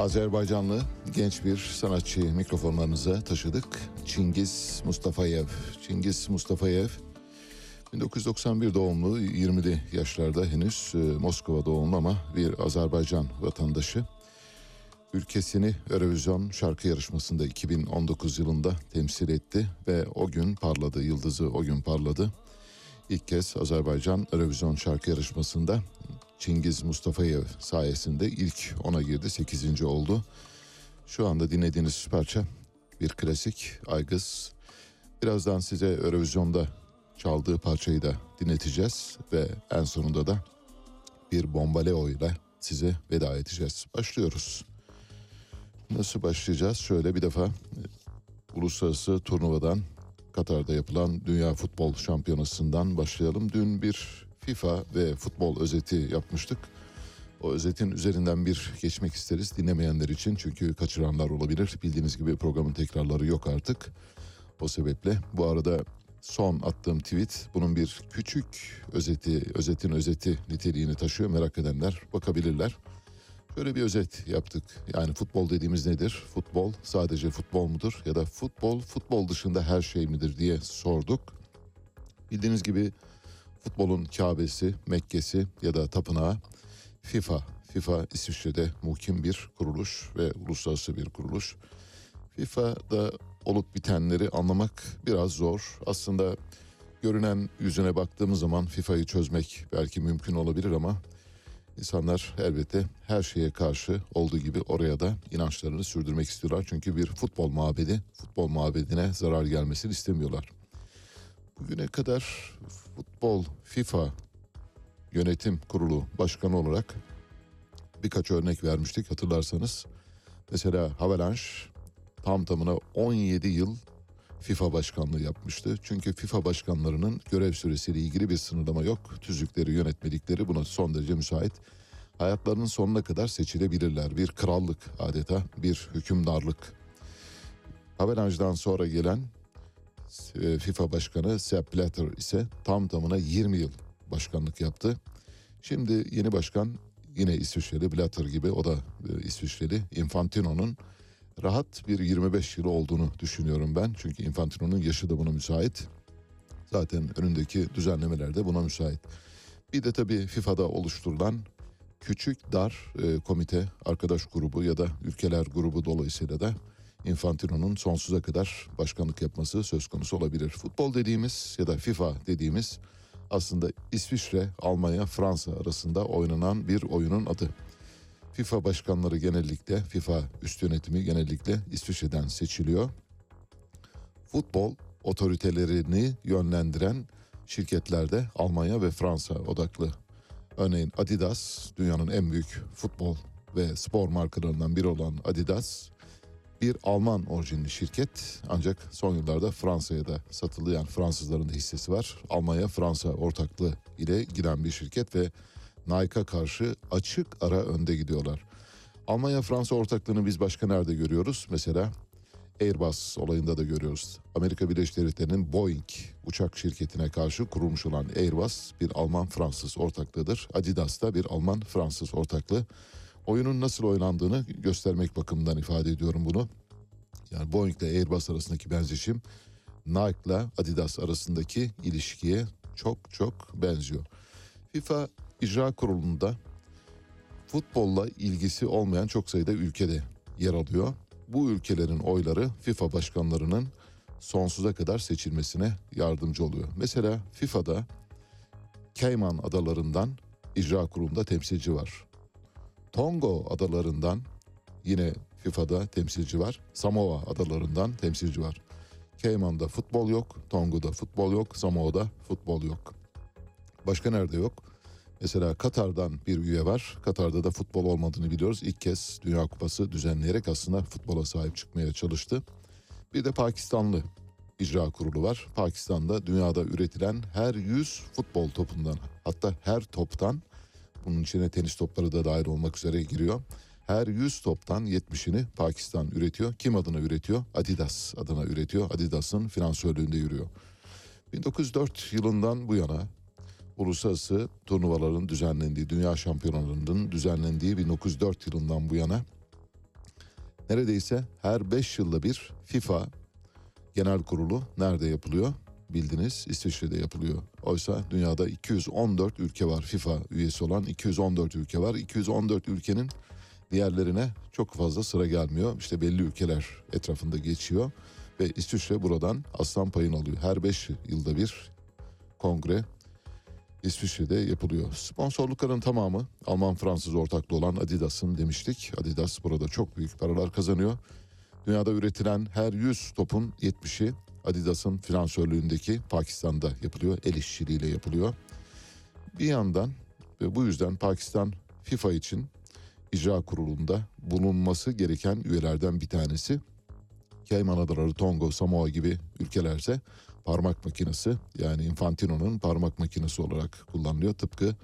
Azerbaycanlı genç bir sanatçı mikrofonlarınıza taşıdık. Çingiz Mustafayev. Çingiz Mustafayev 1991 doğumlu 20'li yaşlarda henüz e, Moskova doğumlu ama bir Azerbaycan vatandaşı. Ülkesini Eurovision şarkı yarışmasında 2019 yılında temsil etti ve o gün parladı, yıldızı o gün parladı. İlk kez Azerbaycan Eurovision şarkı yarışmasında Çingiz Mustafayev sayesinde ilk ona girdi 8. oldu. Şu anda dinlediğiniz parça bir klasik Aygız Birazdan size Eurovision'da çaldığı parçayı da dinleteceğiz ve en sonunda da bir bombaleo ile size veda edeceğiz. Başlıyoruz. Nasıl başlayacağız? Şöyle bir defa e, uluslararası turnuvadan Katar'da yapılan Dünya Futbol Şampiyonası'ndan başlayalım. Dün bir FIFA ve futbol özeti yapmıştık. O özetin üzerinden bir geçmek isteriz dinlemeyenler için çünkü kaçıranlar olabilir. Bildiğiniz gibi programın tekrarları yok artık. O sebeple bu arada son attığım tweet bunun bir küçük özeti, özetin özeti niteliğini taşıyor. Merak edenler bakabilirler. Şöyle bir özet yaptık. Yani futbol dediğimiz nedir? Futbol sadece futbol mudur? Ya da futbol futbol dışında her şey midir diye sorduk. Bildiğiniz gibi futbolun Kabe'si, Mekke'si ya da tapınağı FIFA. FIFA İsviçre'de muhkim bir kuruluş ve uluslararası bir kuruluş. FIFA'da olup bitenleri anlamak biraz zor. Aslında görünen yüzüne baktığımız zaman FIFA'yı çözmek belki mümkün olabilir ama insanlar elbette her şeye karşı olduğu gibi oraya da inançlarını sürdürmek istiyorlar. Çünkü bir futbol mabedi, futbol mabedine zarar gelmesini istemiyorlar. Bugüne kadar futbol FIFA yönetim kurulu başkanı olarak birkaç örnek vermiştik hatırlarsanız. Mesela Avalanche tam tamına 17 yıl FIFA başkanlığı yapmıştı. Çünkü FIFA başkanlarının görev süresiyle ilgili bir sınırlama yok. Tüzükleri, yönetmelikleri buna son derece müsait. Hayatlarının sonuna kadar seçilebilirler. Bir krallık adeta, bir hükümdarlık. Avalanche'dan sonra gelen FIFA başkanı Sepp Blatter ise tam tamına 20 yıl başkanlık yaptı. Şimdi yeni başkan yine İsviçreli Blatter gibi o da e, İsviçreli Infantino'nun rahat bir 25 yılı olduğunu düşünüyorum ben. Çünkü Infantino'nun yaşı da buna müsait. Zaten önündeki düzenlemeler de buna müsait. Bir de tabii FIFA'da oluşturulan küçük dar e, komite, arkadaş grubu ya da ülkeler grubu dolayısıyla da Infantino'nun sonsuza kadar başkanlık yapması söz konusu olabilir. Futbol dediğimiz ya da FIFA dediğimiz aslında İsviçre, Almanya, Fransa arasında oynanan bir oyunun adı. FIFA başkanları genellikle, FIFA üst yönetimi genellikle İsviçre'den seçiliyor. Futbol otoritelerini yönlendiren şirketlerde Almanya ve Fransa odaklı. Örneğin Adidas dünyanın en büyük futbol ve spor markalarından biri olan Adidas bir Alman orijinli şirket ancak son yıllarda Fransa'ya da satıldı yani Fransızların da hissesi var. Almanya Fransa ortaklığı ile giren bir şirket ve Nike'a karşı açık ara önde gidiyorlar. Almanya Fransa ortaklığını biz başka nerede görüyoruz? Mesela Airbus olayında da görüyoruz. Amerika Birleşik Devletleri'nin Boeing uçak şirketine karşı kurulmuş olan Airbus bir Alman-Fransız ortaklığıdır. Adidas da bir Alman-Fransız ortaklığı. Oyunun nasıl oynandığını göstermek bakımından ifade ediyorum bunu. Yani Boeing ile Airbus arasındaki benzeşim Nike ile Adidas arasındaki ilişkiye çok çok benziyor. FIFA İcra Kurulu'nda futbolla ilgisi olmayan çok sayıda ülkede yer alıyor. Bu ülkelerin oyları FIFA başkanlarının sonsuza kadar seçilmesine yardımcı oluyor. Mesela FIFA'da Cayman adalarından icra kurulunda temsilci var. Tongo adalarından yine FIFA'da temsilci var. Samoa adalarından temsilci var. Cayman'da futbol yok, Tongo'da futbol yok, Samoa'da futbol yok. Başka nerede yok? Mesela Katar'dan bir üye var. Katar'da da futbol olmadığını biliyoruz. İlk kez Dünya Kupası düzenleyerek aslında futbola sahip çıkmaya çalıştı. Bir de Pakistanlı icra kurulu var. Pakistan'da dünyada üretilen her 100 futbol topundan hatta her toptan bunun içine tenis topları da dahil olmak üzere giriyor. Her 100 toptan 70'ini Pakistan üretiyor. Kim adına üretiyor? Adidas adına üretiyor. Adidas'ın finansörlüğünde yürüyor. 1904 yılından bu yana uluslararası turnuvaların düzenlendiği, dünya şampiyonalarının düzenlendiği 1904 yılından bu yana neredeyse her 5 yılda bir FIFA Genel Kurulu nerede yapılıyor? Bildiniz İsviçre'de yapılıyor. Oysa dünyada 214 ülke var FIFA üyesi olan 214 ülke var. 214 ülkenin diğerlerine çok fazla sıra gelmiyor. İşte belli ülkeler etrafında geçiyor ve İsviçre buradan aslan payını alıyor. Her 5 yılda bir kongre İsviçre'de yapılıyor. Sponsorlukların tamamı Alman-Fransız ortaklı olan Adidas'ın demiştik. Adidas burada çok büyük paralar kazanıyor. Dünyada üretilen her 100 topun 70'i Adidas'ın finansörlüğündeki Pakistan'da yapılıyor. El işçiliğiyle yapılıyor. Bir yandan ve bu yüzden Pakistan FIFA için icra kurulunda bulunması gereken üyelerden bir tanesi. Cayman Adaları, Tonga, Samoa gibi ülkelerse parmak makinesi yani Infantino'nun parmak makinesi olarak kullanılıyor. Tıpkı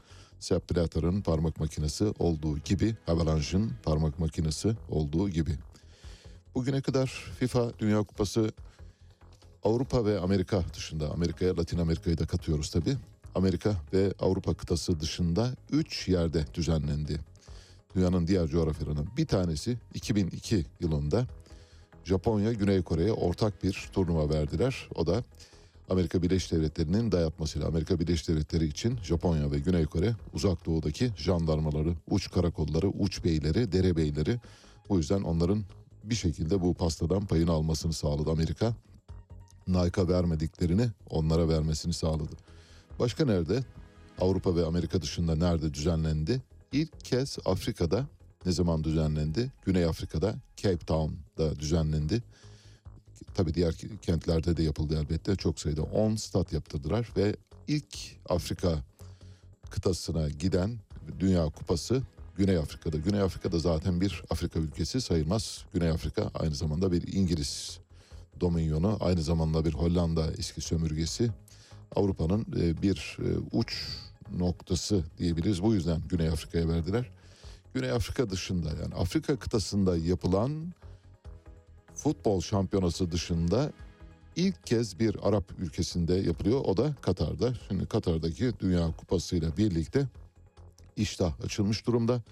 Sepp Blatter'ın parmak makinesi olduğu gibi, Avalanche'ın parmak makinesi olduğu gibi. Bugüne kadar FIFA Dünya Kupası Avrupa ve Amerika dışında, Amerika'ya Latin Amerika'yı da katıyoruz tabi. Amerika ve Avrupa kıtası dışında 3 yerde düzenlendi. Dünyanın diğer coğrafyalarının bir tanesi 2002 yılında Japonya Güney Kore'ye ortak bir turnuva verdiler. O da Amerika Birleşik Devletleri'nin dayatmasıyla Amerika Birleşik Devletleri için Japonya ve Güney Kore uzak doğudaki jandarmaları, uç karakolları, uç beyleri, derebeyleri bu yüzden onların bir şekilde bu pastadan payını almasını sağladı Amerika. Nike'a vermediklerini onlara vermesini sağladı. Başka nerede? Avrupa ve Amerika dışında nerede düzenlendi? İlk kez Afrika'da ne zaman düzenlendi? Güney Afrika'da Cape Town'da düzenlendi. Tabii diğer kentlerde de yapıldı elbette. Çok sayıda 10 stat yaptırdılar ve ilk Afrika kıtasına giden Dünya Kupası Güney Afrika'da. Güney Afrika'da zaten bir Afrika ülkesi sayılmaz. Güney Afrika aynı zamanda bir İngiliz dominyonu, aynı zamanda bir Hollanda eski sömürgesi. Avrupa'nın e, bir e, uç noktası diyebiliriz. Bu yüzden Güney Afrika'ya verdiler. Güney Afrika dışında yani Afrika kıtasında yapılan futbol şampiyonası dışında ilk kez bir Arap ülkesinde yapılıyor. O da Katar'da. Şimdi Katar'daki Dünya Kupası ile birlikte iştah açılmış durumda.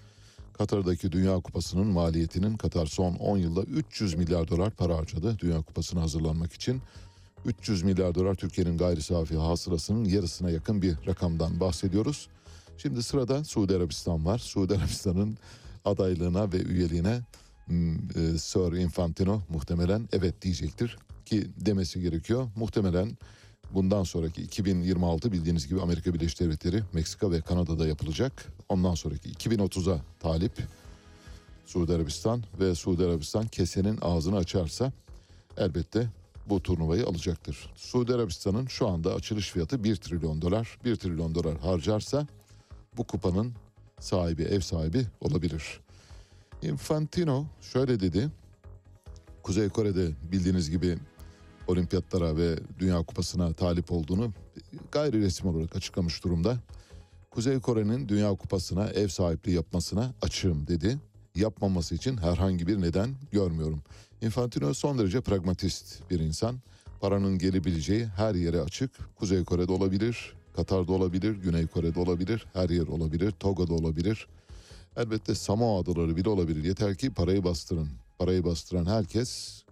Katar'daki Dünya Kupası'nın maliyetinin Katar son 10 yılda 300 milyar dolar para harcadı Dünya Kupası'na hazırlanmak için. 300 milyar dolar Türkiye'nin gayri safi hasılasının yarısına yakın bir rakamdan bahsediyoruz. Şimdi sırada Suudi Arabistan var. Suudi Arabistan'ın adaylığına ve üyeliğine e, Sir Infantino muhtemelen evet diyecektir ki demesi gerekiyor. Muhtemelen bundan sonraki 2026 bildiğiniz gibi Amerika Birleşik Devletleri, Meksika ve Kanada'da yapılacak. Ondan sonraki 2030'a talip Suudi Arabistan ve Suudi Arabistan kesenin ağzını açarsa elbette bu turnuvayı alacaktır. Suudi Arabistan'ın şu anda açılış fiyatı 1 trilyon dolar. 1 trilyon dolar harcarsa bu kupanın sahibi, ev sahibi olabilir. Infantino şöyle dedi. Kuzey Kore'de bildiğiniz gibi olimpiyatlara ve Dünya Kupası'na talip olduğunu gayri resmi olarak açıklamış durumda. Kuzey Kore'nin Dünya Kupası'na ev sahipliği yapmasına açığım dedi. Yapmaması için herhangi bir neden görmüyorum. Infantino son derece pragmatist bir insan. Paranın gelebileceği her yere açık. Kuzey Kore'de olabilir, Katar'da olabilir, Güney Kore'de olabilir, her yer olabilir, Toga'da olabilir. Elbette Samoa adaları bile olabilir. Yeter ki parayı bastırın. Parayı bastıran herkes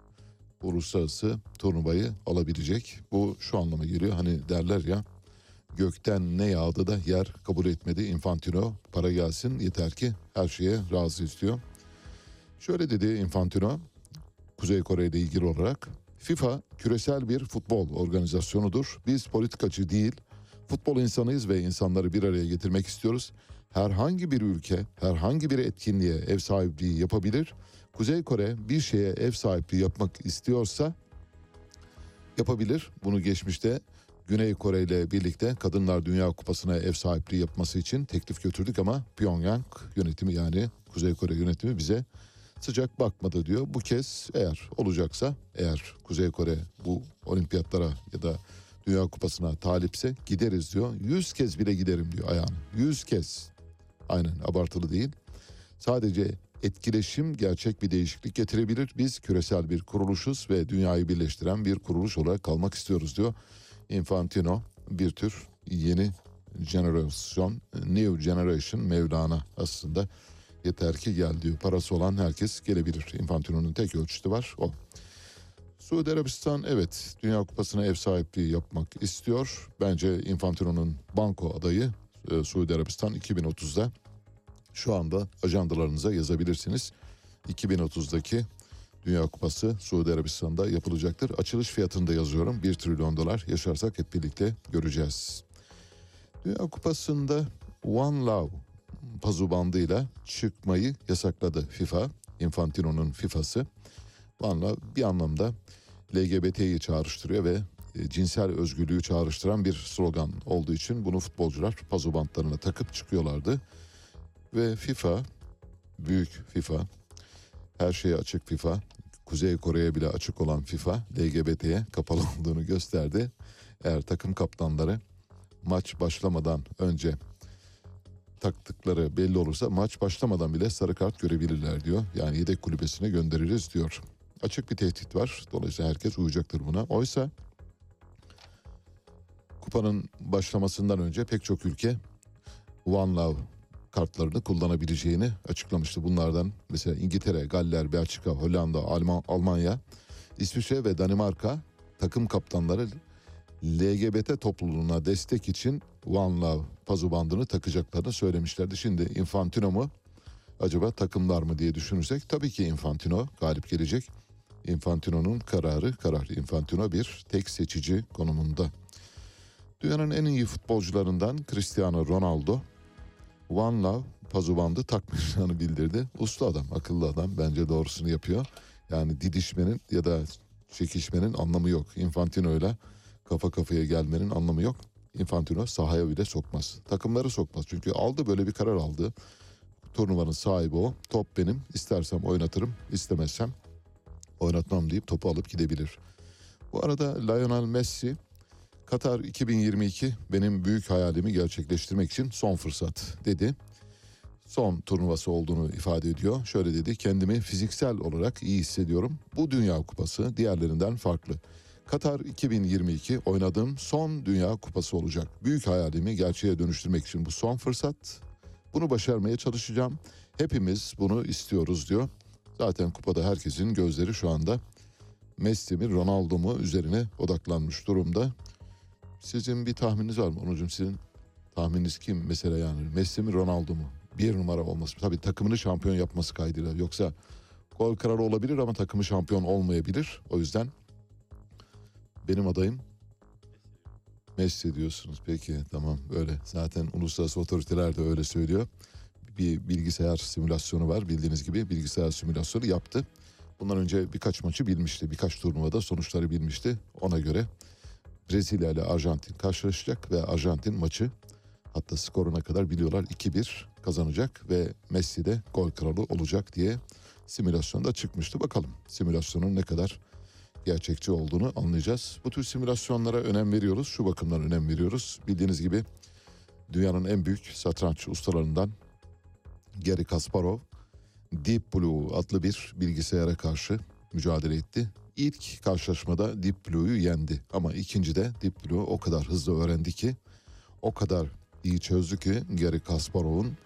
uluslararası turnuvayı alabilecek. Bu şu anlama geliyor. Hani derler ya gökten ne yağdı da yer kabul etmedi. Infantino para gelsin yeter ki her şeye razı istiyor. Şöyle dedi Infantino Kuzey Kore ile ilgili olarak FIFA küresel bir futbol organizasyonudur. Biz politikacı değil, futbol insanıyız ve insanları bir araya getirmek istiyoruz. Herhangi bir ülke, herhangi bir etkinliğe ev sahipliği yapabilir. Kuzey Kore bir şeye ev sahipliği yapmak istiyorsa yapabilir. Bunu geçmişte Güney Kore ile birlikte Kadınlar Dünya Kupası'na ev sahipliği yapması için teklif götürdük ama Pyongyang yönetimi yani Kuzey Kore yönetimi bize sıcak bakmadı diyor. Bu kez eğer olacaksa eğer Kuzey Kore bu olimpiyatlara ya da Dünya Kupası'na talipse gideriz diyor. Yüz kez bile giderim diyor ayağını. Yüz kez. Aynen abartılı değil. Sadece etkileşim gerçek bir değişiklik getirebilir. Biz küresel bir kuruluşuz ve dünyayı birleştiren bir kuruluş olarak kalmak istiyoruz diyor. Infantino bir tür yeni jenerasyon, new generation Mevlana aslında yeter ki gel diyor. Parası olan herkes gelebilir. Infantino'nun tek ölçütü var o. Suudi Arabistan evet Dünya Kupası'na ev sahipliği yapmak istiyor. Bence Infantino'nun banko adayı e, Suudi Arabistan 2030'da şu anda ajandalarınıza yazabilirsiniz. 2030'daki Dünya Kupası Suudi Arabistan'da yapılacaktır. Açılış fiyatını da yazıyorum. 1 trilyon dolar yaşarsak hep birlikte göreceğiz. Dünya Kupası'nda One Love pazu bandıyla çıkmayı yasakladı FIFA. Infantino'nun FIFA'sı. One Love bir anlamda LGBT'yi çağrıştırıyor ve e, cinsel özgürlüğü çağrıştıran bir slogan olduğu için bunu futbolcular pazo bantlarına takıp çıkıyorlardı. Ve FIFA, büyük FIFA, her şeye açık FIFA, Kuzey Kore'ye bile açık olan FIFA, LGBT'ye kapalı olduğunu gösterdi. Eğer takım kaptanları maç başlamadan önce taktıkları belli olursa maç başlamadan bile sarı kart görebilirler diyor. Yani yedek kulübesine göndeririz diyor. Açık bir tehdit var. Dolayısıyla herkes uyacaktır buna. Oysa kupanın başlamasından önce pek çok ülke One Love kartlarını kullanabileceğini açıklamıştı. Bunlardan mesela İngiltere, Galler, Belçika, Hollanda, Alman, Almanya, İsviçre ve Danimarka takım kaptanları LGBT topluluğuna destek için One Love pazu bandını takacaklarını söylemişlerdi. Şimdi Infantino mu acaba takımlar mı diye düşünürsek tabii ki Infantino galip gelecek. Infantino'nun kararı karar. Infantino bir tek seçici konumunda. Dünyanın en iyi futbolcularından Cristiano Ronaldo One Love pazu bandı takmayacağını bildirdi. Usta adam, akıllı adam bence doğrusunu yapıyor. Yani didişmenin ya da çekişmenin anlamı yok. Infantino'yla kafa kafaya gelmenin anlamı yok. Infantino sahaya bile sokmaz. Takımları sokmaz. Çünkü aldı böyle bir karar aldı. Turnuvanın sahibi o. Top benim. İstersem oynatırım. istemezsem oynatmam deyip topu alıp gidebilir. Bu arada Lionel Messi Katar 2022 benim büyük hayalimi gerçekleştirmek için son fırsat dedi. Son turnuvası olduğunu ifade ediyor. Şöyle dedi kendimi fiziksel olarak iyi hissediyorum. Bu Dünya Kupası diğerlerinden farklı. Katar 2022 oynadığım son Dünya Kupası olacak. Büyük hayalimi gerçeğe dönüştürmek için bu son fırsat. Bunu başarmaya çalışacağım. Hepimiz bunu istiyoruz diyor. Zaten kupada herkesin gözleri şu anda Messi mi Ronaldo mu üzerine odaklanmış durumda. Sizin bir tahmininiz var mı Onurcuğum? Sizin tahmininiz kim mesela yani? Messi mi Ronaldo mu? Bir numara olması. Tabii takımını şampiyon yapması kaydıyla. Yoksa gol kararı olabilir ama takımı şampiyon olmayabilir. O yüzden benim adayım Messi diyorsunuz. Peki tamam öyle. Zaten uluslararası otoriteler de öyle söylüyor. Bir bilgisayar simülasyonu var bildiğiniz gibi bilgisayar simülasyonu yaptı. Bundan önce birkaç maçı bilmişti. Birkaç turnuvada sonuçları bilmişti. Ona göre Brezilya ile Arjantin karşılaşacak ve Arjantin maçı hatta skoruna kadar biliyorlar 2-1 kazanacak ve Messi de gol kralı olacak diye simülasyonda çıkmıştı. Bakalım simülasyonun ne kadar gerçekçi olduğunu anlayacağız. Bu tür simülasyonlara önem veriyoruz. Şu bakımdan önem veriyoruz. Bildiğiniz gibi dünyanın en büyük satranç ustalarından Gary Kasparov Deep Blue adlı bir bilgisayara karşı mücadele etti. İlk karşılaşmada Deep Blue'yu yendi ama ikincide Deep Blue o kadar hızlı öğrendi ki o kadar iyi çözdü ki Gary Kasparov'un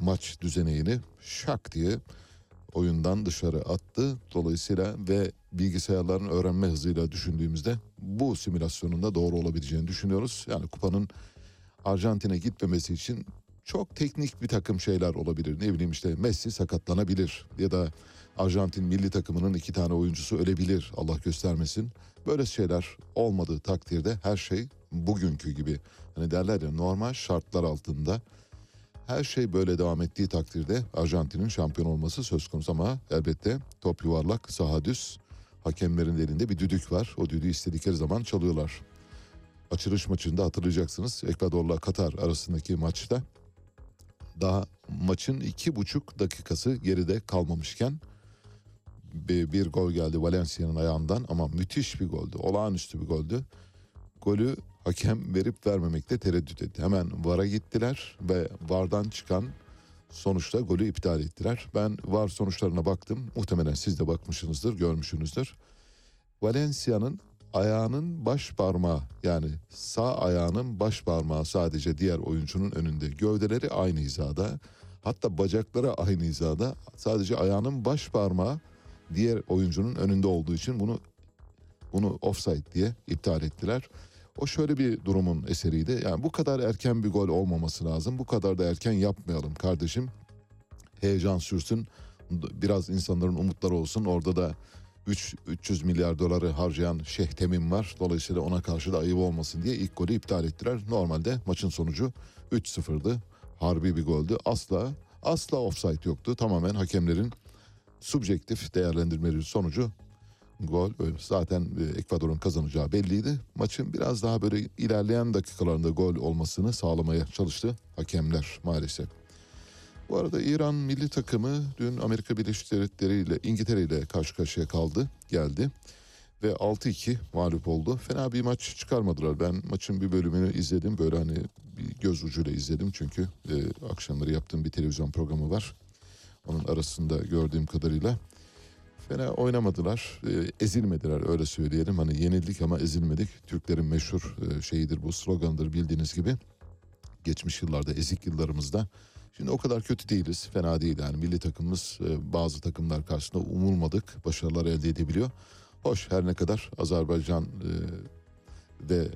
maç düzeneğini şak diye oyundan dışarı attı. Dolayısıyla ve bilgisayarların öğrenme hızıyla düşündüğümüzde bu simülasyonun da doğru olabileceğini düşünüyoruz. Yani kupanın Arjantin'e gitmemesi için çok teknik bir takım şeyler olabilir. Ne bileyim işte Messi sakatlanabilir ya da Arjantin milli takımının iki tane oyuncusu ölebilir Allah göstermesin. Böyle şeyler olmadığı takdirde her şey bugünkü gibi. Hani derler ya normal şartlar altında her şey böyle devam ettiği takdirde Arjantin'in şampiyon olması söz konusu ama elbette top yuvarlak, saha düz. Hakemlerin elinde bir düdük var. O düdüğü istedikleri zaman çalıyorlar. Açılış maçında hatırlayacaksınız Ekvador'la Katar arasındaki maçta daha maçın iki buçuk dakikası geride kalmamışken bir, bir gol geldi Valencia'nın ayağından ama müthiş bir goldü. Olağanüstü bir goldü. Golü hakem verip vermemekte tereddüt etti. Hemen VAR'a gittiler ve VAR'dan çıkan sonuçta golü iptal ettiler. Ben VAR sonuçlarına baktım. Muhtemelen siz de bakmışsınızdır, görmüşsünüzdür. Valencia'nın ayağının baş parmağı yani sağ ayağının baş parmağı sadece diğer oyuncunun önünde. Gövdeleri aynı hizada. Hatta bacakları aynı hizada. Sadece ayağının baş parmağı diğer oyuncunun önünde olduğu için bunu bunu offside diye iptal ettiler. O şöyle bir durumun eseriydi. Yani bu kadar erken bir gol olmaması lazım. Bu kadar da erken yapmayalım kardeşim. Heyecan sürsün. Biraz insanların umutları olsun. Orada da 3 300 milyar doları harcayan Şeyh Temim var. Dolayısıyla ona karşı da ayıp olmasın diye ilk golü iptal ettiler. Normalde maçın sonucu 3-0'dı. Harbi bir goldü. Asla asla offside yoktu. Tamamen hakemlerin subjektif değerlendirmeleri sonucu gol. Zaten e, Ekvador'un kazanacağı belliydi. Maçın biraz daha böyle ilerleyen dakikalarında gol olmasını sağlamaya çalıştı hakemler maalesef. Bu arada İran milli takımı dün Amerika Birleşik Devletleri ile İngiltere ile karşı karşıya kaldı, geldi ve 6-2 mağlup oldu. Fena bir maç çıkarmadılar. Ben maçın bir bölümünü izledim. Böyle hani bir göz ucuyla izledim çünkü e, akşamları yaptığım bir televizyon programı var. Onun arasında gördüğüm kadarıyla fena oynamadılar. E, ezilmediler öyle söyleyelim. Hani yenildik ama ezilmedik. Türklerin meşhur e, şeyidir bu slogandır bildiğiniz gibi. Geçmiş yıllarda ezik yıllarımızda Şimdi o kadar kötü değiliz. Fena değil yani. Milli takımımız e, bazı takımlar karşısında umulmadık başarılar elde edebiliyor. Hoş her ne kadar Azerbaycan e, ve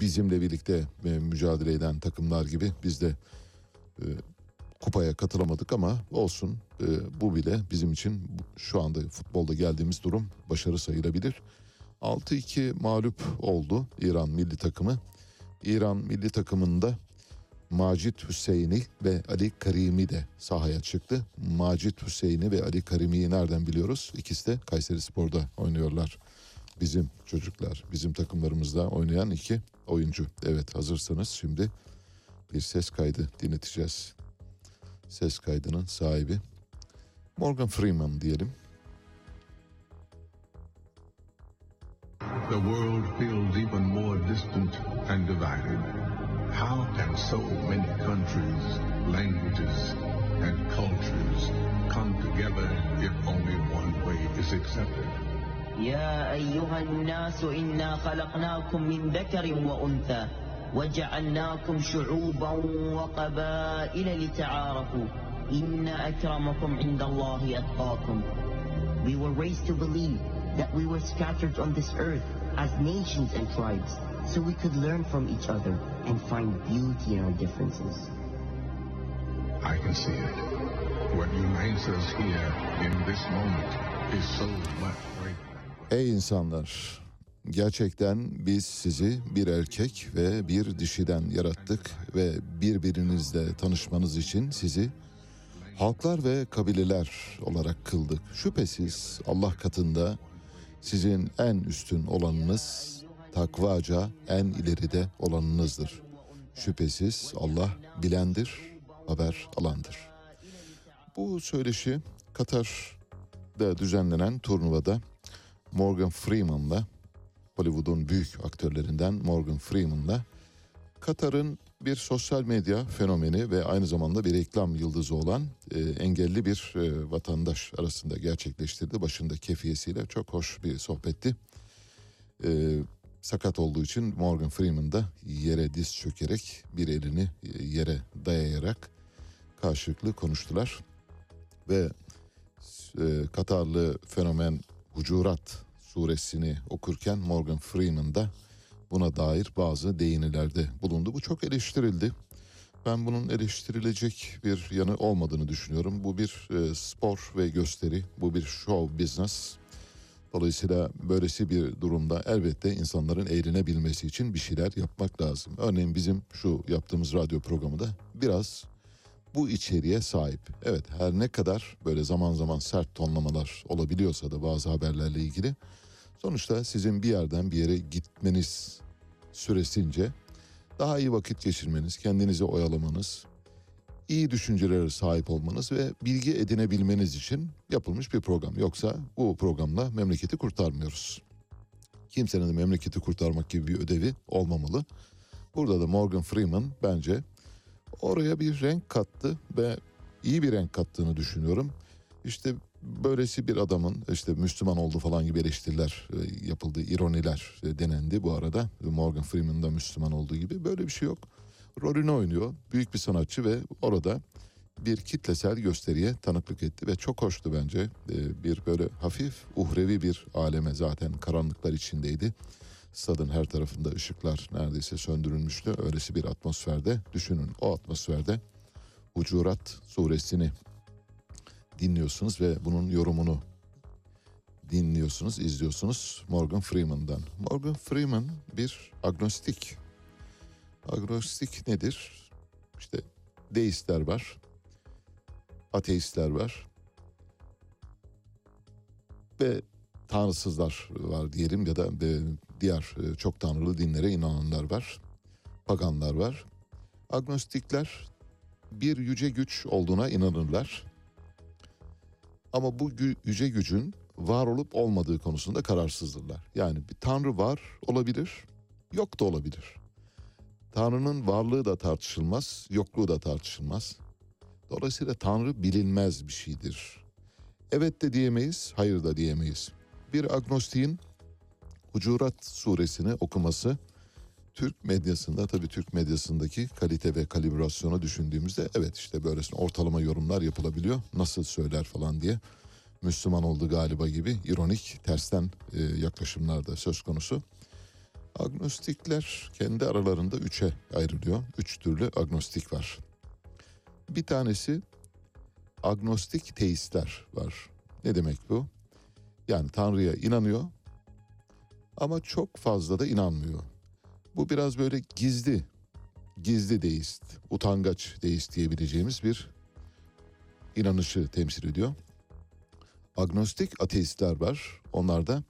bizimle birlikte mücadele eden takımlar gibi biz de kupaya katılamadık ama olsun e, bu bile bizim için şu anda futbolda geldiğimiz durum başarı sayılabilir. 6-2 mağlup oldu İran milli takımı. İran milli takımında Macit Hüseyin'i ve Ali Karimi de sahaya çıktı. Macit Hüseyin'i ve Ali Karimi'yi nereden biliyoruz? İkisi de Kayseri Spor'da oynuyorlar. Bizim çocuklar, bizim takımlarımızda oynayan iki oyuncu. Evet hazırsanız şimdi bir ses kaydı dinleteceğiz. Ses kaydının sahibi Morgan Freeman diyelim. The world feels even more distant and divided. How can so many countries, languages, and cultures come together if only one way is accepted? يا أيها الناس إنا خلقناكم من ذكر وأنثى وجعلناكم شعوبا وقبائل لتعارفوا إن أكرمكم عند الله أتقاكم We were raised to believe that we were scattered on this earth as nations and tribes so we could learn from each other and find beauty in our differences. I can see it. What unites us here in this moment is so much greater. Ey insanlar! Gerçekten biz sizi bir erkek ve bir dişiden yarattık ve birbirinizle tanışmanız için sizi halklar ve kabileler olarak kıldık. Şüphesiz Allah katında sizin en üstün olanınız, takvaca en ileride olanınızdır. Şüphesiz Allah bilendir, haber alandır. Bu söyleşi Katar'da düzenlenen turnuvada Morgan Freeman'la Hollywood'un büyük aktörlerinden Morgan Freeman'la Katar'ın bir sosyal medya fenomeni ve aynı zamanda bir reklam yıldızı olan e, engelli bir e, vatandaş arasında gerçekleştirdi. Başında kefiyesiyle çok hoş bir sohbetti. E, sakat olduğu için Morgan Freeman da yere diz çökerek bir elini e, yere dayayarak karşılıklı konuştular. Ve e, Katarlı fenomen Hucurat suresini okurken Morgan Freeman da buna dair bazı değinilerde bulundu. Bu çok eleştirildi. Ben bunun eleştirilecek bir yanı olmadığını düşünüyorum. Bu bir e, spor ve gösteri, bu bir show business. Dolayısıyla böylesi bir durumda elbette insanların eğlenebilmesi için bir şeyler yapmak lazım. Örneğin bizim şu yaptığımız radyo programı da biraz bu içeriğe sahip. Evet her ne kadar böyle zaman zaman sert tonlamalar olabiliyorsa da bazı haberlerle ilgili sonuçta sizin bir yerden bir yere gitmeniz süresince daha iyi vakit geçirmeniz, kendinizi oyalamanız, iyi düşüncelere sahip olmanız ve bilgi edinebilmeniz için yapılmış bir program. Yoksa bu programla memleketi kurtarmıyoruz. Kimsenin de memleketi kurtarmak gibi bir ödevi olmamalı. Burada da Morgan Freeman bence oraya bir renk kattı ve iyi bir renk kattığını düşünüyorum. İşte böylesi bir adamın işte Müslüman oldu falan gibi eleştiriler e, yapıldı, ironiler e, denendi bu arada. Morgan Freeman da Müslüman olduğu gibi böyle bir şey yok. Rolünü oynuyor, büyük bir sanatçı ve orada bir kitlesel gösteriye tanıklık etti ve çok hoştu bence. E, Bir böyle hafif uhrevi bir aleme zaten karanlıklar içindeydi. Stadın her tarafında ışıklar neredeyse söndürülmüştü. Öylesi bir atmosferde düşünün o atmosferde Hucurat suresini dinliyorsunuz ve bunun yorumunu dinliyorsunuz, izliyorsunuz Morgan Freeman'dan. Morgan Freeman bir agnostik. Agnostik nedir? İşte deistler var, ateistler var ve tanrısızlar var diyelim ya da e, diğer e, çok tanrılı dinlere inananlar var. Paganlar var. Agnostikler bir yüce güç olduğuna inanırlar. Ama bu yüce gücün var olup olmadığı konusunda kararsızdırlar. Yani bir tanrı var olabilir, yok da olabilir. Tanrı'nın varlığı da tartışılmaz, yokluğu da tartışılmaz. Dolayısıyla Tanrı bilinmez bir şeydir. Evet de diyemeyiz, hayır da diyemeyiz. Bir agnostiğin Hucurat suresini okuması Türk medyasında tabii Türk medyasındaki kalite ve kalibrasyonu düşündüğümüzde evet işte böylesine ortalama yorumlar yapılabiliyor. Nasıl söyler falan diye Müslüman oldu galiba gibi ironik tersten e, yaklaşımlar da söz konusu. Agnostikler kendi aralarında üçe ayrılıyor. Üç türlü agnostik var. Bir tanesi agnostik teistler var. Ne demek bu? Yani Tanrı'ya inanıyor ama çok fazla da inanmıyor. Bu biraz böyle gizli, gizli deist, utangaç deist diyebileceğimiz bir inanışı temsil ediyor. Agnostik ateistler var. Onlar da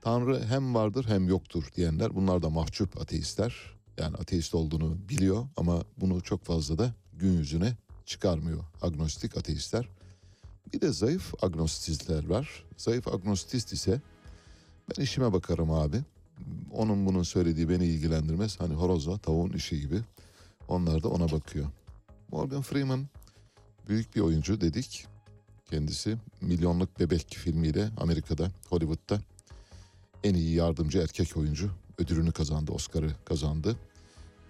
Tanrı hem vardır hem yoktur diyenler. Bunlar da mahcup ateistler. Yani ateist olduğunu biliyor ama bunu çok fazla da gün yüzüne çıkarmıyor agnostik ateistler. Bir de zayıf agnostistler var. Zayıf agnostist ise ben işime bakarım abi. Onun bunun söylediği beni ilgilendirmez. Hani horozla tavuğun işi gibi. Onlar da ona bakıyor. Morgan Freeman büyük bir oyuncu dedik. Kendisi Milyonluk Bebek filmiyle Amerika'da, Hollywood'da en iyi yardımcı erkek oyuncu ödülünü kazandı, Oscar'ı kazandı.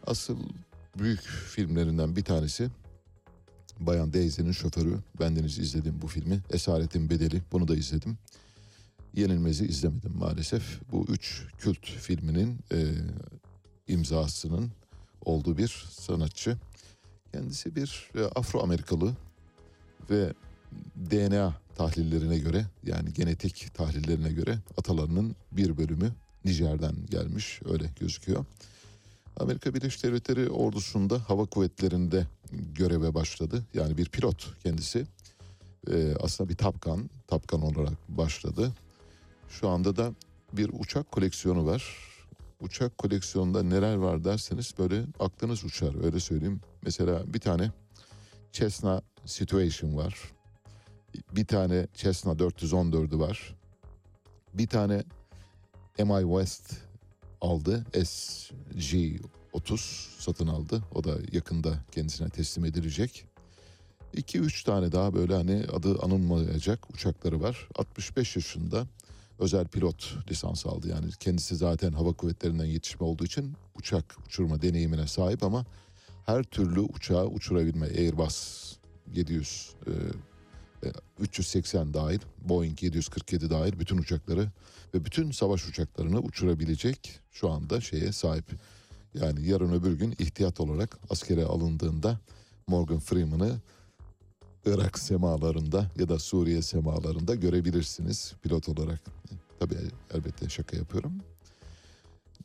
Asıl büyük filmlerinden bir tanesi Bayan Daisy'nin şoförü. Bendeniz izledim bu filmi. Esaretin Bedeli. Bunu da izledim. Yenilmez'i izlemedim maalesef. Bu üç kült filminin e, imzasının olduğu bir sanatçı. Kendisi bir e, Afro-Amerikalı ve DNA tahlillerine göre yani genetik tahlillerine göre atalarının bir bölümü Nijer'den gelmiş öyle gözüküyor. Amerika Birleşik Devletleri ordusunda hava kuvvetlerinde göreve başladı. Yani bir pilot kendisi. Ee, aslında bir tapkan, tapkan olarak başladı. Şu anda da bir uçak koleksiyonu var. Uçak koleksiyonunda neler var derseniz böyle aklınız uçar öyle söyleyeyim. Mesela bir tane Cessna Situation var. Bir tane Cessna 414'ü var. Bir tane MI West aldı. SG-30 satın aldı. O da yakında kendisine teslim edilecek. 2-3 tane daha böyle hani adı anılmayacak uçakları var. 65 yaşında özel pilot lisans aldı. Yani kendisi zaten hava kuvvetlerinden yetişme olduğu için uçak uçurma deneyimine sahip ama her türlü uçağı uçurabilme Airbus 700 e, 380 dahil, Boeing 747 dahil bütün uçakları ve bütün savaş uçaklarını uçurabilecek şu anda şeye sahip. Yani yarın öbür gün ihtiyat olarak askere alındığında Morgan Freeman'ı Irak semalarında ya da Suriye semalarında görebilirsiniz pilot olarak. Tabii elbette şaka yapıyorum.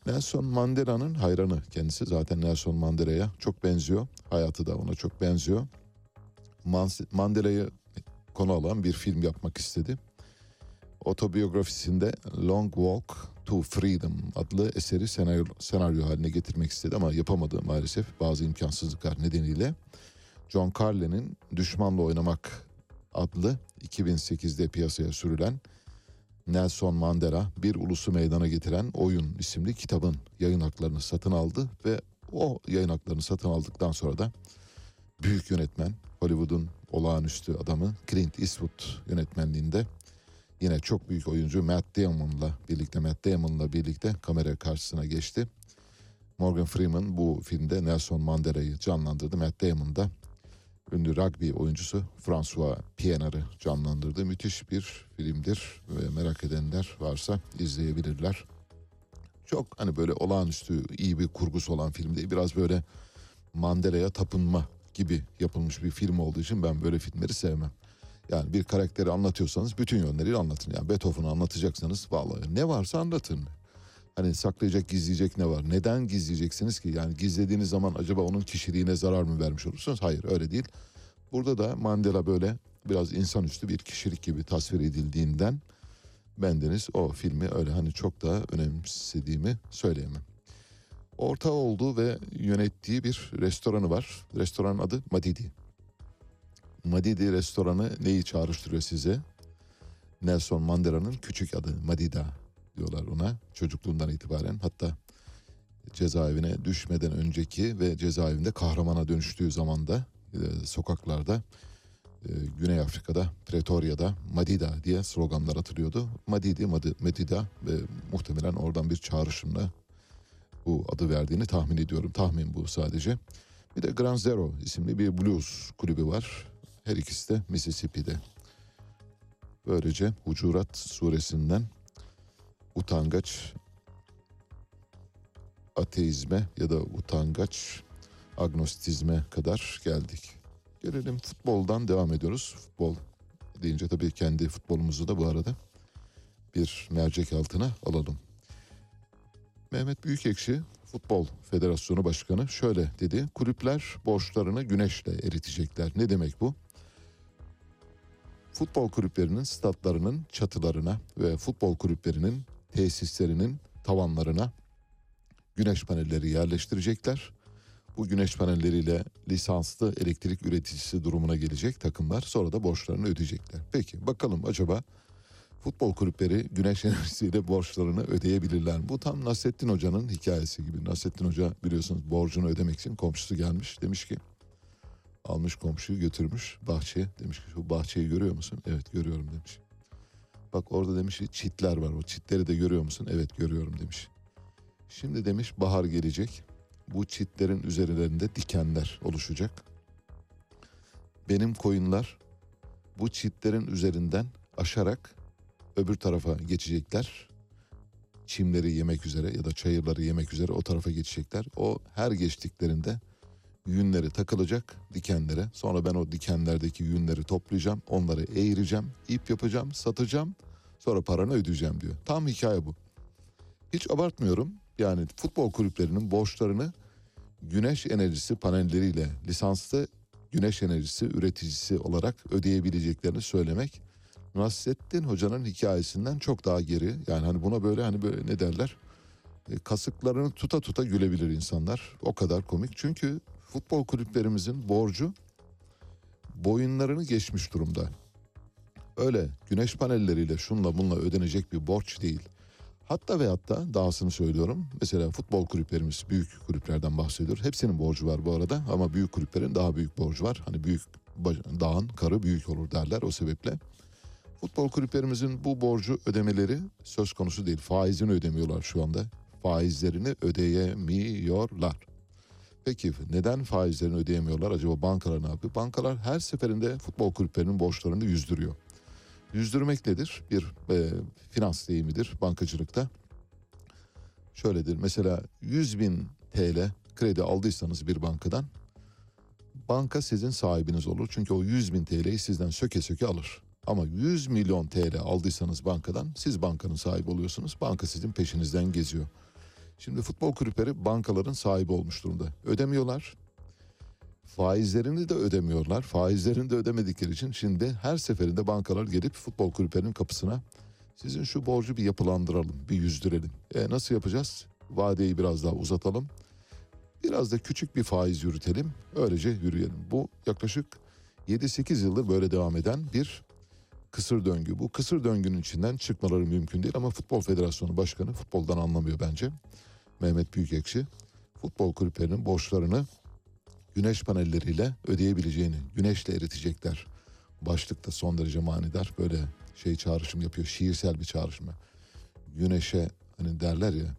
Nelson Mandela'nın hayranı kendisi. Zaten Nelson Mandela'ya çok benziyor. Hayatı da ona çok benziyor. Mandela'yı konu alan bir film yapmak istedi. Otobiyografisinde Long Walk to Freedom adlı eseri senaryo, senaryo haline getirmek istedi ama yapamadı maalesef bazı imkansızlıklar nedeniyle. John Carlin'in Düşmanla Oynamak adlı 2008'de piyasaya sürülen Nelson Mandela Bir Ulusu Meydana Getiren Oyun isimli kitabın yayın haklarını satın aldı ve o yayın haklarını satın aldıktan sonra da büyük yönetmen Hollywood'un olağanüstü adamı Clint Eastwood yönetmenliğinde yine çok büyük oyuncu Matt Damon'la birlikte Matt Damon'la birlikte kamera karşısına geçti. Morgan Freeman bu filmde Nelson Mandela'yı canlandırdı. Matt Damon da ünlü rugby oyuncusu François Pienaar'ı canlandırdı. Müthiş bir filmdir ve merak edenler varsa izleyebilirler. Çok hani böyle olağanüstü iyi bir kurgusu olan film değil. Biraz böyle Mandela'ya tapınma gibi yapılmış bir film olduğu için ben böyle filmleri sevmem. Yani bir karakteri anlatıyorsanız bütün yönleriyle anlatın. Yani Beethoven'ı anlatacaksanız vallahi ne varsa anlatın. Hani saklayacak, gizleyecek ne var? Neden gizleyeceksiniz ki? Yani gizlediğiniz zaman acaba onun kişiliğine zarar mı vermiş olursunuz? Hayır öyle değil. Burada da Mandela böyle biraz insanüstü bir kişilik gibi tasvir edildiğinden Bendeniz o filmi öyle hani çok daha önemsediğimi söyleyemem. Orta olduğu ve yönettiği bir restoranı var. Restoranın adı Madidi. Madidi restoranı neyi çağrıştırıyor size? Nelson Mandela'nın küçük adı Madida diyorlar ona çocukluğundan itibaren. Hatta cezaevine düşmeden önceki ve cezaevinde kahramana dönüştüğü zamanda e, sokaklarda e, Güney Afrika'da Pretoria'da Madida diye sloganlar atılıyordu. Madidi, Madi, Madida ve muhtemelen oradan bir çağrışımla bu adı verdiğini tahmin ediyorum. Tahmin bu sadece. Bir de Grand Zero isimli bir blues kulübü var. Her ikisi de Mississippi'de. Böylece Hucurat suresinden utangaç ateizme ya da utangaç agnostizme kadar geldik. Gelelim futboldan devam ediyoruz. Futbol deyince tabii kendi futbolumuzu da bu arada bir mercek altına alalım. Mehmet Büyükekşi Futbol Federasyonu Başkanı şöyle dedi. Kulüpler borçlarını güneşle eritecekler. Ne demek bu? Futbol kulüplerinin statlarının çatılarına ve futbol kulüplerinin tesislerinin tavanlarına güneş panelleri yerleştirecekler. Bu güneş panelleriyle lisanslı elektrik üreticisi durumuna gelecek takımlar sonra da borçlarını ödeyecekler. Peki bakalım acaba futbol kulüpleri güneş enerjisiyle borçlarını ödeyebilirler mi? Bu tam Nasrettin Hoca'nın hikayesi gibi. Nasrettin Hoca biliyorsunuz borcunu ödemek için komşusu gelmiş. Demiş ki almış komşuyu götürmüş bahçeye. Demiş ki şu bahçeyi görüyor musun? Evet görüyorum demiş. Bak orada demiş çitler var. O çitleri de görüyor musun? Evet görüyorum demiş. Şimdi demiş bahar gelecek. Bu çitlerin üzerlerinde dikenler oluşacak. Benim koyunlar bu çitlerin üzerinden aşarak öbür tarafa geçecekler. Çimleri yemek üzere ya da çayırları yemek üzere o tarafa geçecekler. O her geçtiklerinde yünleri takılacak dikenlere. Sonra ben o dikenlerdeki yünleri toplayacağım. Onları eğireceğim, ip yapacağım, satacağım. Sonra paranı ödeyeceğim diyor. Tam hikaye bu. Hiç abartmıyorum. Yani futbol kulüplerinin borçlarını güneş enerjisi panelleriyle lisanslı güneş enerjisi üreticisi olarak ödeyebileceklerini söylemek Nasrettin Hoca'nın hikayesinden çok daha geri. Yani hani buna böyle hani böyle ne derler? E, kasıklarını tuta tuta gülebilir insanlar. O kadar komik. Çünkü futbol kulüplerimizin borcu boyunlarını geçmiş durumda. Öyle güneş panelleriyle şunla bunla ödenecek bir borç değil. Hatta ve hatta dahasını söylüyorum. Mesela futbol kulüplerimiz büyük kulüplerden bahsediyor. Hepsinin borcu var bu arada ama büyük kulüplerin daha büyük borcu var. Hani büyük dağın karı büyük olur derler o sebeple. Futbol kulüplerimizin bu borcu ödemeleri söz konusu değil. Faizini ödemiyorlar şu anda. Faizlerini ödeyemiyorlar. Peki neden faizlerini ödeyemiyorlar? Acaba bankalar ne yapıyor? Bankalar her seferinde futbol kulüplerinin borçlarını yüzdürüyor. Yüzdürmek nedir? Bir e, finans deyimidir bankacılıkta. Şöyledir mesela 100 bin TL kredi aldıysanız bir bankadan banka sizin sahibiniz olur. Çünkü o 100 bin TL'yi sizden söke söke alır. Ama 100 milyon TL aldıysanız bankadan siz bankanın sahibi oluyorsunuz. Banka sizin peşinizden geziyor. Şimdi futbol kulüpleri bankaların sahibi olmuş durumda. Ödemiyorlar. Faizlerini de ödemiyorlar. Faizlerini de ödemedikleri için şimdi her seferinde bankalar gelip futbol kulüplerinin kapısına sizin şu borcu bir yapılandıralım, bir yüzdürelim. E nasıl yapacağız? Vadeyi biraz daha uzatalım. Biraz da küçük bir faiz yürütelim. Öylece yürüyelim. Bu yaklaşık 7-8 yıldır böyle devam eden bir kısır döngü. Bu kısır döngünün içinden çıkmaları mümkün değil ama Futbol Federasyonu Başkanı futboldan anlamıyor bence. Mehmet Büyükekşi futbol kulüplerinin borçlarını güneş panelleriyle ödeyebileceğini, güneşle eritecekler. Başlıkta son derece manidar böyle şey çağrışım yapıyor, şiirsel bir çağrışım. Güneşe hani derler ya,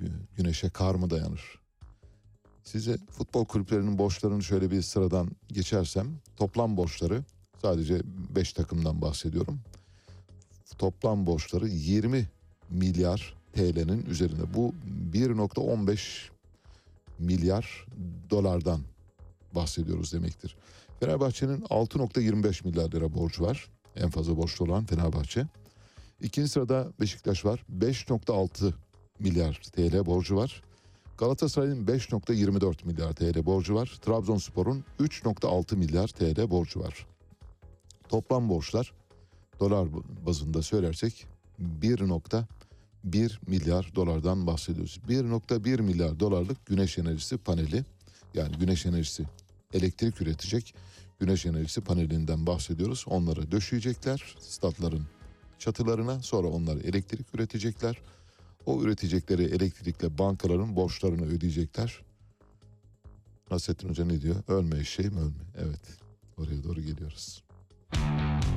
gü- güneşe kar mı dayanır? Size futbol kulüplerinin borçlarını şöyle bir sıradan geçersem, toplam borçları sadece 5 takımdan bahsediyorum. Toplam borçları 20 milyar TL'nin üzerinde. Bu 1.15 milyar dolardan bahsediyoruz demektir. Fenerbahçe'nin 6.25 milyar lira borcu var. En fazla borçlu olan Fenerbahçe. İkinci sırada Beşiktaş var. 5.6 milyar TL borcu var. Galatasaray'ın 5.24 milyar TL borcu var. Trabzonspor'un 3.6 milyar TL borcu var. Toplam borçlar dolar bazında söylersek 1.1 milyar dolardan bahsediyoruz. 1.1 milyar dolarlık güneş enerjisi paneli yani güneş enerjisi elektrik üretecek güneş enerjisi panelinden bahsediyoruz. Onları döşeyecekler statların çatılarına sonra onlar elektrik üretecekler. O üretecekleri elektrikle bankaların borçlarını ödeyecekler. Nasrettin Hoca ne diyor? Ölme eşeğim ölme. Evet oraya doğru geliyoruz.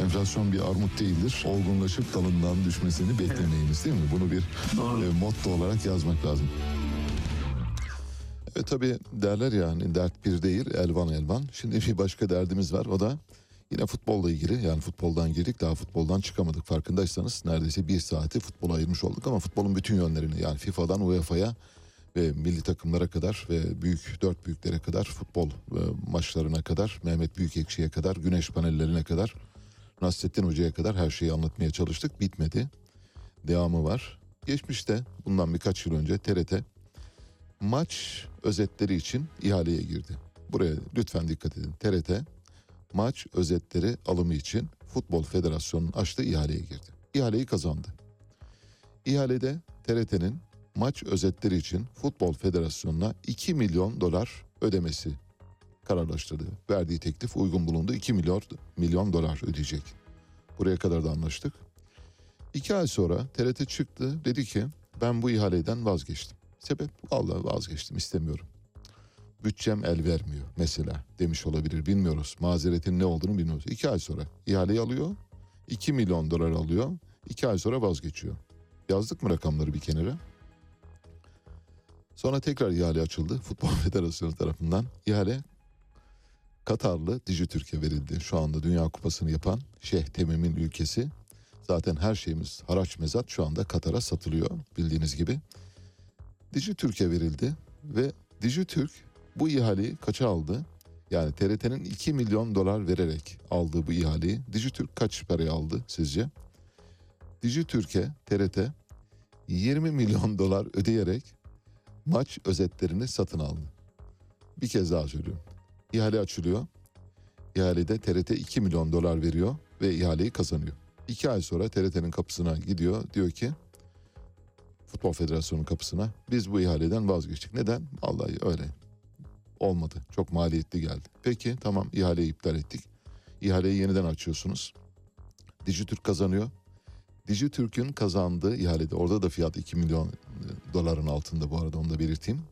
Enflasyon bir armut değildir. Olgunlaşıp dalından düşmesini beklemeyiniz değil mi? Bunu bir e, motto olarak yazmak lazım. Evet tabii derler ya hani dert bir değil elvan elvan. Şimdi bir başka derdimiz var o da yine futbolla ilgili. Yani futboldan girdik daha futboldan çıkamadık farkındaysanız. Neredeyse bir saati futbola ayırmış olduk ama futbolun bütün yönlerini yani FIFA'dan UEFA'ya ve milli takımlara kadar ve büyük dört büyüklere kadar futbol e, maçlarına kadar Mehmet Büyükekşi'ye kadar güneş panellerine kadar Nasrettin Hoca'ya kadar her şeyi anlatmaya çalıştık. Bitmedi. Devamı var. Geçmişte bundan birkaç yıl önce TRT maç özetleri için ihaleye girdi. Buraya lütfen dikkat edin. TRT maç özetleri alımı için Futbol Federasyonu'nun açtığı ihaleye girdi. İhaleyi kazandı. İhalede TRT'nin maç özetleri için Futbol Federasyonu'na 2 milyon dolar ödemesi kararlaştırdı. Verdiği teklif uygun bulundu. 2 milyon, milyon dolar ödeyecek. Buraya kadar da anlaştık. İki ay sonra TRT çıktı dedi ki ben bu ihaleden vazgeçtim. Sebep vallahi vazgeçtim istemiyorum. Bütçem el vermiyor mesela demiş olabilir bilmiyoruz. Mazeretin ne olduğunu bilmiyoruz. İki ay sonra ihaleyi alıyor. 2 milyon dolar alıyor. İki ay sonra vazgeçiyor. Yazdık mı rakamları bir kenara? Sonra tekrar ihale açıldı Futbol Federasyonu tarafından. İhale Katarlı Dijitürk'e verildi. Şu anda Dünya Kupası'nı yapan Şeyh Temim'in ülkesi. Zaten her şeyimiz haraç mezat şu anda Katar'a satılıyor bildiğiniz gibi. Dijitürk'e verildi ve Dijitürk bu ihaleyi kaça aldı? Yani TRT'nin 2 milyon dolar vererek aldığı bu ihaleyi Dijitürk kaç paraya aldı sizce? Dijitürk'e TRT 20 milyon dolar ödeyerek maç özetlerini satın aldı. Bir kez daha söylüyorum. İhale açılıyor. İhalede TRT 2 milyon dolar veriyor ve ihaleyi kazanıyor. İki ay sonra TRT'nin kapısına gidiyor. Diyor ki Futbol Federasyonu'nun kapısına biz bu ihaleden vazgeçtik. Neden? Vallahi öyle. Olmadı. Çok maliyetli geldi. Peki tamam ihaleyi iptal ettik. İhaleyi yeniden açıyorsunuz. Dijitürk kazanıyor. Dijitürk'ün kazandığı ihalede orada da fiyat 2 milyon doların altında bu arada onu da belirteyim.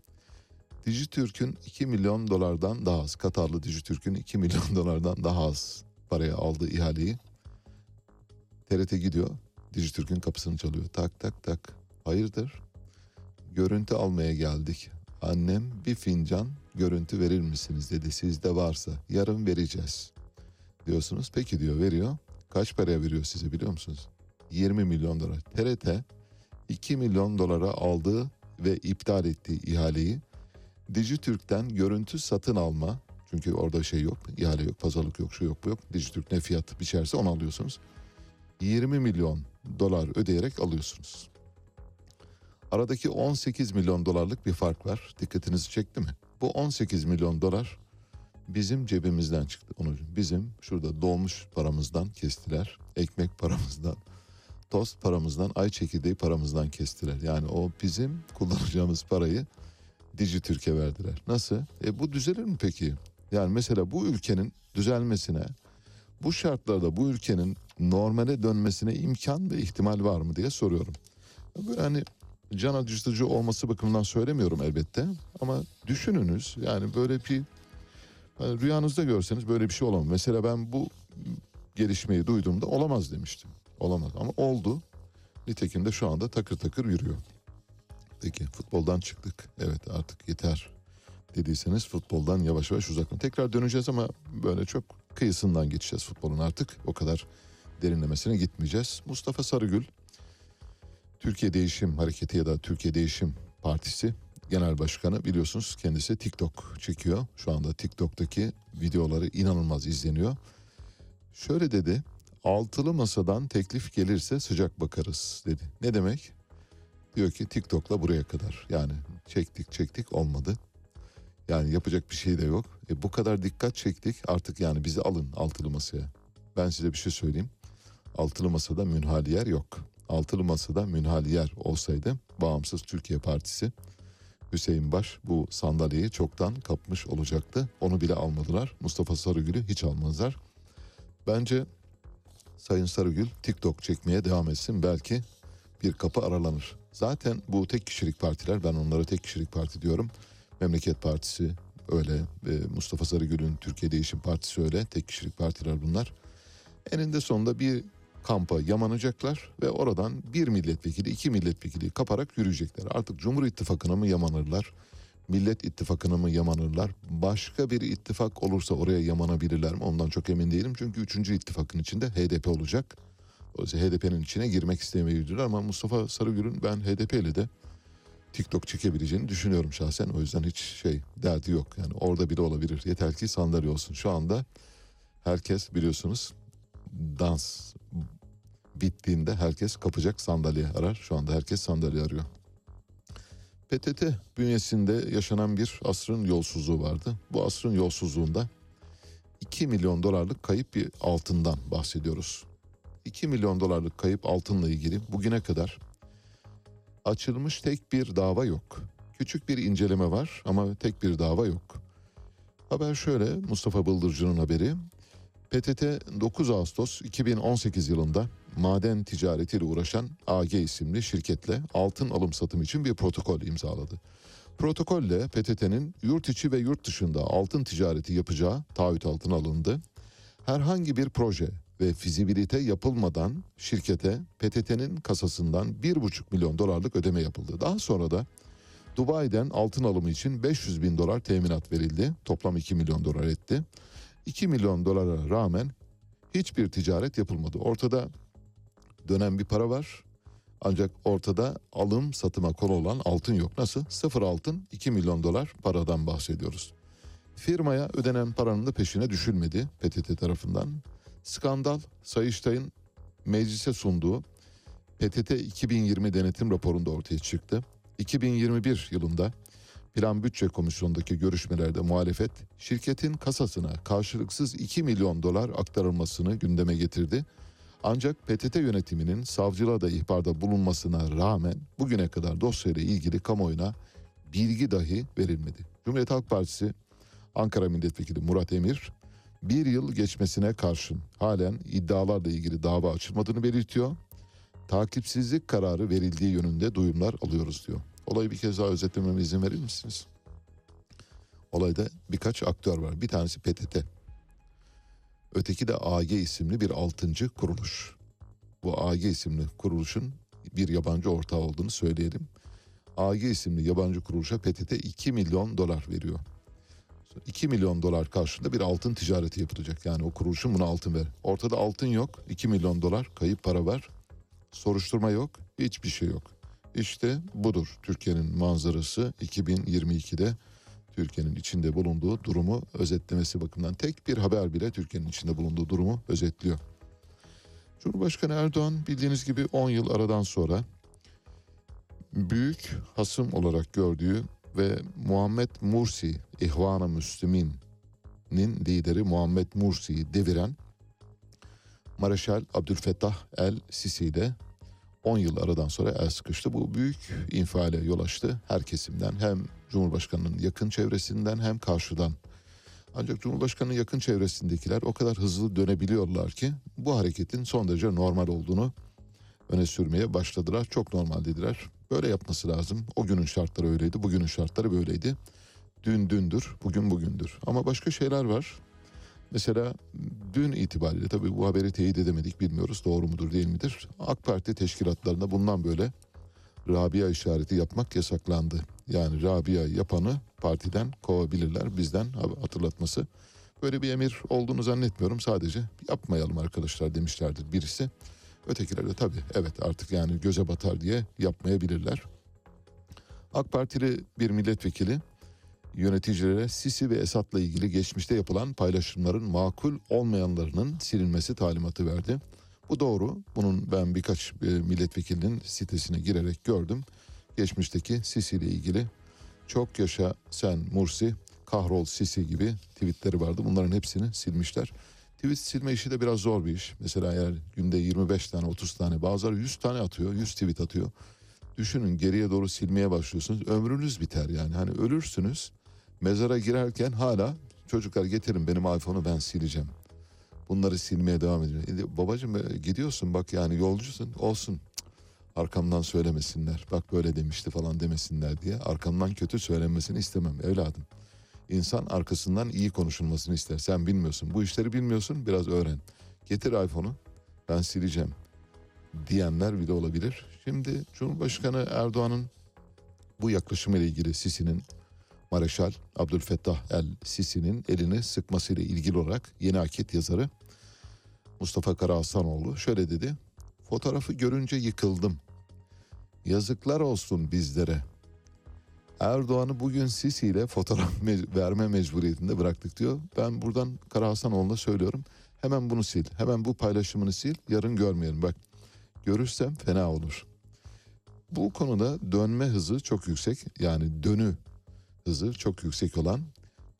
Dijitürk'ün 2 milyon dolardan daha az, Katarlı Dijitürk'ün 2 milyon dolardan daha az paraya aldığı ihaleyi TRT gidiyor. Dijitürk'ün kapısını çalıyor. Tak tak tak. Hayırdır? Görüntü almaya geldik. Annem bir fincan görüntü verir misiniz dedi. Sizde varsa yarın vereceğiz. Diyorsunuz peki diyor veriyor. Kaç paraya veriyor size biliyor musunuz? 20 milyon dolar. TRT 2 milyon dolara aldığı ve iptal ettiği ihaleyi Dijitürk'ten görüntü satın alma çünkü orada şey yok, ihale yok, pazarlık yok, şu yok, bu yok. Dijitürk ne fiyat biçerse onu alıyorsunuz. 20 milyon dolar ödeyerek alıyorsunuz. Aradaki 18 milyon dolarlık bir fark var. Dikkatinizi çekti mi? Bu 18 milyon dolar bizim cebimizden çıktı. Onu bizim şurada dolmuş paramızdan kestiler. Ekmek paramızdan, tost paramızdan, ay çekirdeği paramızdan kestiler. Yani o bizim kullanacağımız parayı Dijitürk'e verdiler. Nasıl? E bu düzelir mi peki? Yani mesela bu ülkenin düzelmesine, bu şartlarda bu ülkenin normale dönmesine imkan ve ihtimal var mı diye soruyorum. Böyle hani can acıtıcı olması bakımından söylemiyorum elbette ama düşününüz yani böyle bir hani rüyanızda görseniz böyle bir şey olamaz. Mesela ben bu gelişmeyi duyduğumda olamaz demiştim. Olamaz ama oldu. Nitekim de şu anda takır takır yürüyor. Peki futboldan çıktık. Evet artık yeter dediyseniz futboldan yavaş yavaş uzaklan. Tekrar döneceğiz ama böyle çok kıyısından geçeceğiz futbolun artık. O kadar derinlemesine gitmeyeceğiz. Mustafa Sarıgül Türkiye Değişim Hareketi ya da Türkiye Değişim Partisi Genel Başkanı biliyorsunuz kendisi TikTok çekiyor. Şu anda TikTok'taki videoları inanılmaz izleniyor. Şöyle dedi. Altılı masadan teklif gelirse sıcak bakarız dedi. Ne demek? Diyor ki TikTok'la buraya kadar. Yani çektik çektik olmadı. Yani yapacak bir şey de yok. E bu kadar dikkat çektik artık yani bizi alın altılı masaya. Ben size bir şey söyleyeyim. Altılı masada münhali yer yok. Altılı masada münhali yer olsaydı Bağımsız Türkiye Partisi Hüseyin Baş bu sandalyeyi çoktan kapmış olacaktı. Onu bile almadılar. Mustafa Sarıgül'ü hiç almazlar. Bence Sayın Sarıgül TikTok çekmeye devam etsin. Belki bir kapı aralanır. Zaten bu tek kişilik partiler ben onlara tek kişilik parti diyorum. Memleket Partisi öyle. e, Mustafa Sarıgül'ün Türkiye Değişim Partisi öyle. Tek kişilik partiler bunlar. Eninde sonunda bir kampa yamanacaklar ve oradan bir milletvekili, iki milletvekili kaparak yürüyecekler. Artık Cumhur İttifakı'na mı yamanırlar? Millet İttifakı'na mı yamanırlar? Başka bir ittifak olursa oraya yamanabilirler mi? Ondan çok emin değilim. Çünkü üçüncü ittifakın içinde HDP olacak. HDP'nin içine girmek istemeyebilirler ama Mustafa Sarıgül'ün ben HDP ile de TikTok çekebileceğini düşünüyorum şahsen. O yüzden hiç şey derdi yok. Yani orada bile olabilir. Yeter ki sandalye olsun. Şu anda herkes biliyorsunuz dans bittiğinde herkes kapacak sandalye arar. Şu anda herkes sandalye arıyor. PTT bünyesinde yaşanan bir asrın yolsuzluğu vardı. Bu asrın yolsuzluğunda 2 milyon dolarlık kayıp bir altından bahsediyoruz. 2 milyon dolarlık kayıp altınla ilgili bugüne kadar açılmış tek bir dava yok. Küçük bir inceleme var ama tek bir dava yok. Haber şöyle Mustafa Bıldırcı'nın haberi. PTT 9 Ağustos 2018 yılında maden ticaretiyle uğraşan AG isimli şirketle altın alım satım için bir protokol imzaladı. Protokolle PTT'nin yurt içi ve yurt dışında altın ticareti yapacağı taahhüt altına alındı. Herhangi bir proje ve fizibilite yapılmadan şirkete PTT'nin kasasından 1,5 milyon dolarlık ödeme yapıldı. Daha sonra da Dubai'den altın alımı için 500 bin dolar teminat verildi. Toplam 2 milyon dolar etti. 2 milyon dolara rağmen hiçbir ticaret yapılmadı. Ortada dönen bir para var. Ancak ortada alım satıma konu olan altın yok. Nasıl? Sıfır altın 2 milyon dolar paradan bahsediyoruz. Firmaya ödenen paranın da peşine düşülmedi PTT tarafından. Skandal Sayıştay'ın meclise sunduğu PTT 2020 denetim raporunda ortaya çıktı. 2021 yılında Plan Bütçe Komisyonu'ndaki görüşmelerde muhalefet şirketin kasasına karşılıksız 2 milyon dolar aktarılmasını gündeme getirdi. Ancak PTT yönetiminin savcılığa da ihbarda bulunmasına rağmen bugüne kadar dosyayla ilgili kamuoyuna bilgi dahi verilmedi. Cumhuriyet Halk Partisi Ankara Milletvekili Murat Emir bir yıl geçmesine karşın halen iddialarla ilgili dava açılmadığını belirtiyor. Takipsizlik kararı verildiği yönünde duyumlar alıyoruz diyor. Olayı bir kez daha özetlememe izin verir misiniz? Olayda birkaç aktör var. Bir tanesi PTT. Öteki de AG isimli bir altıncı kuruluş. Bu AG isimli kuruluşun bir yabancı ortağı olduğunu söyleyelim. AG isimli yabancı kuruluşa PTT 2 milyon dolar veriyor. 2 milyon dolar karşılığında bir altın ticareti yapılacak. Yani o kuruluşun buna altın ver. Ortada altın yok. 2 milyon dolar kayıp para var. Soruşturma yok. Hiçbir şey yok. İşte budur Türkiye'nin manzarası 2022'de Türkiye'nin içinde bulunduğu durumu özetlemesi bakımından tek bir haber bile Türkiye'nin içinde bulunduğu durumu özetliyor. Cumhurbaşkanı Erdoğan bildiğiniz gibi 10 yıl aradan sonra büyük hasım olarak gördüğü ve Muhammed Mursi, İhvan-ı Müslümin'in lideri Muhammed Mursi'yi deviren Mareşal Abdülfettah El Sisi ile 10 yıl aradan sonra el sıkıştı. Bu büyük infiale yol açtı her kesimden hem Cumhurbaşkanı'nın yakın çevresinden hem karşıdan. Ancak Cumhurbaşkanı'nın yakın çevresindekiler o kadar hızlı dönebiliyorlar ki bu hareketin son derece normal olduğunu öne sürmeye başladılar. Çok normal dediler. Böyle yapması lazım. O günün şartları öyleydi, bugünün şartları böyleydi. Dün dündür, bugün bugündür. Ama başka şeyler var. Mesela dün itibariyle tabii bu haberi teyit edemedik bilmiyoruz doğru mudur değil midir. AK Parti teşkilatlarında bundan böyle Rabia işareti yapmak yasaklandı. Yani Rabia yapanı partiden kovabilirler bizden hatırlatması. Böyle bir emir olduğunu zannetmiyorum sadece yapmayalım arkadaşlar demişlerdir birisi. Ötekiler de tabii evet artık yani göze batar diye yapmayabilirler. AK Partili bir milletvekili yöneticilere Sisi ve Esad'la ilgili geçmişte yapılan paylaşımların makul olmayanlarının silinmesi talimatı verdi. Bu doğru. Bunun ben birkaç e, milletvekilinin sitesine girerek gördüm. Geçmişteki Sisi ile ilgili çok yaşa sen Mursi, kahrol Sisi gibi tweetleri vardı. Bunların hepsini silmişler. Tweet silme işi de biraz zor bir iş. Mesela eğer günde 25 tane 30 tane bazıları 100 tane atıyor 100 tweet atıyor. Düşünün geriye doğru silmeye başlıyorsunuz. Ömrünüz biter yani. Hani ölürsünüz. Mezara girerken hala çocuklar getirin benim iPhone'u ben sileceğim. Bunları silmeye devam ediyor. E, babacığım e, gidiyorsun bak yani yolcusun olsun. Arkamdan söylemesinler. Bak böyle demişti falan demesinler diye. Arkamdan kötü söylenmesini istemem evladım. İnsan arkasından iyi konuşulmasını ister. Sen bilmiyorsun. Bu işleri bilmiyorsun biraz öğren. Getir iPhone'u ben sileceğim diyenler bile olabilir. Şimdi Cumhurbaşkanı Erdoğan'ın bu yaklaşımıyla ilgili Sisi'nin Mareşal Abdülfettah El Sisi'nin elini sıkmasıyla ilgili olarak Yeni Akit yazarı Mustafa Kara Hasanoğlu şöyle dedi. Fotoğrafı görünce yıkıldım. Yazıklar olsun bizlere. Erdoğan'ı bugün Sisi ile fotoğraf me- verme mecburiyetinde bıraktık diyor. Ben buradan Kara Hasanoğlu'na söylüyorum. Hemen bunu sil. Hemen bu paylaşımını sil. Yarın görmeyelim. Bak görürsem fena olur. Bu konuda dönme hızı çok yüksek. Yani dönü hızı çok yüksek olan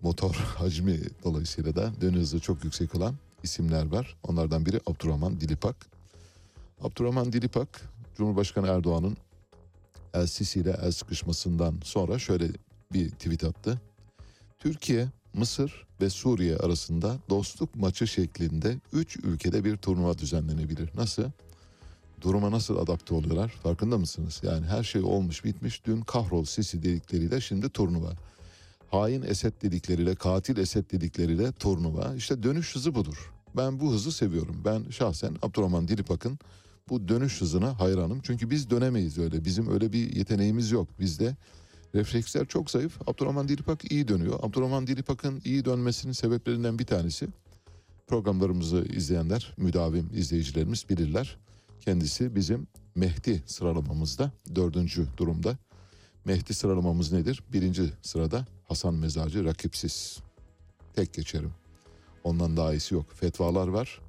motor hacmi dolayısıyla da dönü hızı çok yüksek olan isimler var. Onlardan biri Abdurrahman Dilipak. Abdurrahman Dilipak Cumhurbaşkanı Erdoğan'ın El Sisi ile el sıkışmasından sonra şöyle bir tweet attı. Türkiye, Mısır ve Suriye arasında dostluk maçı şeklinde 3 ülkede bir turnuva düzenlenebilir. Nasıl? Duruma nasıl adapte oluyorlar farkında mısınız? Yani her şey olmuş bitmiş dün kahrol Sisi dedikleriyle şimdi turnuva. Hain Esed dedikleriyle katil Esed dedikleriyle turnuva. İşte dönüş hızı budur. Ben bu hızı seviyorum. Ben şahsen Abdurrahman Dilipak'ın bu dönüş hızına hayranım. Çünkü biz dönemeyiz öyle. Bizim öyle bir yeteneğimiz yok. Bizde refleksler çok zayıf. Abdurrahman Dilipak iyi dönüyor. Abdurrahman Dilipak'ın iyi dönmesinin sebeplerinden bir tanesi programlarımızı izleyenler, müdavim izleyicilerimiz bilirler. Kendisi bizim Mehdi sıralamamızda dördüncü durumda. Mehdi sıralamamız nedir? Birinci sırada Hasan Mezarcı rakipsiz. Tek geçerim. Ondan daha iyisi yok. Fetvalar var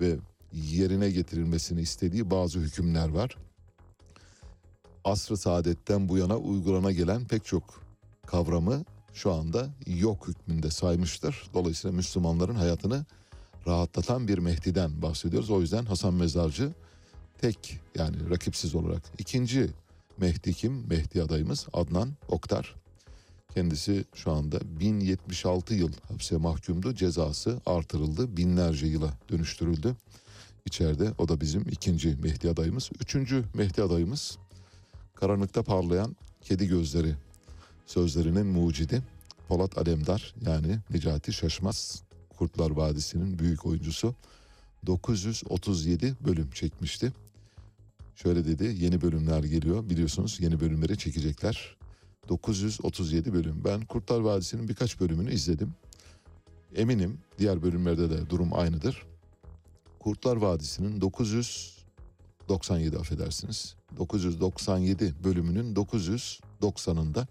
ve yerine getirilmesini istediği bazı hükümler var. Asr-ı saadetten bu yana uygulana gelen pek çok kavramı şu anda yok hükmünde saymıştır. Dolayısıyla Müslümanların hayatını rahatlatan bir Mehdi'den bahsediyoruz. O yüzden Hasan Mezarcı tek yani rakipsiz olarak. İkinci Mehdi kim? Mehdi adayımız Adnan Oktar. Kendisi şu anda 1076 yıl hapse mahkumdu. Cezası artırıldı. Binlerce yıla dönüştürüldü. İçeride o da bizim ikinci Mehdi adayımız. Üçüncü Mehdi adayımız karanlıkta parlayan kedi gözleri sözlerinin mucidi Polat Alemdar yani Necati Şaşmaz Kurtlar Vadisi'nin büyük oyuncusu 937 bölüm çekmişti. Şöyle dedi yeni bölümler geliyor biliyorsunuz yeni bölümleri çekecekler. 937 bölüm. Ben Kurtlar Vadisi'nin birkaç bölümünü izledim. Eminim diğer bölümlerde de durum aynıdır. Kurtlar Vadisi'nin 997 affedersiniz. 997 bölümünün 990'ında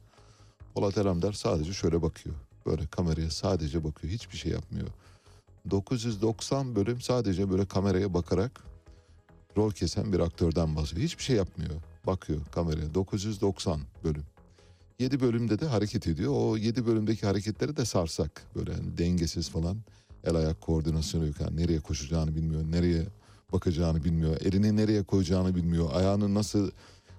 Polat Alemdar sadece şöyle bakıyor. Böyle kameraya sadece bakıyor. Hiçbir şey yapmıyor. 990 bölüm sadece böyle kameraya bakarak rol kesen bir aktörden bahsediyor. Hiçbir şey yapmıyor. Bakıyor kameraya. 990 bölüm. 7 bölümde de hareket ediyor. O 7 bölümdeki hareketleri de sarsak. Böyle hani dengesiz falan. El ayak koordinasyonu yok. Yani nereye koşacağını bilmiyor. Nereye bakacağını bilmiyor. Elini nereye koyacağını bilmiyor. Ayağını nasıl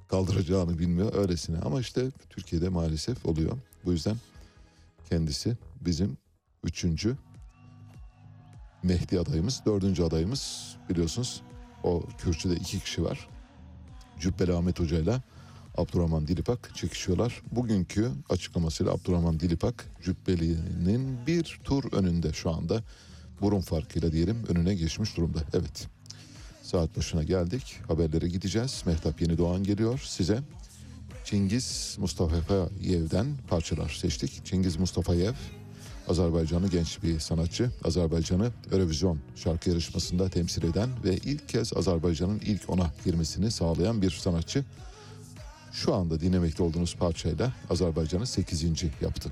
kaldıracağını bilmiyor. Öylesine. Ama işte Türkiye'de maalesef oluyor. Bu yüzden kendisi bizim üçüncü Mehdi adayımız. Dördüncü adayımız biliyorsunuz o kürsüde iki kişi var. Cübbeli Ahmet Hoca ile Abdurrahman Dilipak çekişiyorlar. Bugünkü açıklamasıyla Abdurrahman Dilipak Cübbeli'nin bir tur önünde şu anda. Burun farkıyla diyelim önüne geçmiş durumda. Evet saat başına geldik. Haberlere gideceğiz. Mehtap Yeni Doğan geliyor size. Cengiz Mustafa'yev'den parçalar seçtik. Cengiz Mustafayev Azerbaycanlı genç bir sanatçı. Azerbaycan'ı Eurovision şarkı yarışmasında temsil eden ve ilk kez Azerbaycan'ın ilk ona girmesini sağlayan bir sanatçı. Şu anda dinlemekte olduğunuz parçayla Azerbaycan'ı 8. yaptı.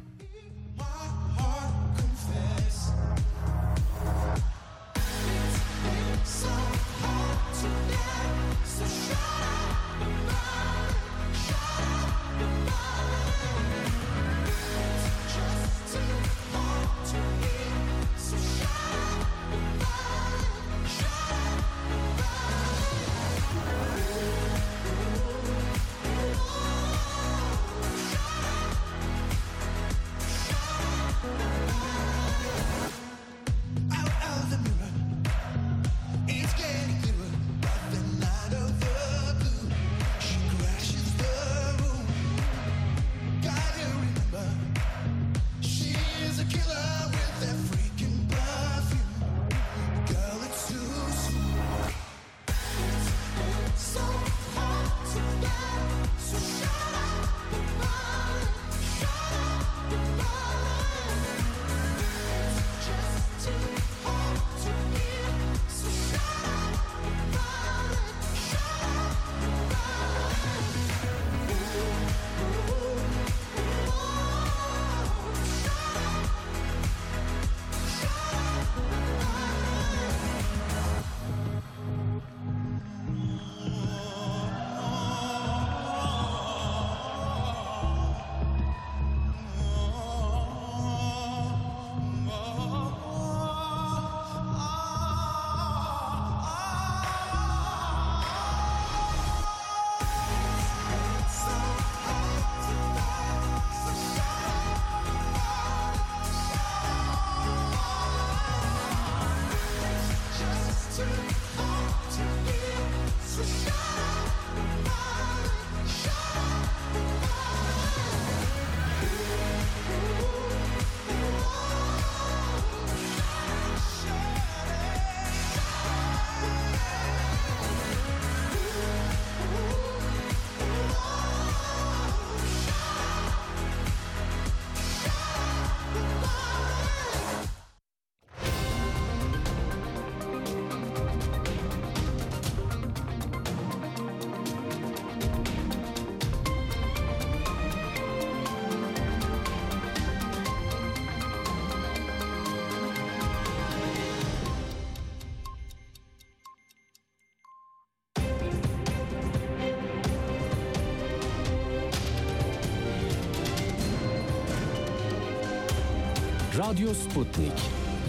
Radyo Sputnik.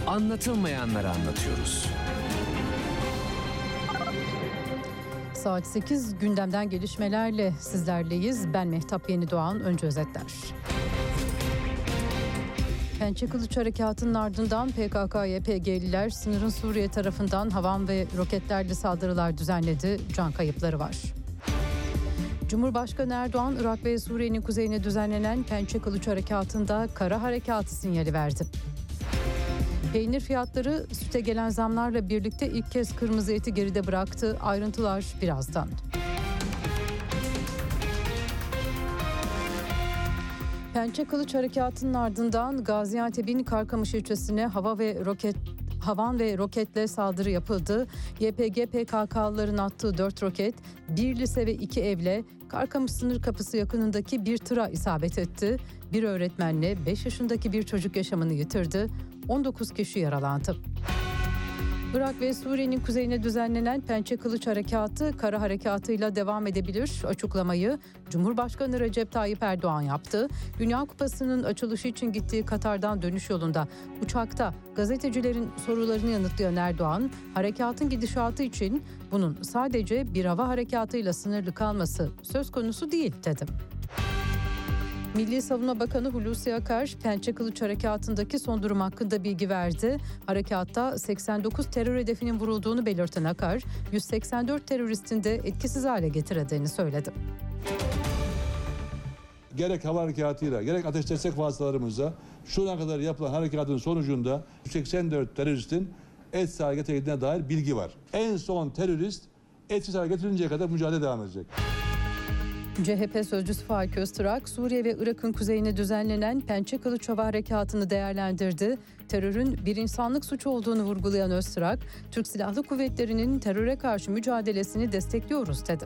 Anlatılmayanları anlatıyoruz. Saat 8 gündemden gelişmelerle sizlerleyiz. Ben Mehtap Yeni Doğan. Önce özetler. Pençe Kılıç Harekatı'nın ardından PKK-YPG'liler sınırın Suriye tarafından havan ve roketlerle saldırılar düzenledi. Can kayıpları var. Cumhurbaşkanı Erdoğan, Irak ve Suriye'nin kuzeyine düzenlenen Pençe Kılıç Harekatı'nda kara harekatı sinyali verdi. Peynir fiyatları süte gelen zamlarla birlikte ilk kez kırmızı eti geride bıraktı. Ayrıntılar birazdan. Pençe Kılıç Harekatı'nın ardından Gaziantep'in Karkamış ilçesine hava ve roket havan ve roketle saldırı yapıldı. YPG PKK'lıların attığı 4 roket bir lise ve 2 evle Karkamış sınır kapısı yakınındaki bir tıra isabet etti. Bir öğretmenle 5 yaşındaki bir çocuk yaşamını yitirdi. 19 kişi yaralandı. Irak ve Suriye'nin kuzeyine düzenlenen Pençe Kılıç Harekatı kara harekatıyla devam edebilir açıklamayı Cumhurbaşkanı Recep Tayyip Erdoğan yaptı. Dünya Kupası'nın açılışı için gittiği Katar'dan dönüş yolunda uçakta gazetecilerin sorularını yanıtlayan Erdoğan, harekatın gidişatı için bunun sadece bir hava harekatıyla sınırlı kalması söz konusu değil dedi. Milli Savunma Bakanı Hulusi Akar, Pençe Kılıç Harekatı'ndaki son durum hakkında bilgi verdi. Harekatta 89 terör hedefinin vurulduğunu belirten Akar, 184 teröristin de etkisiz hale getirildiğini söyledi. Gerek hava harekatıyla gerek ateş destek vasıtalarımızla şu ana kadar yapılan harekatın sonucunda 184 teröristin etkisiz hale getirildiğine dair bilgi var. En son terörist etkisiz hale getirilinceye kadar mücadele devam edecek. CHP sözcüsü Faik Öztürk, Suriye ve Irak'ın kuzeyine düzenlenen Pençe Kılıç Hava Harekatı'nı değerlendirdi. Terörün bir insanlık suçu olduğunu vurgulayan Öztürk, Türk Silahlı Kuvvetleri'nin teröre karşı mücadelesini destekliyoruz dedi.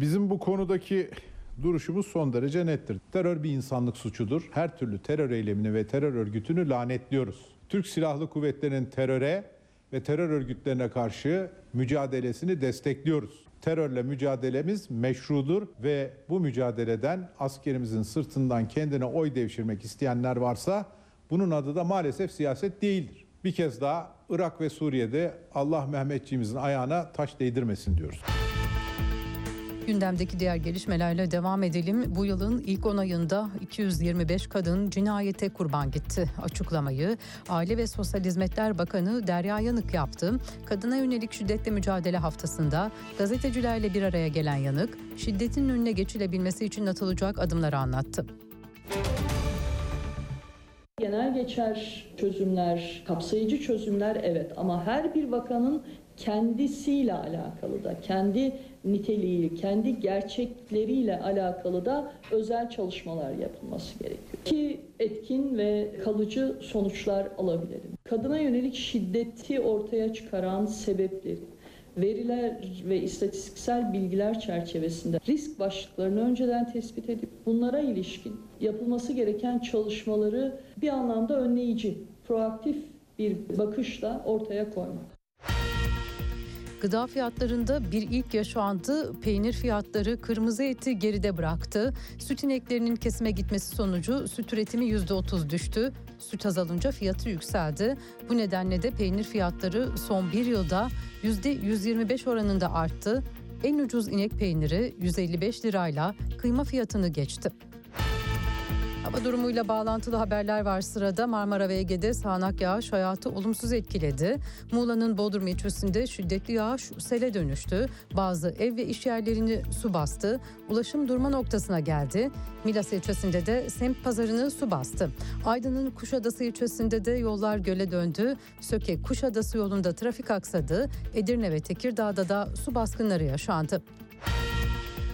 Bizim bu konudaki duruşumuz son derece nettir. Terör bir insanlık suçudur. Her türlü terör eylemini ve terör örgütünü lanetliyoruz. Türk Silahlı Kuvvetleri'nin teröre ve terör örgütlerine karşı mücadelesini destekliyoruz. Terörle mücadelemiz meşrudur ve bu mücadeleden askerimizin sırtından kendine oy devşirmek isteyenler varsa bunun adı da maalesef siyaset değildir. Bir kez daha Irak ve Suriye'de Allah Mehmetçiğimizin ayağına taş değdirmesin diyoruz. Gündemdeki diğer gelişmelerle devam edelim. Bu yılın ilk 10 ayında 225 kadın cinayete kurban gitti. Açıklamayı Aile ve Sosyal Hizmetler Bakanı Derya Yanık yaptı. Kadına yönelik şiddetle mücadele haftasında gazetecilerle bir araya gelen Yanık, şiddetin önüne geçilebilmesi için atılacak adımları anlattı. Genel geçer çözümler, kapsayıcı çözümler evet ama her bir vakanın kendisiyle alakalı da, kendi niteliği, kendi gerçekleriyle alakalı da özel çalışmalar yapılması gerekiyor. Ki etkin ve kalıcı sonuçlar alabilelim. Kadına yönelik şiddeti ortaya çıkaran sebepleri, veriler ve istatistiksel bilgiler çerçevesinde risk başlıklarını önceden tespit edip bunlara ilişkin yapılması gereken çalışmaları bir anlamda önleyici, proaktif bir bakışla ortaya koymak. Gıda fiyatlarında bir ilk yaşandı. Peynir fiyatları kırmızı eti geride bıraktı. Süt ineklerinin kesime gitmesi sonucu süt üretimi %30 düştü. Süt azalınca fiyatı yükseldi. Bu nedenle de peynir fiyatları son bir yılda %125 oranında arttı. En ucuz inek peyniri 155 lirayla kıyma fiyatını geçti. Hava durumuyla bağlantılı haberler var sırada. Marmara ve Ege'de sağanak yağış hayatı olumsuz etkiledi. Muğla'nın Bodrum ilçesinde şiddetli yağış sele dönüştü. Bazı ev ve iş yerlerini su bastı. Ulaşım durma noktasına geldi. Milas ilçesinde de semt pazarını su bastı. Aydın'ın Kuşadası ilçesinde de yollar göle döndü. Söke Kuşadası yolunda trafik aksadı. Edirne ve Tekirdağ'da da su baskınları yaşandı.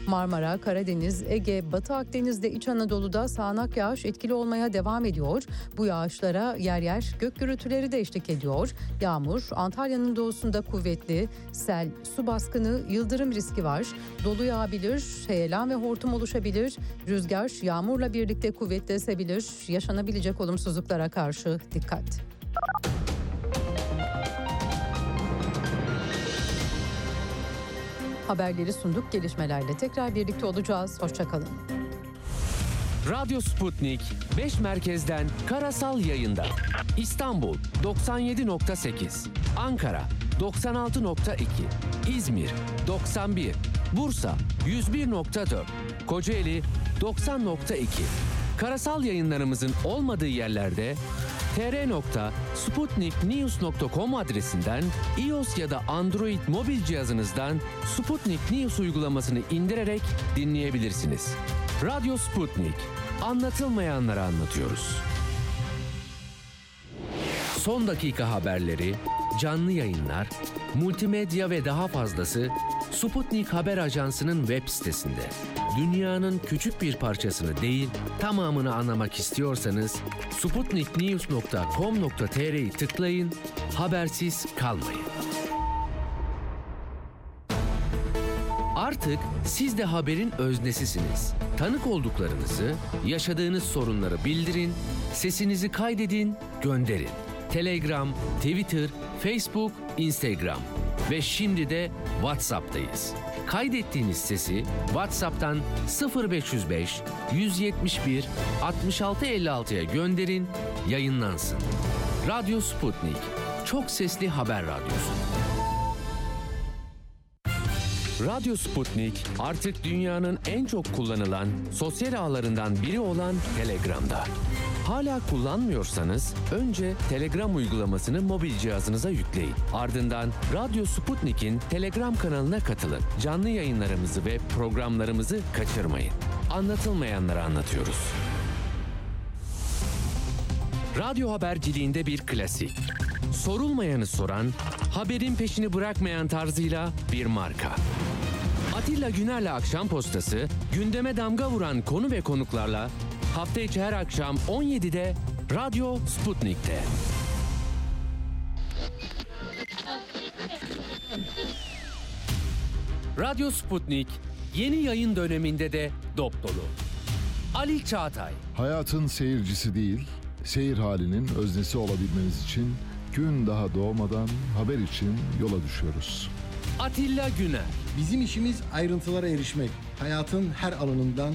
Marmara, Karadeniz, Ege, Batı Akdeniz'de İç Anadolu'da sağanak yağış etkili olmaya devam ediyor. Bu yağışlara yer yer gök gürültüleri de eşlik ediyor. Yağmur Antalya'nın doğusunda kuvvetli, sel, su baskını, yıldırım riski var. Dolu yağabilir, heyelan ve hortum oluşabilir. Rüzgar yağmurla birlikte kuvvetli esebilir. Yaşanabilecek olumsuzluklara karşı dikkat. Haberleri sunduk gelişmelerle tekrar birlikte olacağız. Hoşçakalın. Radyo Sputnik 5 merkezden karasal yayında. İstanbul 97.8, Ankara 96.2, İzmir 91, Bursa 101.4, Kocaeli 90.2. Karasal yayınlarımızın olmadığı yerlerde tr.sputniknews.com adresinden iOS ya da Android mobil cihazınızdan Sputnik News uygulamasını indirerek dinleyebilirsiniz. Radyo Sputnik. Anlatılmayanları anlatıyoruz. Son dakika haberleri, canlı yayınlar, multimedya ve daha fazlası Sputnik Haber Ajansı'nın web sitesinde. Dünyanın küçük bir parçasını değil, tamamını anlamak istiyorsanız sputniknews.com.tr'yi tıklayın, habersiz kalmayın. Artık siz de haberin öznesisiniz. Tanık olduklarınızı, yaşadığınız sorunları bildirin, sesinizi kaydedin, gönderin. Telegram, Twitter, Facebook, Instagram ve şimdi de WhatsApp'tayız. Kaydettiğiniz sesi WhatsApp'tan 0505 171 6656'ya gönderin, yayınlansın. Radyo Sputnik. Çok sesli haber radyosu. Radyo Sputnik artık dünyanın en çok kullanılan sosyal ağlarından biri olan Telegram'da. Hala kullanmıyorsanız önce Telegram uygulamasını mobil cihazınıza yükleyin. Ardından Radyo Sputnik'in Telegram kanalına katılın. Canlı yayınlarımızı ve programlarımızı kaçırmayın. Anlatılmayanları anlatıyoruz. Radyo haberciliğinde bir klasik. Sorulmayanı soran, haberin peşini bırakmayan tarzıyla bir marka. Atilla Güner'le Akşam Postası, gündeme damga vuran konu ve konuklarla hafta içi her akşam 17'de Radyo Sputnik'te. Radyo Sputnik Yeni yayın döneminde de dop dolu. Ali Çağatay, Hayatın seyircisi değil, seyir halinin öznesi olabilmeniz için gün daha doğmadan haber için yola düşüyoruz. Atilla Güner, Bizim işimiz ayrıntılara erişmek. Hayatın her alanından,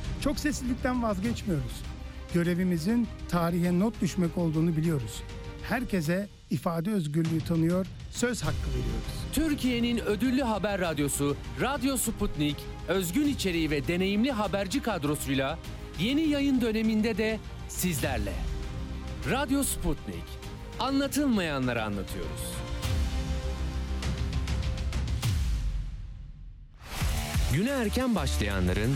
Çok seslilikten vazgeçmiyoruz. Görevimizin tarihe not düşmek olduğunu biliyoruz. Herkese ifade özgürlüğü tanıyor, söz hakkı veriyoruz. Türkiye'nin ödüllü haber radyosu Radyo Sputnik, özgün içeriği ve deneyimli haberci kadrosuyla yeni yayın döneminde de sizlerle. Radyo Sputnik, anlatılmayanları anlatıyoruz. Güne erken başlayanların,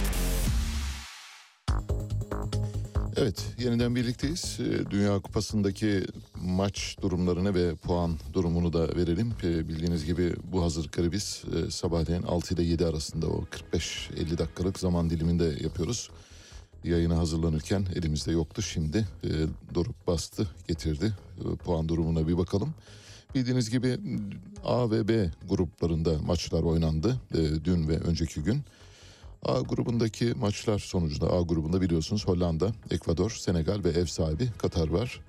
Evet, yeniden birlikteyiz. Ee, Dünya Kupası'ndaki maç durumlarını ve puan durumunu da verelim. Ee, Bildiğiniz gibi bu hazırlıkları biz e, sabahleyin 6 ile 7 arasında o 45-50 dakikalık zaman diliminde yapıyoruz. Yayına hazırlanırken elimizde yoktu. Şimdi e, Doruk bastı, getirdi. E, Puan durumuna bir bakalım. Bildiğiniz gibi A ve B gruplarında maçlar oynandı e, dün ve önceki gün. A grubundaki maçlar sonucunda A grubunda biliyorsunuz Hollanda, Ekvador, Senegal ve ev sahibi Katar var.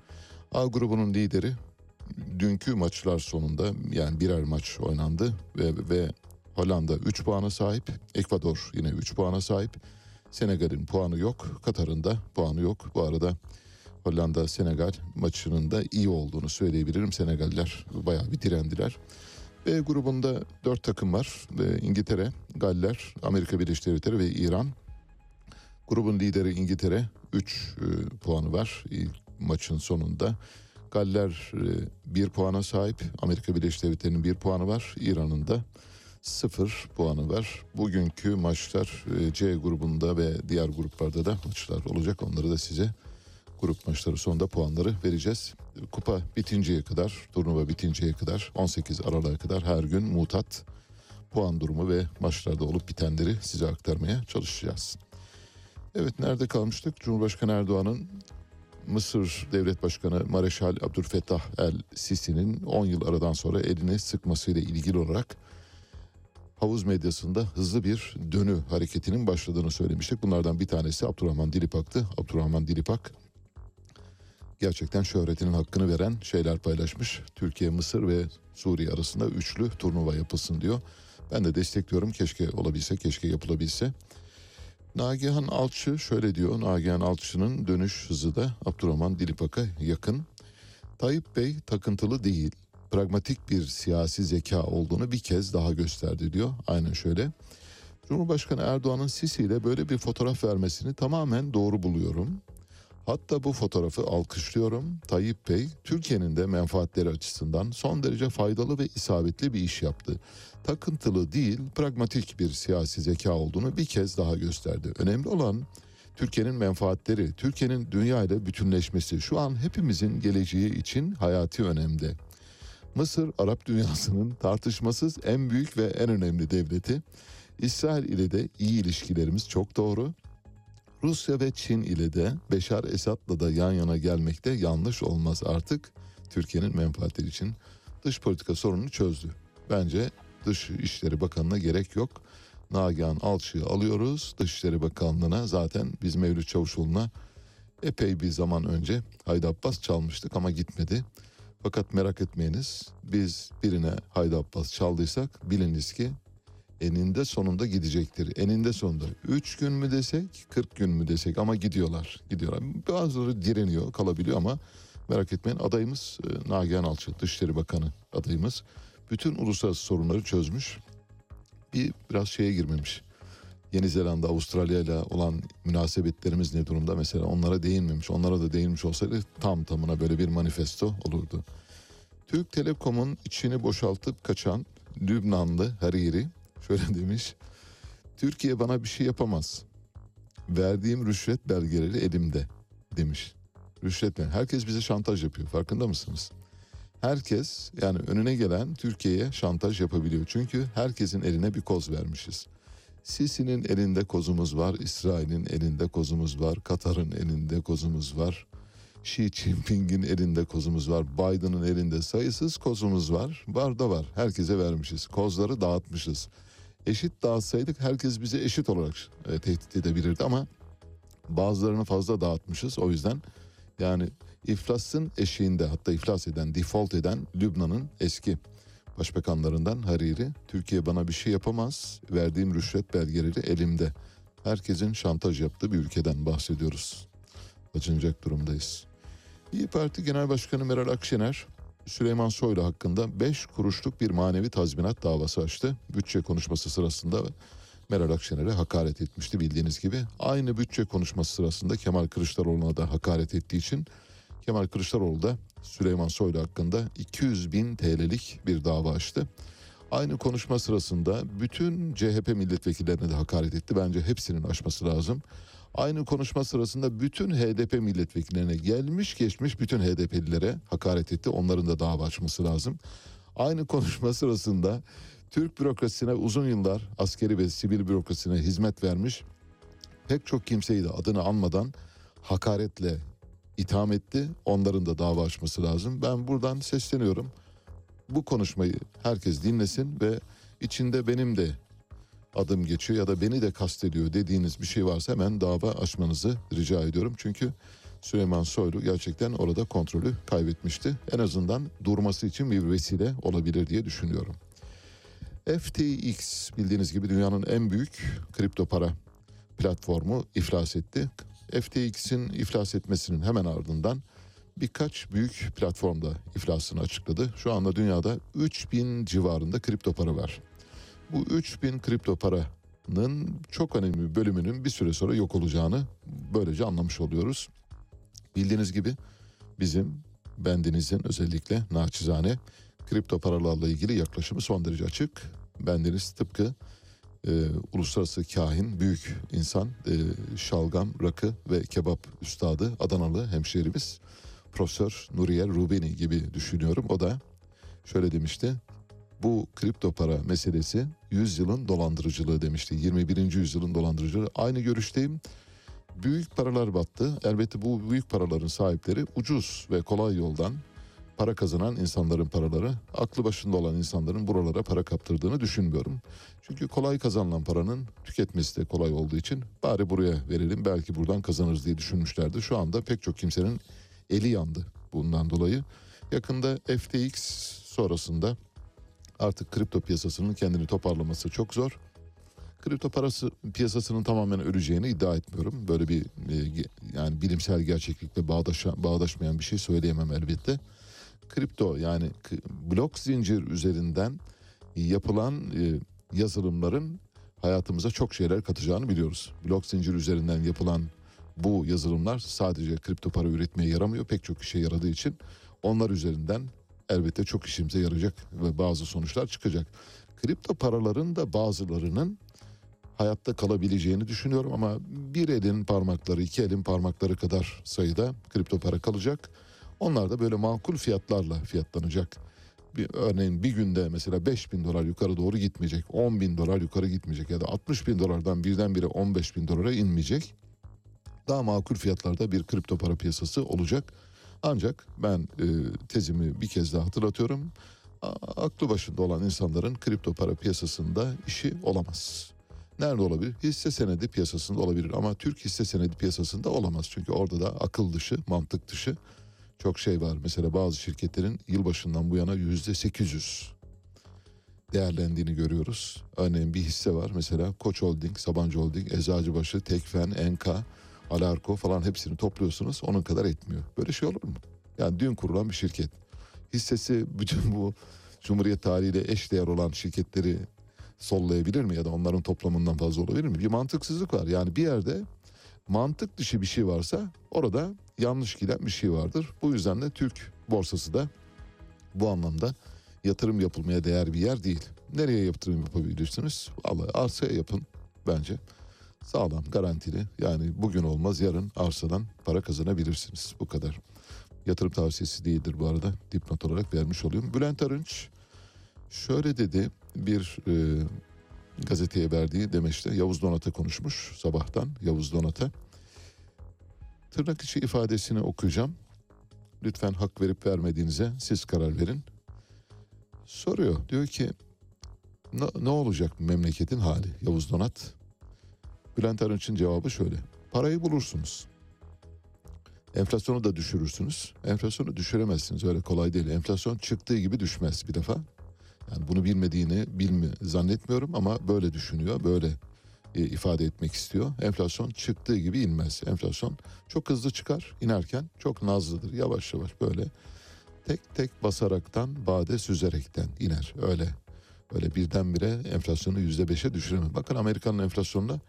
A grubunun lideri dünkü maçlar sonunda yani birer maç oynandı ve, ve Hollanda 3 puana sahip, Ekvador yine 3 puana sahip. Senegal'in puanı yok, Katar'ın da puanı yok. Bu arada Hollanda Senegal maçının da iyi olduğunu söyleyebilirim. Senegaller bayağı bir direndiler. B grubunda dört takım var. Ee, İngiltere, Galler, Amerika Birleşik Devletleri ve İran. Grubun lideri İngiltere 3 puanı var ilk maçın sonunda. Galler 1 puana sahip. Amerika Birleşik Devletleri'nin 1 puanı var. İran'ın da 0 puanı var. Bugünkü maçlar e, C grubunda ve diğer gruplarda da maçlar olacak. Onları da size grup maçları sonunda puanları vereceğiz. Kupa bitinceye kadar, turnuva bitinceye kadar 18 Aralık'a kadar her gün mutat puan durumu ve maçlarda olup bitenleri size aktarmaya çalışacağız. Evet nerede kalmıştık? Cumhurbaşkanı Erdoğan'ın Mısır Devlet Başkanı Mareşal Abdülfettah El Sisi'nin 10 yıl aradan sonra elini sıkmasıyla ilgili olarak havuz medyasında hızlı bir dönü hareketinin başladığını söylemiştik. Bunlardan bir tanesi Abdurrahman Dilipak'tı. Abdurrahman Dilipak gerçekten şöhretinin hakkını veren şeyler paylaşmış. Türkiye, Mısır ve Suriye arasında üçlü turnuva yapılsın diyor. Ben de destekliyorum. Keşke olabilse, keşke yapılabilse. Nagihan Alçı şöyle diyor. Nagihan Alçı'nın dönüş hızı da Abdurrahman Dilipak'a yakın. Tayyip Bey takıntılı değil, pragmatik bir siyasi zeka olduğunu bir kez daha gösterdi diyor. Aynen şöyle. Cumhurbaşkanı Erdoğan'ın Sisi ile böyle bir fotoğraf vermesini tamamen doğru buluyorum. Hatta bu fotoğrafı alkışlıyorum. Tayyip Bey Türkiye'nin de menfaatleri açısından son derece faydalı ve isabetli bir iş yaptı. Takıntılı değil, pragmatik bir siyasi zeka olduğunu bir kez daha gösterdi. Önemli olan Türkiye'nin menfaatleri, Türkiye'nin dünya ile bütünleşmesi şu an hepimizin geleceği için hayati önemde. Mısır Arap dünyasının tartışmasız en büyük ve en önemli devleti. İsrail ile de iyi ilişkilerimiz çok doğru. Rusya ve Çin ile de Beşar Esad'la da yan yana gelmekte yanlış olmaz artık. Türkiye'nin menfaatleri için dış politika sorununu çözdü. Bence Dış İşleri Bakanı'na gerek yok. Nagihan Alçı'yı alıyoruz. Dışişleri Bakanlığı'na zaten biz Mevlüt Çavuşoğlu'na epey bir zaman önce Haydi Abbas çalmıştık ama gitmedi. Fakat merak etmeyiniz biz birine Haydi Abbas çaldıysak biliniz ki eninde sonunda gidecektir. Eninde sonunda 3 gün mü desek 40 gün mü desek ama gidiyorlar. Gidiyorlar. Bazıları direniyor kalabiliyor ama merak etmeyin adayımız e, Nagihan Alçı Dışişleri Bakanı adayımız. Bütün uluslararası sorunları çözmüş. Bir biraz şeye girmemiş. Yeni Zelanda, Avustralya ile olan münasebetlerimiz ne durumda? Mesela onlara değinmemiş. Onlara da değinmiş olsaydı tam tamına böyle bir manifesto olurdu. Türk Telekom'un içini boşaltıp kaçan Lübnanlı Hariri şöyle demiş. Türkiye bana bir şey yapamaz. Verdiğim rüşvet belgeleri elimde demiş. Rüşvet mi? Herkes bize şantaj yapıyor. Farkında mısınız? Herkes yani önüne gelen Türkiye'ye şantaj yapabiliyor. Çünkü herkesin eline bir koz vermişiz. Sisi'nin elinde kozumuz var, İsrail'in elinde kozumuz var, Katar'ın elinde kozumuz var. Xi Jinping'in elinde kozumuz var, Biden'ın elinde sayısız kozumuz var. Var da var, herkese vermişiz. Kozları dağıtmışız. Eşit dağıtsaydık herkes bizi eşit olarak e, tehdit edebilirdi ama bazılarını fazla dağıtmışız. O yüzden yani iflasın eşiğinde hatta iflas eden, default eden Lübnan'ın eski başbakanlarından Hariri, Türkiye bana bir şey yapamaz, verdiğim rüşvet belgeleri elimde. Herkesin şantaj yaptığı bir ülkeden bahsediyoruz. Acınacak durumdayız. İyi Parti Genel Başkanı Meral Akşener, Süleyman Soylu hakkında 5 kuruşluk bir manevi tazminat davası açtı. Bütçe konuşması sırasında Meral Akşener'e hakaret etmişti bildiğiniz gibi. Aynı bütçe konuşması sırasında Kemal Kılıçdaroğlu'na da hakaret ettiği için Kemal Kılıçdaroğlu da Süleyman Soylu hakkında 200 bin TL'lik bir dava açtı. Aynı konuşma sırasında bütün CHP milletvekillerine de hakaret etti. Bence hepsinin aşması lazım. Aynı konuşma sırasında bütün HDP milletvekillerine gelmiş geçmiş bütün HDP'lilere hakaret etti. Onların da dava açması lazım. Aynı konuşma sırasında Türk bürokrasisine uzun yıllar askeri ve sivil bürokrasisine hizmet vermiş pek çok kimseyi de adını anmadan hakaretle itham etti. Onların da dava açması lazım. Ben buradan sesleniyorum. Bu konuşmayı herkes dinlesin ve içinde benim de adım geçiyor ya da beni de kastediyor dediğiniz bir şey varsa hemen dava açmanızı rica ediyorum. Çünkü Süleyman Soylu gerçekten orada kontrolü kaybetmişti. En azından durması için bir vesile olabilir diye düşünüyorum. FTX bildiğiniz gibi dünyanın en büyük kripto para platformu iflas etti. FTX'in iflas etmesinin hemen ardından birkaç büyük platformda iflasını açıkladı. Şu anda dünyada 3000 civarında kripto para var. Bu 3000 kripto paranın çok önemli bir bölümünün bir süre sonra yok olacağını böylece anlamış oluyoruz. Bildiğiniz gibi bizim bendinizin özellikle naçizane kripto paralarla ilgili yaklaşımı son derece açık. Bendeniz tıpkı e, uluslararası kahin, büyük insan, e, şalgam, rakı ve kebap üstadı Adanalı hemşehrimiz Profesör Nuriye Rubini gibi düşünüyorum. O da şöyle demişti. Bu kripto para meselesi 100 yılın dolandırıcılığı demişti. 21. yüzyılın dolandırıcılığı. Aynı görüşteyim. Büyük paralar battı. Elbette bu büyük paraların sahipleri ucuz ve kolay yoldan para kazanan insanların paraları, aklı başında olan insanların buralara para kaptırdığını düşünmüyorum. Çünkü kolay kazanılan paranın tüketmesi de kolay olduğu için bari buraya verelim belki buradan kazanırız diye düşünmüşlerdi. Şu anda pek çok kimsenin eli yandı bundan dolayı. Yakında FTX sonrasında artık kripto piyasasının kendini toparlaması çok zor. Kripto parası piyasasının tamamen öleceğini iddia etmiyorum. Böyle bir e, yani bilimsel gerçeklikle bağdaşa, bağdaşmayan bir şey söyleyemem elbette kripto yani blok zincir üzerinden yapılan e, yazılımların hayatımıza çok şeyler katacağını biliyoruz. Blok zincir üzerinden yapılan bu yazılımlar sadece kripto para üretmeye yaramıyor. Pek çok işe yaradığı için onlar üzerinden elbette çok işimize yarayacak ve bazı sonuçlar çıkacak. Kripto paraların da bazılarının hayatta kalabileceğini düşünüyorum ama bir elin parmakları, iki elin parmakları kadar sayıda kripto para kalacak. Onlar da böyle makul fiyatlarla fiyatlanacak. Bir, örneğin bir günde mesela 5 bin dolar yukarı doğru gitmeyecek. 10 bin dolar yukarı gitmeyecek ya da 60 bin dolardan birdenbire 15 bin dolara inmeyecek. Daha makul fiyatlarda bir kripto para piyasası olacak. Ancak ben e, tezimi bir kez daha hatırlatıyorum. A, aklı başında olan insanların kripto para piyasasında işi olamaz. Nerede olabilir? Hisse senedi piyasasında olabilir ama Türk hisse senedi piyasasında olamaz. Çünkü orada da akıl dışı, mantık dışı çok şey var. Mesela bazı şirketlerin yılbaşından bu yana yüzde 800 değerlendiğini görüyoruz. Örneğin bir hisse var mesela Koç Holding, Sabancı Holding, Eczacıbaşı, Tekfen, Enka, Alarko falan hepsini topluyorsunuz onun kadar etmiyor. Böyle şey olur mu? Yani dün kurulan bir şirket. Hissesi bütün bu Cumhuriyet tarihiyle eş değer olan şirketleri sollayabilir mi ya da onların toplamından fazla olabilir mi? Bir mantıksızlık var. Yani bir yerde mantık dışı bir şey varsa orada yanlış giden bir şey vardır. Bu yüzden de Türk borsası da bu anlamda yatırım yapılmaya değer bir yer değil. Nereye yatırım yapabilirsiniz? Allah arsaya yapın bence. Sağlam, garantili. Yani bugün olmaz yarın arsadan para kazanabilirsiniz. Bu kadar. Yatırım tavsiyesi değildir bu arada. Dipnot olarak vermiş oluyorum. Bülent Arınç şöyle dedi bir e, gazeteye verdiği demeçte Yavuz Donat'a konuşmuş sabahtan Yavuz Donat'a. Tırnak içi ifadesini okuyacağım. Lütfen hak verip vermediğinize siz karar verin. Soruyor diyor ki ne, olacak memleketin hali Yavuz Donat? Bülent Arınç'ın cevabı şöyle. Parayı bulursunuz. Enflasyonu da düşürürsünüz. Enflasyonu düşüremezsiniz öyle kolay değil. Enflasyon çıktığı gibi düşmez bir defa. Yani bunu bilmediğini bilmi zannetmiyorum ama böyle düşünüyor, böyle e, ifade etmek istiyor. Enflasyon çıktığı gibi inmez. Enflasyon çok hızlı çıkar, inerken çok nazlıdır. Yavaş yavaş böyle tek tek basaraktan, bade süzerekten iner. Öyle öyle birdenbire enflasyonu yüzde beşe düşüremez. Bakın Amerika'nın enflasyonunu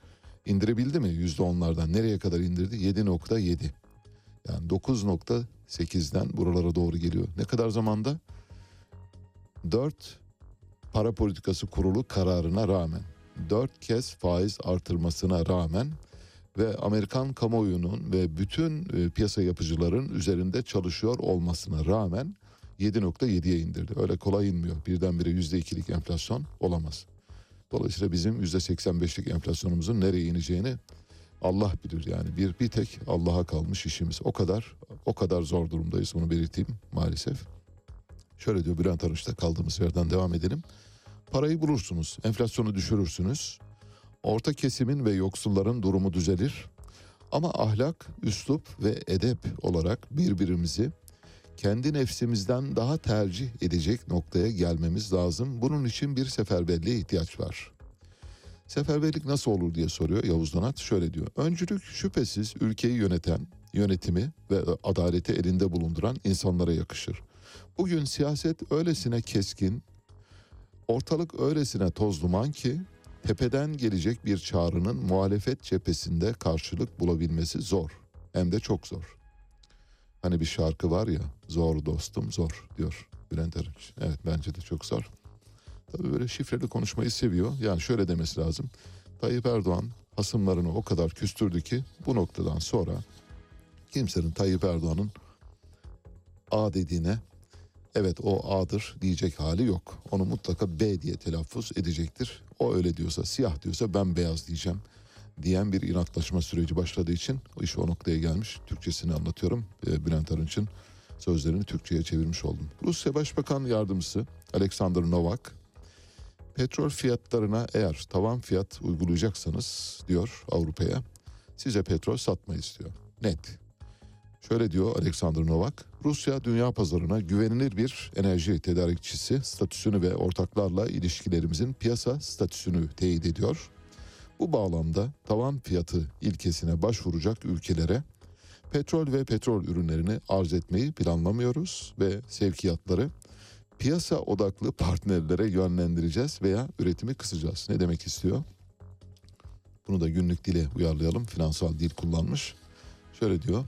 indirebildi mi yüzde onlardan? Nereye kadar indirdi? 7.7. Yani 9.8'den buralara doğru geliyor. Ne kadar zamanda? 4 para politikası kurulu kararına rağmen, 4 kez faiz artırmasına rağmen ve Amerikan kamuoyunun ve bütün e, piyasa yapıcıların üzerinde çalışıyor olmasına rağmen 7.7'ye indirdi. Öyle kolay inmiyor. Birdenbire %2'lik enflasyon olamaz. Dolayısıyla bizim %85'lik enflasyonumuzun nereye ineceğini Allah bilir yani. Bir bir tek Allah'a kalmış işimiz. O kadar o kadar zor durumdayız bunu belirteyim maalesef. Şöyle diyor Bülent Arınç'ta kaldığımız yerden devam edelim. Parayı bulursunuz, enflasyonu düşürürsünüz. Orta kesimin ve yoksulların durumu düzelir. Ama ahlak, üslup ve edep olarak birbirimizi kendi nefsimizden daha tercih edecek noktaya gelmemiz lazım. Bunun için bir seferberliğe ihtiyaç var. Seferberlik nasıl olur diye soruyor Yavuz Donat. Şöyle diyor. Öncülük şüphesiz ülkeyi yöneten, yönetimi ve adaleti elinde bulunduran insanlara yakışır. Bugün siyaset öylesine keskin, ortalık öylesine toz duman ki tepeden gelecek bir çağrının muhalefet cephesinde karşılık bulabilmesi zor. Hem de çok zor. Hani bir şarkı var ya zor dostum zor diyor Bülent Arınç. Evet bence de çok zor. Tabii böyle şifreli konuşmayı seviyor. Yani şöyle demesi lazım. Tayyip Erdoğan hasımlarını o kadar küstürdü ki bu noktadan sonra kimsenin Tayyip Erdoğan'ın A dediğine evet o A'dır diyecek hali yok. Onu mutlaka B diye telaffuz edecektir. O öyle diyorsa siyah diyorsa ben beyaz diyeceğim diyen bir inatlaşma süreci başladığı için iş o noktaya gelmiş. Türkçesini anlatıyorum. Ee, Bülent Arınç'ın sözlerini Türkçe'ye çevirmiş oldum. Rusya Başbakan Yardımcısı Alexander Novak petrol fiyatlarına eğer tavan fiyat uygulayacaksanız diyor Avrupa'ya size petrol satmayız diyor. Net. Şöyle diyor Alexander Novak, Rusya dünya pazarına güvenilir bir enerji tedarikçisi statüsünü ve ortaklarla ilişkilerimizin piyasa statüsünü teyit ediyor. Bu bağlamda tavan fiyatı ilkesine başvuracak ülkelere petrol ve petrol ürünlerini arz etmeyi planlamıyoruz ve sevkiyatları piyasa odaklı partnerlere yönlendireceğiz veya üretimi kısacağız. Ne demek istiyor? Bunu da günlük dile uyarlayalım. Finansal dil kullanmış. Şöyle diyor.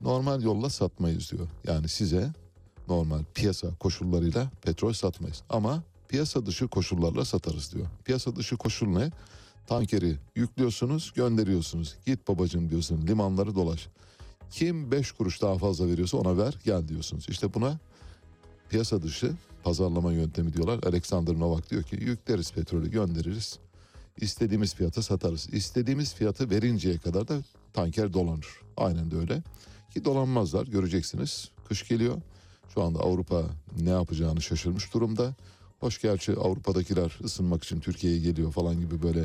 Normal yolla satmayız diyor. Yani size normal piyasa koşullarıyla petrol satmayız. Ama piyasa dışı koşullarla satarız diyor. Piyasa dışı koşul ne? Tankeri yüklüyorsunuz, gönderiyorsunuz. Git babacığım diyorsun, limanları dolaş. Kim 5 kuruş daha fazla veriyorsa ona ver, gel diyorsunuz. İşte buna piyasa dışı pazarlama yöntemi diyorlar. Alexander Novak diyor ki yükleriz petrolü göndeririz. İstediğimiz fiyata satarız. İstediğimiz fiyatı verinceye kadar da tanker dolanır. Aynen de öyle. Ki dolanmazlar göreceksiniz. Kış geliyor. Şu anda Avrupa ne yapacağını şaşırmış durumda. Hoş gerçi Avrupa'dakiler ısınmak için Türkiye'ye geliyor falan gibi böyle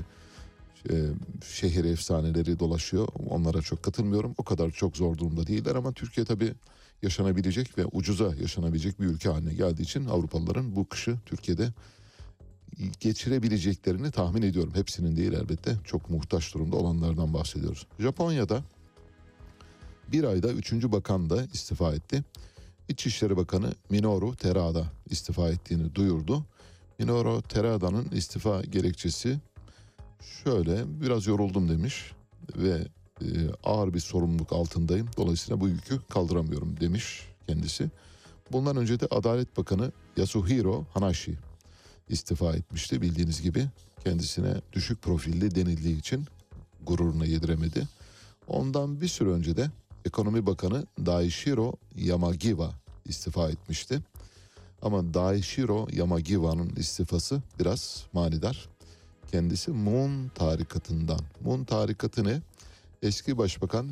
e, şehir efsaneleri dolaşıyor. Onlara çok katılmıyorum. O kadar çok zor durumda değiller ama Türkiye tabii yaşanabilecek ve ucuza yaşanabilecek bir ülke haline geldiği için Avrupalıların bu kışı Türkiye'de geçirebileceklerini tahmin ediyorum. Hepsinin değil elbette çok muhtaç durumda olanlardan bahsediyoruz. Japonya'da bir ayda üçüncü bakan da istifa etti. İçişleri Bakanı Minoru Terada istifa ettiğini duyurdu. Minoru Terada'nın istifa gerekçesi şöyle biraz yoruldum demiş ve e, ağır bir sorumluluk altındayım. Dolayısıyla bu yükü kaldıramıyorum demiş kendisi. Bundan önce de Adalet Bakanı Yasuhiro Hanashi istifa etmişti bildiğiniz gibi. Kendisine düşük profilli denildiği için gururuna yediremedi. Ondan bir süre önce de Ekonomi Bakanı Daishiro Yamagiwa istifa etmişti. Ama Daishiro Yamagiwa'nın istifası biraz manidar. Kendisi Moon tarikatından. Moon tarikatı ne? Eski Başbakan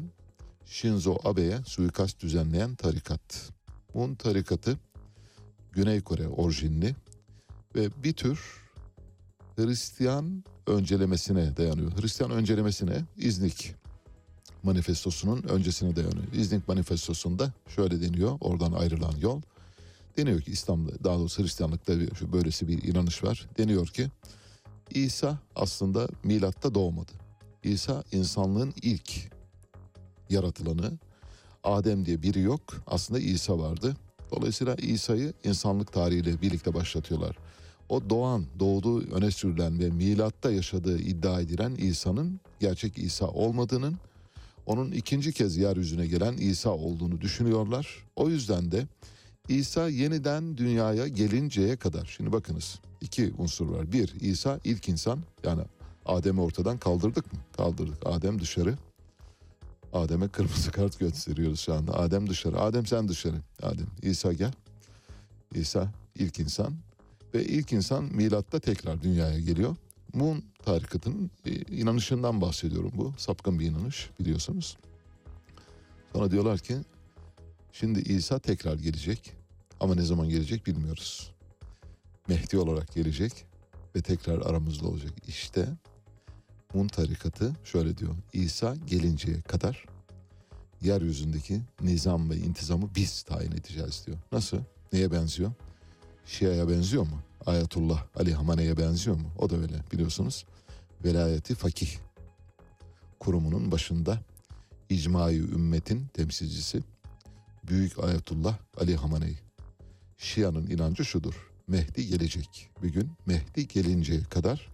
Shinzo Abe'ye suikast düzenleyen tarikat. Moon tarikatı Güney Kore orijinli ve bir tür Hristiyan öncelemesine dayanıyor. Hristiyan öncelemesine İznik manifestosunun öncesine dayanıyor. İznik manifestosunda şöyle deniyor oradan ayrılan yol. Deniyor ki İslam'da daha doğrusu Hristiyanlıkta böylesi bir inanış var. Deniyor ki İsa aslında milatta doğmadı. İsa insanlığın ilk yaratılanı. Adem diye biri yok. Aslında İsa vardı. Dolayısıyla İsa'yı insanlık tarihiyle birlikte başlatıyorlar. O doğan, doğduğu öne sürülen ve milatta yaşadığı iddia edilen İsa'nın gerçek İsa olmadığının, onun ikinci kez yeryüzüne gelen İsa olduğunu düşünüyorlar. O yüzden de İsa yeniden dünyaya gelinceye kadar, şimdi bakınız iki unsur var. Bir, İsa ilk insan yani Adem'i ortadan kaldırdık mı? Kaldırdık. Adem dışarı. Adem'e kırmızı kart gösteriyoruz şu anda. Adem dışarı. Adem sen dışarı. Adem. İsa gel. İsa ilk insan. Ve ilk insan milatta tekrar dünyaya geliyor. Moon tarikatının e, inanışından bahsediyorum bu. Sapkın bir inanış biliyorsunuz. Sonra diyorlar ki şimdi İsa tekrar gelecek. Ama ne zaman gelecek bilmiyoruz. Mehdi olarak gelecek ve tekrar aramızda olacak. İşte Mun tarikatı şöyle diyor. İsa gelinceye kadar yeryüzündeki nizam ve intizamı biz tayin edeceğiz diyor. Nasıl? Neye benziyor? Şia'ya benziyor mu? Ayetullah Ali Hamane'ye benziyor mu? O da öyle biliyorsunuz. Velayeti fakih kurumunun başında icmai ümmetin temsilcisi Büyük Ayetullah Ali Hamaney. Şia'nın inancı şudur. Mehdi gelecek. Bir gün Mehdi gelinceye kadar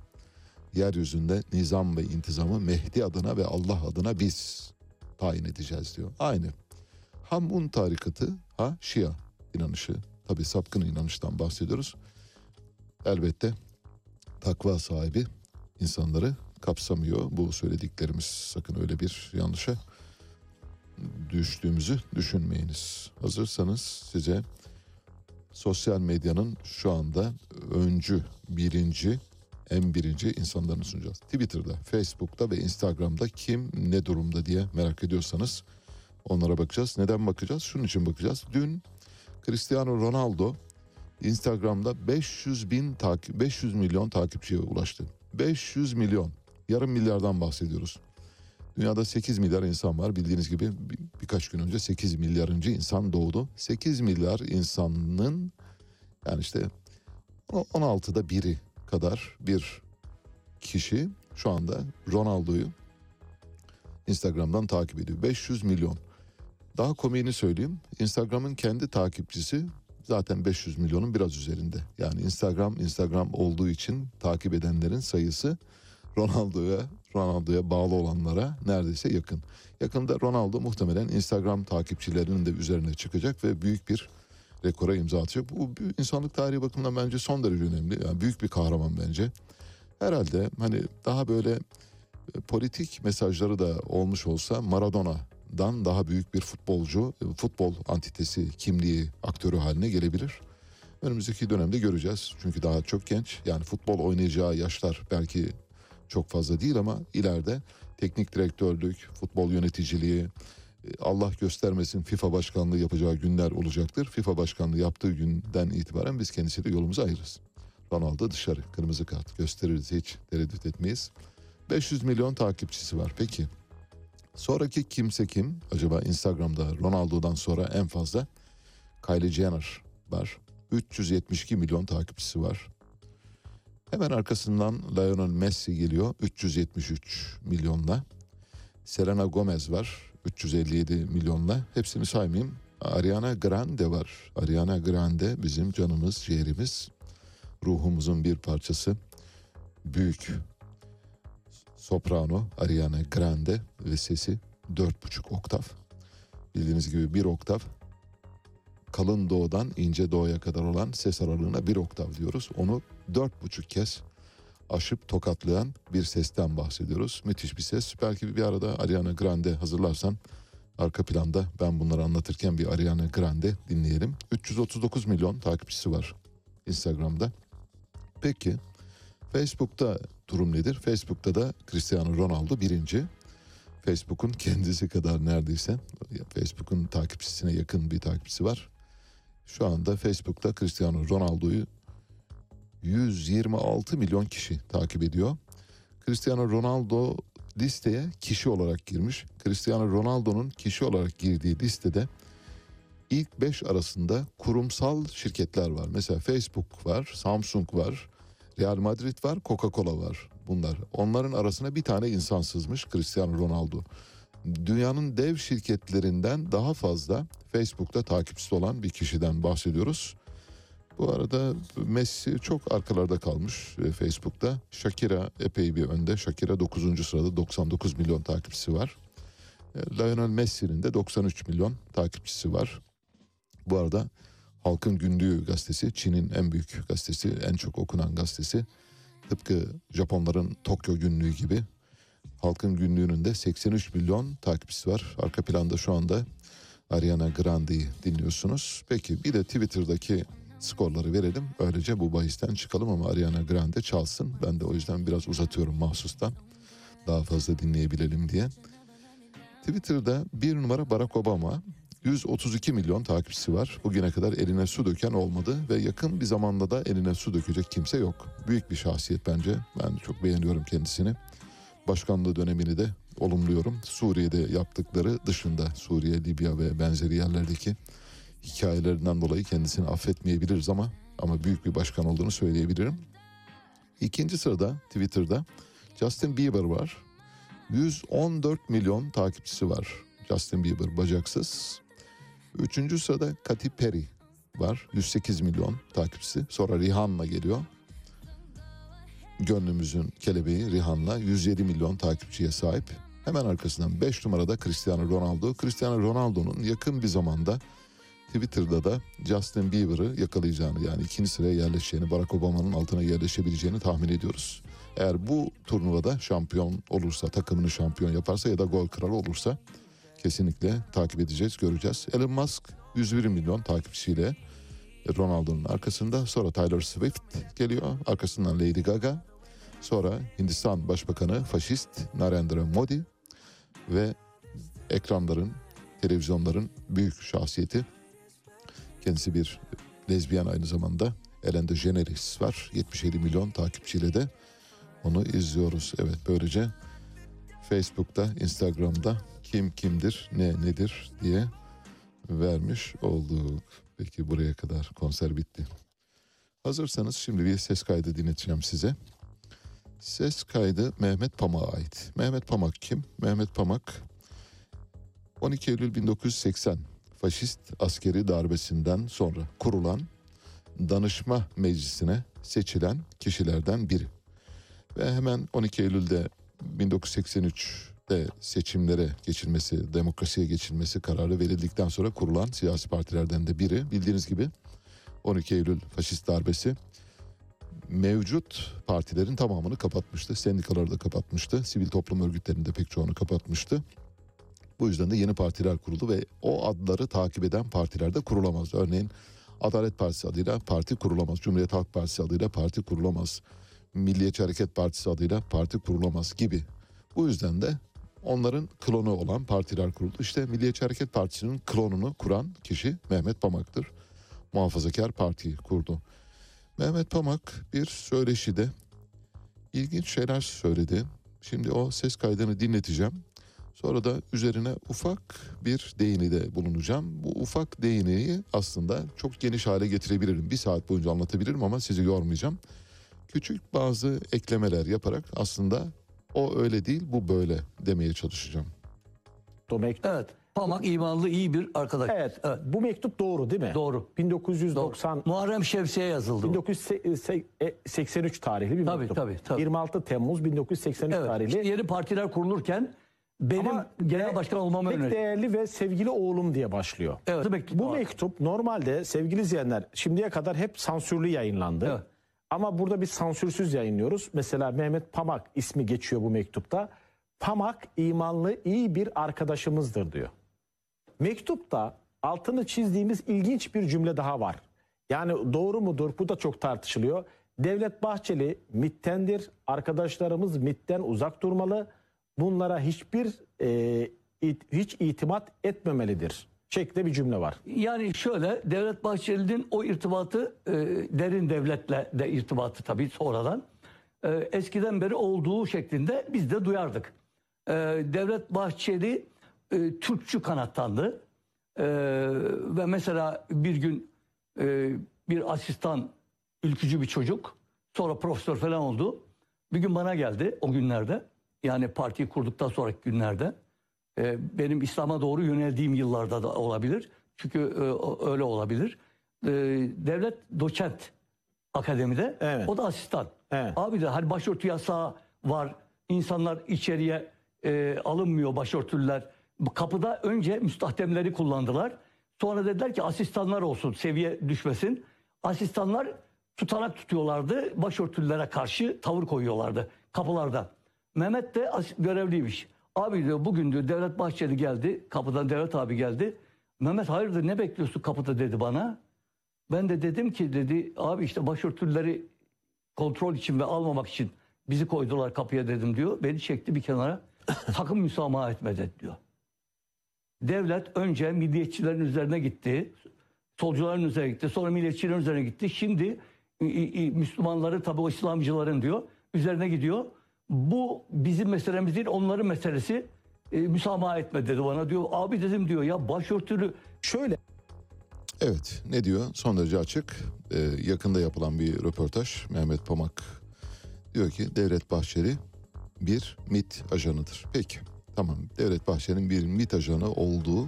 yeryüzünde nizam ve intizamı Mehdi adına ve Allah adına biz tayin edeceğiz diyor. Aynı. Hamun tarikatı ha Şia inanışı. Tabi sapkın inanıştan bahsediyoruz. Elbette takva sahibi insanları kapsamıyor. Bu söylediklerimiz sakın öyle bir yanlışa düştüğümüzü düşünmeyiniz. Hazırsanız size sosyal medyanın şu anda öncü, birinci, en birinci insanlarını sunacağız. Twitter'da, Facebook'ta ve Instagram'da kim ne durumda diye merak ediyorsanız onlara bakacağız. Neden bakacağız? Şunun için bakacağız. Dün Cristiano Ronaldo Instagram'da 500 bin takip 500 milyon takipçiye ulaştı. 500 milyon. Yarım milyardan bahsediyoruz. Dünyada 8 milyar insan var. Bildiğiniz gibi bir, birkaç gün önce 8 milyarıncı insan doğdu. 8 milyar insanın yani işte 16'da biri kadar bir kişi şu anda Ronaldo'yu Instagram'dan takip ediyor. 500 milyon. Daha komiğini söyleyeyim. Instagram'ın kendi takipçisi zaten 500 milyonun biraz üzerinde. Yani Instagram Instagram olduğu için takip edenlerin sayısı Ronaldo'ya Ronaldo'ya bağlı olanlara neredeyse yakın. Yakında Ronaldo muhtemelen Instagram takipçilerinin de üzerine çıkacak ve büyük bir rekora imza atacak. Bu insanlık tarihi bakımından bence son derece önemli. Yani büyük bir kahraman bence. Herhalde hani daha böyle e, politik mesajları da olmuş olsa Maradona'dan daha büyük bir futbolcu, e, futbol antitesi kimliği aktörü haline gelebilir. Önümüzdeki dönemde göreceğiz. Çünkü daha çok genç. Yani futbol oynayacağı yaşlar belki çok fazla değil ama ileride teknik direktörlük, futbol yöneticiliği, Allah göstermesin FIFA başkanlığı yapacağı günler olacaktır. FIFA başkanlığı yaptığı günden itibaren biz kendisiyle yolumuzu ayırırız. Ronaldo dışarı kırmızı kart gösteririz hiç tereddüt etmeyiz. 500 milyon takipçisi var peki. Sonraki kimse kim? Acaba Instagram'da Ronaldo'dan sonra en fazla Kylie Jenner var. 372 milyon takipçisi var. Hemen arkasından Lionel Messi geliyor 373 milyonla. Selena Gomez var 357 milyonla. Hepsini saymayayım. Ariana Grande var. Ariana Grande bizim canımız, ciğerimiz. ruhumuzun bir parçası. Büyük soprano Ariana Grande ve sesi dört buçuk oktav. Bildiğiniz gibi bir oktav kalın doğudan ince doğuya kadar olan ses aralığına bir oktav diyoruz. Onu dört buçuk kez aşıp tokatlayan bir sesten bahsediyoruz. Müthiş bir ses. Belki bir arada Ariana Grande hazırlarsan arka planda ben bunları anlatırken bir Ariana Grande dinleyelim. 339 milyon takipçisi var Instagram'da. Peki Facebook'ta durum nedir? Facebook'ta da Cristiano Ronaldo birinci. Facebook'un kendisi kadar neredeyse Facebook'un takipçisine yakın bir takipçisi var. Şu anda Facebook'ta Cristiano Ronaldo'yu 126 milyon kişi takip ediyor. Cristiano Ronaldo listeye kişi olarak girmiş. Cristiano Ronaldo'nun kişi olarak girdiği listede ilk 5 arasında kurumsal şirketler var. Mesela Facebook var, Samsung var, Real Madrid var, Coca-Cola var. Bunlar. Onların arasına bir tane insan sızmış Cristiano Ronaldo. Dünyanın dev şirketlerinden daha fazla Facebook'ta takipçisi olan bir kişiden bahsediyoruz. Bu arada Messi çok arkalarda kalmış e, Facebook'ta. Shakira epey bir önde. Shakira 9. sırada 99 milyon takipçisi var. E, Lionel Messi'nin de 93 milyon takipçisi var. Bu arada Halkın Günlüğü gazetesi, Çin'in en büyük gazetesi, en çok okunan gazetesi. Tıpkı Japonların Tokyo Günlüğü gibi. Halkın Günlüğü'nün de 83 milyon takipçisi var. Arka planda şu anda Ariana Grande'yi dinliyorsunuz. Peki bir de Twitter'daki skorları verelim. Öylece bu bahisten çıkalım ama Ariana Grande çalsın. Ben de o yüzden biraz uzatıyorum mahsustan. Daha fazla dinleyebilelim diye. Twitter'da bir numara Barack Obama 132 milyon takipçisi var. Bugüne kadar eline su döken olmadı ve yakın bir zamanda da eline su dökecek kimse yok. Büyük bir şahsiyet bence. Ben çok beğeniyorum kendisini. Başkanlığı dönemini de olumluyorum. Suriye'de yaptıkları dışında Suriye, Libya ve benzeri yerlerdeki hikayelerinden dolayı kendisini affetmeyebiliriz ama ama büyük bir başkan olduğunu söyleyebilirim. İkinci sırada Twitter'da Justin Bieber var. 114 milyon takipçisi var. Justin Bieber bacaksız. Üçüncü sırada Katy Perry var. 108 milyon takipçisi. Sonra Rihanna geliyor. Gönlümüzün kelebeği Rihanna 107 milyon takipçiye sahip. Hemen arkasından 5 numarada Cristiano Ronaldo. Cristiano Ronaldo'nun yakın bir zamanda Twitter'da da Justin Bieber'ı yakalayacağını yani ikinci sıraya yerleşeceğini, Barack Obama'nın altına yerleşebileceğini tahmin ediyoruz. Eğer bu turnuvada şampiyon olursa, takımını şampiyon yaparsa ya da gol kralı olursa kesinlikle takip edeceğiz, göreceğiz. Elon Musk 101 milyon takipçisiyle Ronaldo'nun arkasında. Sonra Taylor Swift geliyor. Arkasından Lady Gaga. Sonra Hindistan Başbakanı faşist Narendra Modi ve ekranların, televizyonların büyük şahsiyeti. Kendisi bir lezbiyen aynı zamanda. Ellen DeGeneres var. 77 milyon takipçiyle de onu izliyoruz. Evet böylece Facebook'ta, Instagram'da kim kimdir, ne nedir diye vermiş olduk. Peki buraya kadar konser bitti. Hazırsanız şimdi bir ses kaydı dinleteceğim size. Ses kaydı Mehmet Pamak'a ait. Mehmet Pamak kim? Mehmet Pamak 12 Eylül 1980 faşist askeri darbesinden sonra kurulan danışma meclisine seçilen kişilerden biri. Ve hemen 12 Eylül'de 1983'te seçimlere geçilmesi, demokrasiye geçilmesi kararı verildikten sonra kurulan siyasi partilerden de biri. Bildiğiniz gibi 12 Eylül faşist darbesi mevcut partilerin tamamını kapatmıştı. Sendikaları da kapatmıştı. Sivil toplum örgütlerinin de pek çoğunu kapatmıştı. Bu yüzden de yeni partiler kuruldu ve o adları takip eden partiler de kurulamaz. Örneğin Adalet Partisi adıyla parti kurulamaz. Cumhuriyet Halk Partisi adıyla parti kurulamaz. Milliyetçi Hareket Partisi adıyla parti kurulamaz gibi. Bu yüzden de onların klonu olan partiler kuruldu. İşte Milliyetçi Hareket Partisi'nin klonunu kuran kişi Mehmet Pamak'tır. Muhafazakar Parti'yi kurdu. Mehmet Pamak bir söyleşide ilginç şeyler söyledi. Şimdi o ses kaydını dinleteceğim. Sonra da üzerine ufak bir değinide bulunacağım. Bu ufak değiniyi aslında çok geniş hale getirebilirim. Bir saat boyunca anlatabilirim ama sizi yormayacağım. Küçük bazı eklemeler yaparak aslında o öyle değil bu böyle demeye çalışacağım. Evet. Pamak imanlı iyi bir arkadaş. Evet, Bu mektup doğru değil mi? Doğru. 1990 Muharrem Şemsi'ye yazıldı. bu. 1983 tarihli bir Tabii, mektup. tabii, tabii. 26 Temmuz 1983 Evet, tarihli. işte yeni partiler kurulurken benim Ama genel başkan olmamı pek öneriyor. değerli ve sevgili oğlum diye başlıyor. Evet, mektup Bu var. mektup normalde sevgili izleyenler şimdiye kadar hep sansürlü yayınlandı. Evet. Ama burada biz sansürsüz yayınlıyoruz. Mesela Mehmet Pamak ismi geçiyor bu mektupta. Pamak imanlı iyi bir arkadaşımızdır diyor. Mektupta altını çizdiğimiz ilginç bir cümle daha var. Yani doğru mudur? Bu da çok tartışılıyor. Devlet Bahçeli MİT'tendir. Arkadaşlarımız MİT'ten uzak durmalı. Bunlara hiçbir e, it- hiç itimat etmemelidir. Şeklinde bir cümle var. Yani şöyle Devlet Bahçeli'nin o irtibatı e, derin devletle de irtibatı tabii sonradan e, eskiden beri olduğu şeklinde biz de duyardık. E, Devlet Bahçeli e, Türkçü kanattandı E, ve mesela bir gün e, bir asistan ülkücü bir çocuk sonra profesör falan oldu. Bir gün bana geldi o günlerde yani partiyi kurduktan sonraki günlerde e, benim İslam'a doğru yöneldiğim yıllarda da olabilir. Çünkü e, öyle olabilir. E, devlet doçent akademide. O da asistan. Abi de hani başörtü yasağı var. İnsanlar içeriye e, alınmıyor başörtüler. Kapıda önce müstahdemleri kullandılar. Sonra dediler ki asistanlar olsun seviye düşmesin. Asistanlar tutanak tutuyorlardı. Başörtülülere karşı tavır koyuyorlardı kapılarda. Mehmet de görevliymiş. Abi diyor bugün diyor Devlet Bahçeli geldi. Kapıdan Devlet abi geldi. Mehmet hayırdır ne bekliyorsun kapıda dedi bana. Ben de dedim ki dedi abi işte başörtüleri kontrol için ve almamak için bizi koydular kapıya dedim diyor. Beni çekti bir kenara. Sakın müsamaha etme dedi diyor. Devlet önce milliyetçilerin üzerine gitti. Solcuların üzerine gitti. Sonra milliyetçilerin üzerine gitti. Şimdi i- i- Müslümanların tabii o İslamcıların diyor üzerine gidiyor. Bu bizim meselemiz değil onların meselesi. E, müsamaha etme dedi bana diyor. Abi dedim diyor ya başörtülü şöyle Evet ne diyor son derece açık Ee, yakında yapılan bir röportaj Mehmet Pamak diyor ki Devlet Bahçeli bir MIT ajanıdır. Peki tamam Devlet Bahçeli'nin bir MIT ajanı olduğu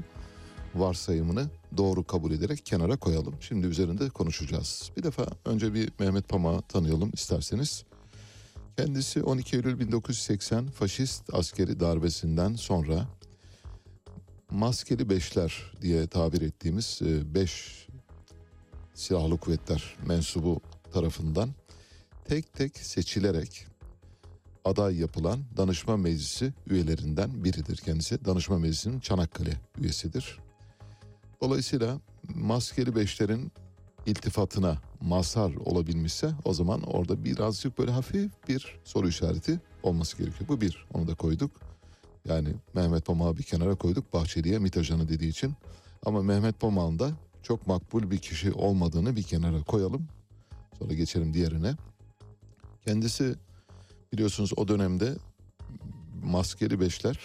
varsayımını doğru kabul ederek kenara koyalım. Şimdi üzerinde konuşacağız. Bir defa önce bir Mehmet Pamak'ı tanıyalım isterseniz. Kendisi 12 Eylül 1980 faşist askeri darbesinden sonra maskeli beşler diye tabir ettiğimiz e, beş silahlı kuvvetler mensubu tarafından tek tek seçilerek aday yapılan danışma meclisi üyelerinden biridir kendisi. Danışma meclisinin Çanakkale üyesidir. Dolayısıyla maskeli beşlerin iltifatına mazhar olabilmişse o zaman orada birazcık böyle hafif bir soru işareti olması gerekiyor. Bu bir onu da koyduk. Yani Mehmet Pamak'ı bir kenara koyduk Bahçeli'ye MİT ajanı dediği için. Ama Mehmet Pamak'ın da çok makbul bir kişi olmadığını bir kenara koyalım. Sonra geçelim diğerine. Kendisi biliyorsunuz o dönemde maskeli beşler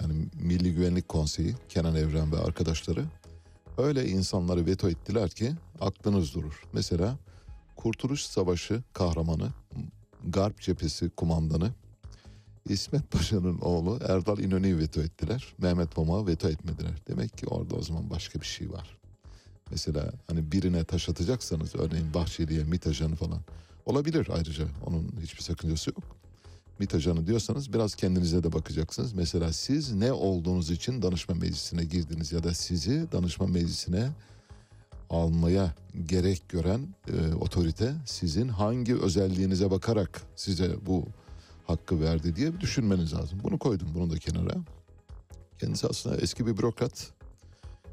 yani Milli Güvenlik Konseyi Kenan Evren ve arkadaşları öyle insanları veto ettiler ki aklınız durur. Mesela Kurtuluş Savaşı kahramanı, Garp Cephesi kumandanı İsmet Paşa'nın oğlu Erdal İnönü'yü veto ettiler. Mehmet Pamak'ı veto etmediler. Demek ki orada o zaman başka bir şey var. Mesela hani birine taş atacaksanız örneğin Bahçeli'ye MİT ajanı falan olabilir ayrıca. Onun hiçbir sakıncası yok. MİT ajanı diyorsanız biraz kendinize de bakacaksınız. Mesela siz ne olduğunuz için danışma meclisine girdiniz ya da sizi danışma meclisine almaya gerek gören e, otorite sizin hangi özelliğinize bakarak size bu hakkı verdi diye düşünmeniz lazım. Bunu koydum bunu da kenara. Kendisi aslında eski bir bürokrat.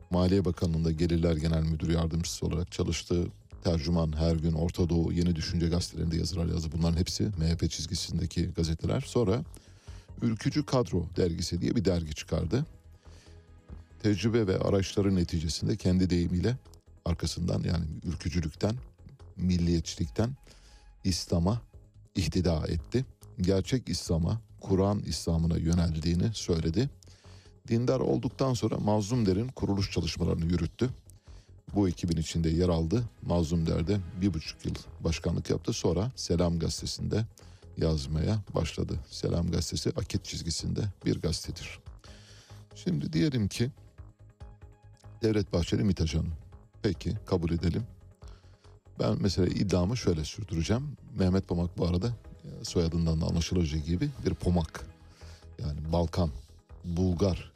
Maliye Bakanlığı'nda Gelirler Genel Müdür Yardımcısı olarak çalıştı. Tercüman her gün Orta Doğu Yeni Düşünce gazetelerinde yazılar yazdı. Bunların hepsi MHP çizgisindeki gazeteler. Sonra Ülkücü Kadro dergisi diye bir dergi çıkardı. Tecrübe ve araçları neticesinde kendi deyimiyle arkasından yani ülkücülükten, milliyetçilikten İslam'a ihtida etti. Gerçek İslam'a, Kur'an İslam'ına yöneldiğini söyledi. Dindar olduktan sonra Mazlum Der'in kuruluş çalışmalarını yürüttü. Bu ekibin içinde yer aldı. Mazlum Der'de bir buçuk yıl başkanlık yaptı. Sonra Selam Gazetesi'nde yazmaya başladı. Selam Gazetesi akit çizgisinde bir gazetedir. Şimdi diyelim ki Devlet Bahçeli MİT ajanı. Peki kabul edelim. Ben mesela iddiamı şöyle sürdüreceğim. Mehmet Pomak bu arada e, soyadından da anlaşılacağı gibi bir Pomak. Yani Balkan, Bulgar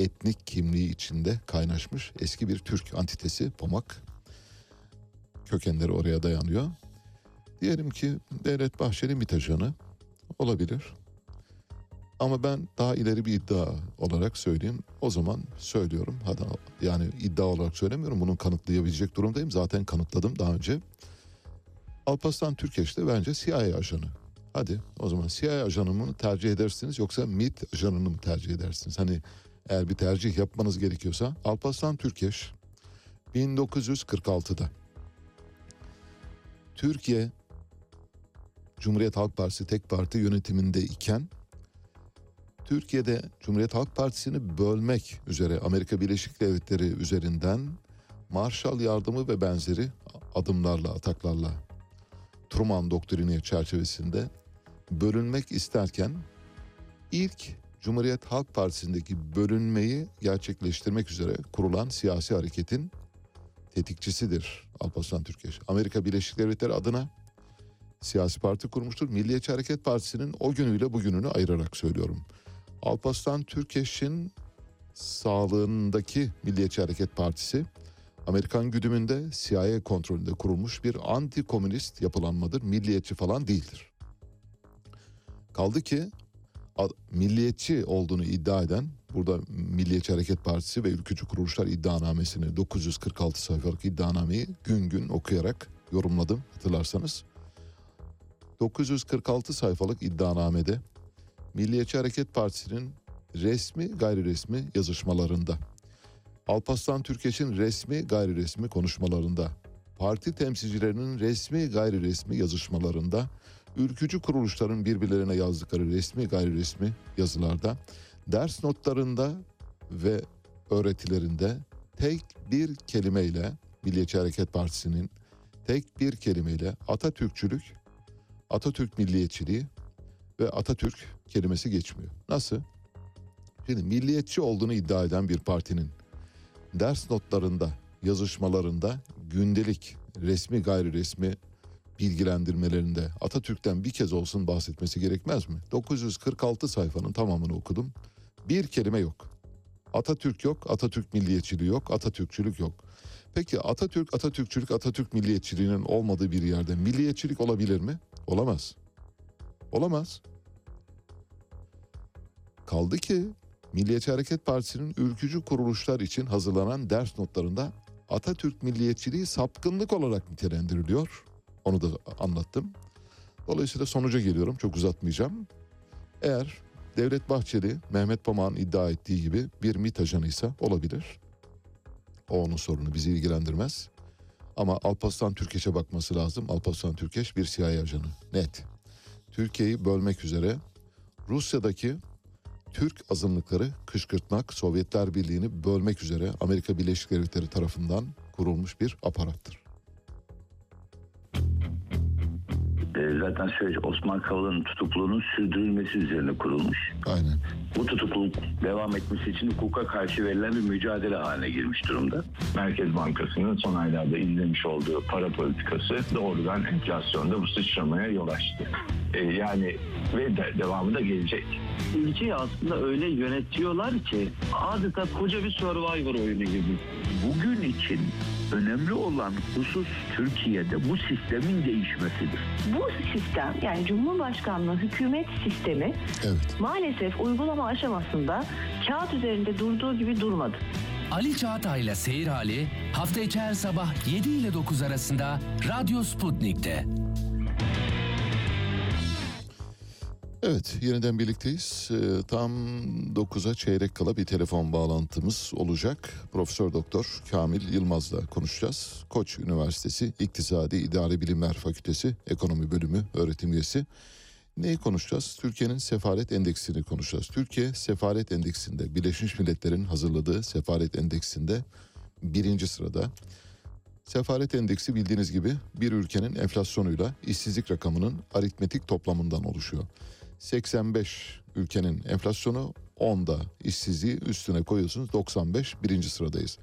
etnik kimliği içinde kaynaşmış eski bir Türk antitesi Pomak. Kökenleri oraya dayanıyor. Diyelim ki Devlet Bahçeli MİT ajanı olabilir. Ama ben daha ileri bir iddia olarak söyleyeyim. O zaman söylüyorum. Hadi yani iddia olarak söylemiyorum. Bunun kanıtlayabilecek durumdayım. Zaten kanıtladım daha önce. Alparslan Türkeş de bence CIA ajanı. Hadi o zaman CIA ajanını mı tercih edersiniz yoksa MIT ajanını mı tercih edersiniz? Hani eğer bir tercih yapmanız gerekiyorsa Alparslan Türkeş 1946'da Türkiye Cumhuriyet Halk Partisi tek parti yönetiminde iken Türkiye'de Cumhuriyet Halk Partisi'ni bölmek üzere Amerika Birleşik Devletleri üzerinden Marshall yardımı ve benzeri adımlarla, ataklarla Truman doktrini çerçevesinde bölünmek isterken ilk Cumhuriyet Halk Partisi'ndeki bölünmeyi gerçekleştirmek üzere kurulan siyasi hareketin tetikçisidir Alparslan Türkeş. Amerika Birleşik Devletleri adına siyasi parti kurmuştur. Milliyetçi Hareket Partisi'nin o günüyle bugününü ayırarak söylüyorum. Alparslan Türkeş'in sağlığındaki Milliyetçi Hareket Partisi Amerikan güdümünde CIA kontrolünde kurulmuş bir anti-komünist yapılanmadır. Milliyetçi falan değildir. Kaldı ki milliyetçi olduğunu iddia eden burada Milliyetçi Hareket Partisi ve Ülkücü Kuruluşlar iddianamesini 946 sayfalık iddianameyi gün gün okuyarak yorumladım hatırlarsanız. 946 sayfalık iddianamede Milliyetçi Hareket Partisi'nin resmi gayri resmi yazışmalarında Alparslan Türkeş'in resmi gayri resmi konuşmalarında parti temsilcilerinin resmi gayri resmi yazışmalarında ülkücü kuruluşların birbirlerine yazdıkları resmi gayri resmi yazılarda ders notlarında ve öğretilerinde tek bir kelimeyle Milliyetçi Hareket Partisi'nin tek bir kelimeyle Atatürkçülük, Atatürk milliyetçiliği ve Atatürk kelimesi geçmiyor. Nasıl? Şimdi milliyetçi olduğunu iddia eden bir partinin ders notlarında, yazışmalarında gündelik, resmi gayri resmi bilgilendirmelerinde Atatürk'ten bir kez olsun bahsetmesi gerekmez mi? 946 sayfanın tamamını okudum. Bir kelime yok. Atatürk yok, Atatürk milliyetçiliği yok, Atatürkçülük yok. Peki Atatürk, Atatürkçülük, Atatürk milliyetçiliğinin olmadığı bir yerde milliyetçilik olabilir mi? Olamaz. Olamaz. Kaldı ki Milliyetçi Hareket Partisi'nin ülkücü kuruluşlar için hazırlanan ders notlarında Atatürk milliyetçiliği sapkınlık olarak nitelendiriliyor. Onu da anlattım. Dolayısıyla sonuca geliyorum. Çok uzatmayacağım. Eğer Devlet Bahçeli, Mehmet Pamak'ın iddia ettiği gibi bir MİT ajanıysa olabilir. O onun sorunu bizi ilgilendirmez. Ama Alparslan Türkeş'e bakması lazım. Alparslan Türkeş bir CIA ajanı. Net. Türkiye'yi bölmek üzere Rusya'daki Türk azınlıkları kışkırtmak, Sovyetler Birliği'ni bölmek üzere Amerika Birleşik Devletleri tarafından kurulmuş bir aparattır. Zaten süreç Osman Kavala'nın tutukluluğunun sürdürülmesi üzerine kurulmuş. Aynen. Bu tutukluluk devam etmesi için hukuka karşı verilen bir mücadele haline girmiş durumda. Merkez Bankası'nın son aylarda izlemiş olduğu para politikası doğrudan enflasyonda bu sıçramaya yol açtı. E, yani ve de, devamı da gelecek. Ülkeyi aslında öyle yönetiyorlar ki adeta koca bir survivor oyunu gibi. Bugün için önemli olan husus Türkiye'de bu sistemin değişmesidir. Bu sistem yani Cumhurbaşkanlığı hükümet sistemi evet. maalesef uygulama aşamasında kağıt üzerinde durduğu gibi durmadı. Ali Çağatay'la Seyir Hali hafta içi her sabah 7 ile 9 arasında Radyo Sputnik'te. Evet yeniden birlikteyiz. Ee, tam 9'a çeyrek kala bir telefon bağlantımız olacak. Profesör Doktor Kamil Yılmaz'la konuşacağız. Koç Üniversitesi İktisadi İdari Bilimler Fakültesi Ekonomi Bölümü öğretim üyesi. Neyi konuşacağız? Türkiye'nin sefaret endeksini konuşacağız. Türkiye sefaret endeksinde Birleşmiş Milletler'in hazırladığı sefaret endeksinde birinci sırada. Sefaret endeksi bildiğiniz gibi bir ülkenin enflasyonuyla işsizlik rakamının aritmetik toplamından oluşuyor. 85 ülkenin enflasyonu 10'da işsizliği üstüne koyuyorsunuz 95 birinci sıradayız.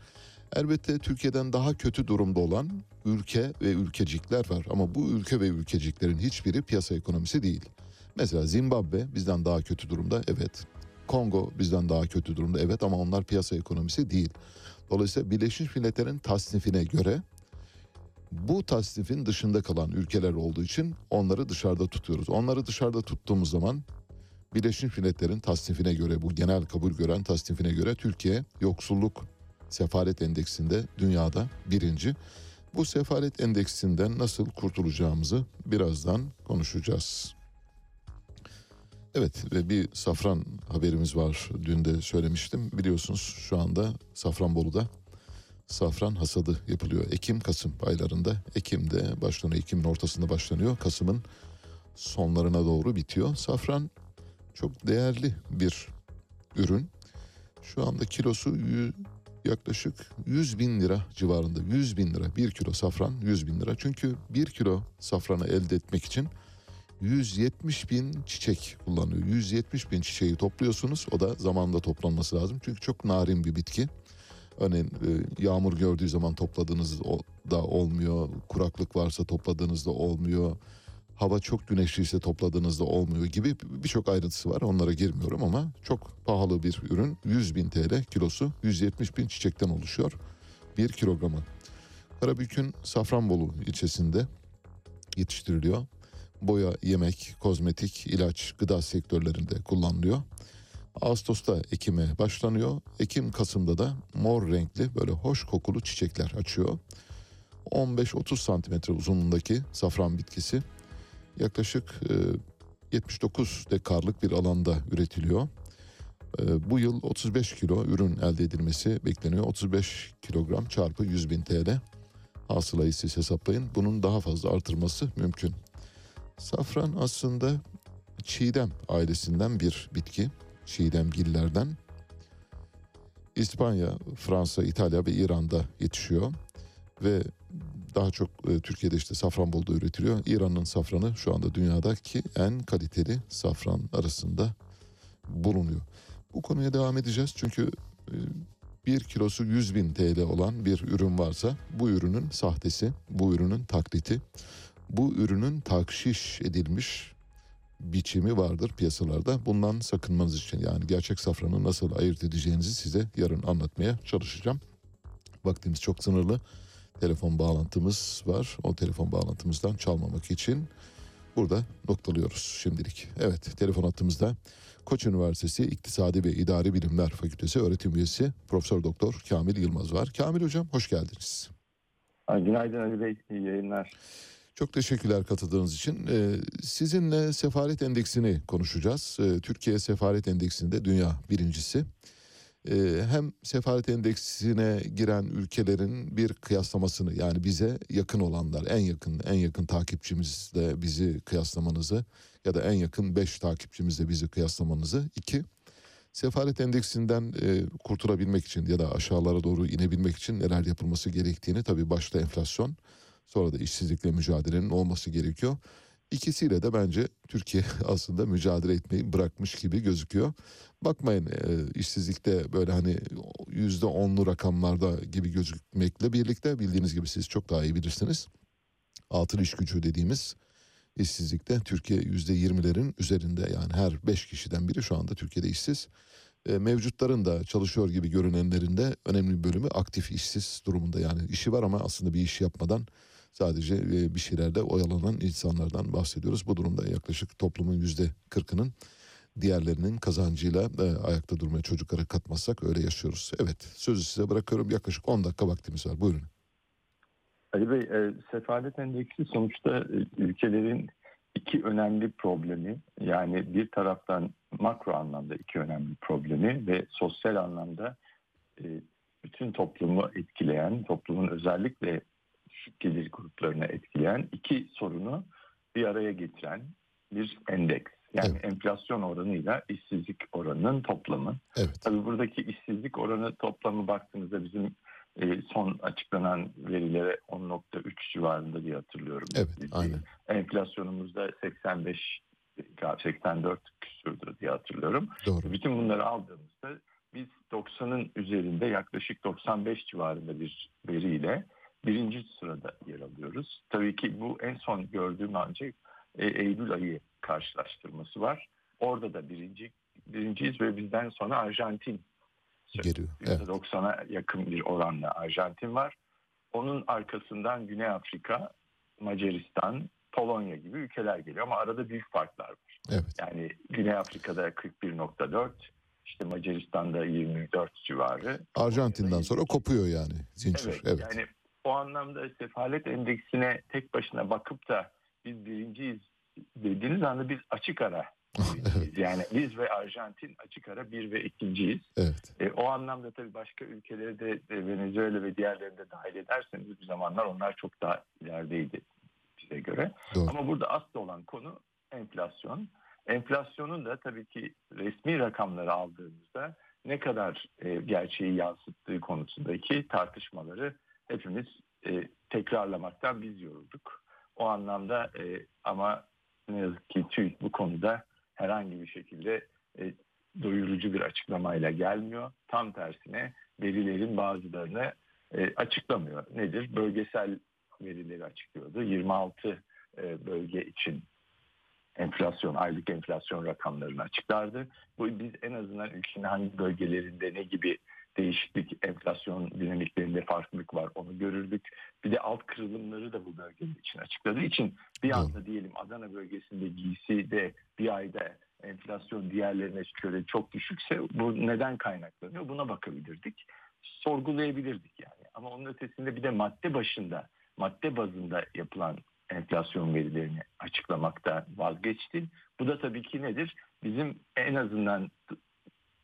Elbette Türkiye'den daha kötü durumda olan ülke ve ülkecikler var ama bu ülke ve ülkeciklerin hiçbiri piyasa ekonomisi değil. Mesela Zimbabwe bizden daha kötü durumda evet. Kongo bizden daha kötü durumda evet ama onlar piyasa ekonomisi değil. Dolayısıyla Birleşmiş Milletler'in tasnifine göre bu tasnifin dışında kalan ülkeler olduğu için onları dışarıda tutuyoruz. Onları dışarıda tuttuğumuz zaman Birleşmiş Milletler'in tasnifine göre bu genel kabul gören tasnifine göre Türkiye yoksulluk sefalet endeksinde dünyada birinci. Bu sefalet endeksinden nasıl kurtulacağımızı birazdan konuşacağız. Evet ve bir safran haberimiz var. Dün de söylemiştim. Biliyorsunuz şu anda Safranbolu'da safran hasadı yapılıyor. Ekim, Kasım aylarında. Ekim'de başlanıyor. Ekim'in ortasında başlanıyor. Kasım'ın sonlarına doğru bitiyor. Safran çok değerli bir ürün. Şu anda kilosu yaklaşık 100 bin lira civarında. 100 bin lira. Bir kilo safran 100 bin lira. Çünkü bir kilo safranı elde etmek için 170 bin çiçek kullanıyor. 170 bin çiçeği topluyorsunuz. O da zamanda toplanması lazım. Çünkü çok narin bir bitki. Örneğin e, yağmur gördüğü zaman topladığınız da olmuyor. Kuraklık varsa topladığınızda olmuyor. Hava çok güneşliyse topladığınızda olmuyor gibi birçok ayrıntısı var. Onlara girmiyorum ama çok pahalı bir ürün. 100 bin TL kilosu 170 bin çiçekten oluşuyor. Bir kilogramı. Karabük'ün Safranbolu ilçesinde yetiştiriliyor. Boya, yemek, kozmetik, ilaç, gıda sektörlerinde kullanılıyor. Ağustos'ta ekime başlanıyor. Ekim Kasım'da da mor renkli böyle hoş kokulu çiçekler açıyor. 15-30 santimetre uzunluğundaki safran bitkisi yaklaşık e, 79 dekarlık bir alanda üretiliyor. E, Bu yıl 35 kilo ürün elde edilmesi bekleniyor. 35 kilogram çarpı 100 bin TL hasılayı siz hesaplayın. Bunun daha fazla artırması mümkün. Safran aslında çiğdem ailesinden bir bitki. Çiğdemgillerden. İspanya, Fransa, İtalya ve İran'da yetişiyor. Ve daha çok e, Türkiye'de işte Safranbolu'da üretiliyor. İran'ın safranı şu anda dünyadaki en kaliteli safran arasında bulunuyor. Bu konuya devam edeceğiz çünkü e, bir kilosu 100 bin TL olan bir ürün varsa bu ürünün sahtesi, bu ürünün taklidi, bu ürünün takşiş edilmiş biçimi vardır piyasalarda. Bundan sakınmanız için yani gerçek safranı nasıl ayırt edeceğinizi size yarın anlatmaya çalışacağım. Vaktimiz çok sınırlı. Telefon bağlantımız var. O telefon bağlantımızdan çalmamak için burada noktalıyoruz şimdilik. Evet telefon hattımızda Koç Üniversitesi İktisadi ve İdari Bilimler Fakültesi öğretim üyesi Profesör Doktor Kamil Yılmaz var. Kamil hocam hoş geldiniz. Günaydın Ali Bey, iyi yayınlar. Çok teşekkürler katıldığınız için. Ee, sizinle sefaret endeksini konuşacağız. Ee, Türkiye sefaret endeksinde dünya birincisi. Ee, hem sefaret endeksine giren ülkelerin bir kıyaslamasını yani bize yakın olanlar en yakın en yakın takipçimizle bizi kıyaslamanızı ya da en yakın 5 takipçimizle bizi kıyaslamanızı. iki sefaret endeksinden e, kurtulabilmek için ya da aşağılara doğru inebilmek için neler yapılması gerektiğini tabii başta enflasyon sonra da işsizlikle mücadelenin olması gerekiyor. İkisiyle de bence Türkiye aslında mücadele etmeyi bırakmış gibi gözüküyor. Bakmayın e, işsizlikte böyle hani yüzde onlu rakamlarda gibi gözükmekle birlikte bildiğiniz gibi siz çok daha iyi bilirsiniz. Altın iş gücü dediğimiz işsizlikte Türkiye yüzde yirmilerin üzerinde yani her beş kişiden biri şu anda Türkiye'de işsiz. E, mevcutların da çalışıyor gibi görünenlerin de önemli bir bölümü aktif işsiz durumunda yani işi var ama aslında bir iş yapmadan sadece e, bir şeylerde oyalanan insanlardan bahsediyoruz. Bu durumda yaklaşık toplumun yüzde kırkının diğerlerinin kazancıyla e, ayakta durmaya çocuklara katmazsak öyle yaşıyoruz. Evet sözü size bırakıyorum yaklaşık 10 dakika vaktimiz var buyurun. Ali Bey, e, sefalet endeksi sonuçta e, ülkelerin iki önemli problemi yani bir taraftan makro anlamda iki önemli problemi ve sosyal anlamda e, bütün toplumu etkileyen, toplumun özellikle düşük gelir gruplarını etkileyen iki sorunu bir araya getiren bir endeks. Yani enflasyon oranıyla işsizlik oranının toplamı. Evet. Tabii buradaki işsizlik oranı toplamı baktığımızda bizim e, son açıklanan verilere 10.3 civarında diye hatırlıyorum. Evet, aynen. Enflasyonumuzda 85 84 küsürdü diye hatırlıyorum. Doğru. Bütün bunları aldığımızda biz 90'ın üzerinde yaklaşık 95 civarında bir veriyle birinci sırada yer alıyoruz. Tabii ki bu en son gördüğüm ancak e, Eylül ayı karşılaştırması var. Orada da birinci birinciyiz ve bizden sonra Arjantin geliyor. Evet. %90'a yakın bir oranla Arjantin var. Onun arkasından Güney Afrika, Macaristan, Polonya gibi ülkeler geliyor ama arada büyük farklar var. Evet. Yani Güney Afrika'da 41.4, işte Macaristan'da 24 civarı. Arjantin'den sonra kopuyor yani zincir. Evet, Evet. yani o anlamda sefalet endeksine tek başına bakıp da biz birinciyiz dediğiniz anda biz açık ara birinciyiz. Yani biz ve Arjantin açık ara bir ve ikinciyiz. Evet. E, o anlamda tabii başka ülkeleri de e, Venezuela ve diğerlerini de dahil ederseniz bir zamanlar onlar çok daha ilerideydi bize göre. Doğru. Ama burada asıl olan konu enflasyon. Enflasyonun da tabii ki resmi rakamları aldığımızda ne kadar e, gerçeği yansıttığı konusundaki tartışmaları hepimiz e, tekrarlamaktan biz yorulduk. O anlamda e, ama ne yazık ki TÜİK bu konuda herhangi bir şekilde e, doyurucu bir açıklamayla gelmiyor. Tam tersine verilerin bazılarını e, açıklamıyor. Nedir? Bölgesel verileri açıklıyordu. 26 e, bölge için enflasyon, aylık enflasyon rakamlarını açıklardı. Bu biz en azından ülkenin hangi bölgelerinde ne gibi değişiklik, enflasyon dinamiklerinde farklılık var onu görürdük. Bir de alt kırılımları da bu bölgeler için açıkladığı için bir anda diyelim Adana bölgesinde giysi de bir ayda enflasyon diğerlerine göre çok düşükse bu neden kaynaklanıyor? Buna bakabilirdik. Sorgulayabilirdik yani. Ama onun ötesinde bir de madde başında, madde bazında yapılan enflasyon verilerini açıklamakta vazgeçti. Bu da tabii ki nedir? Bizim en azından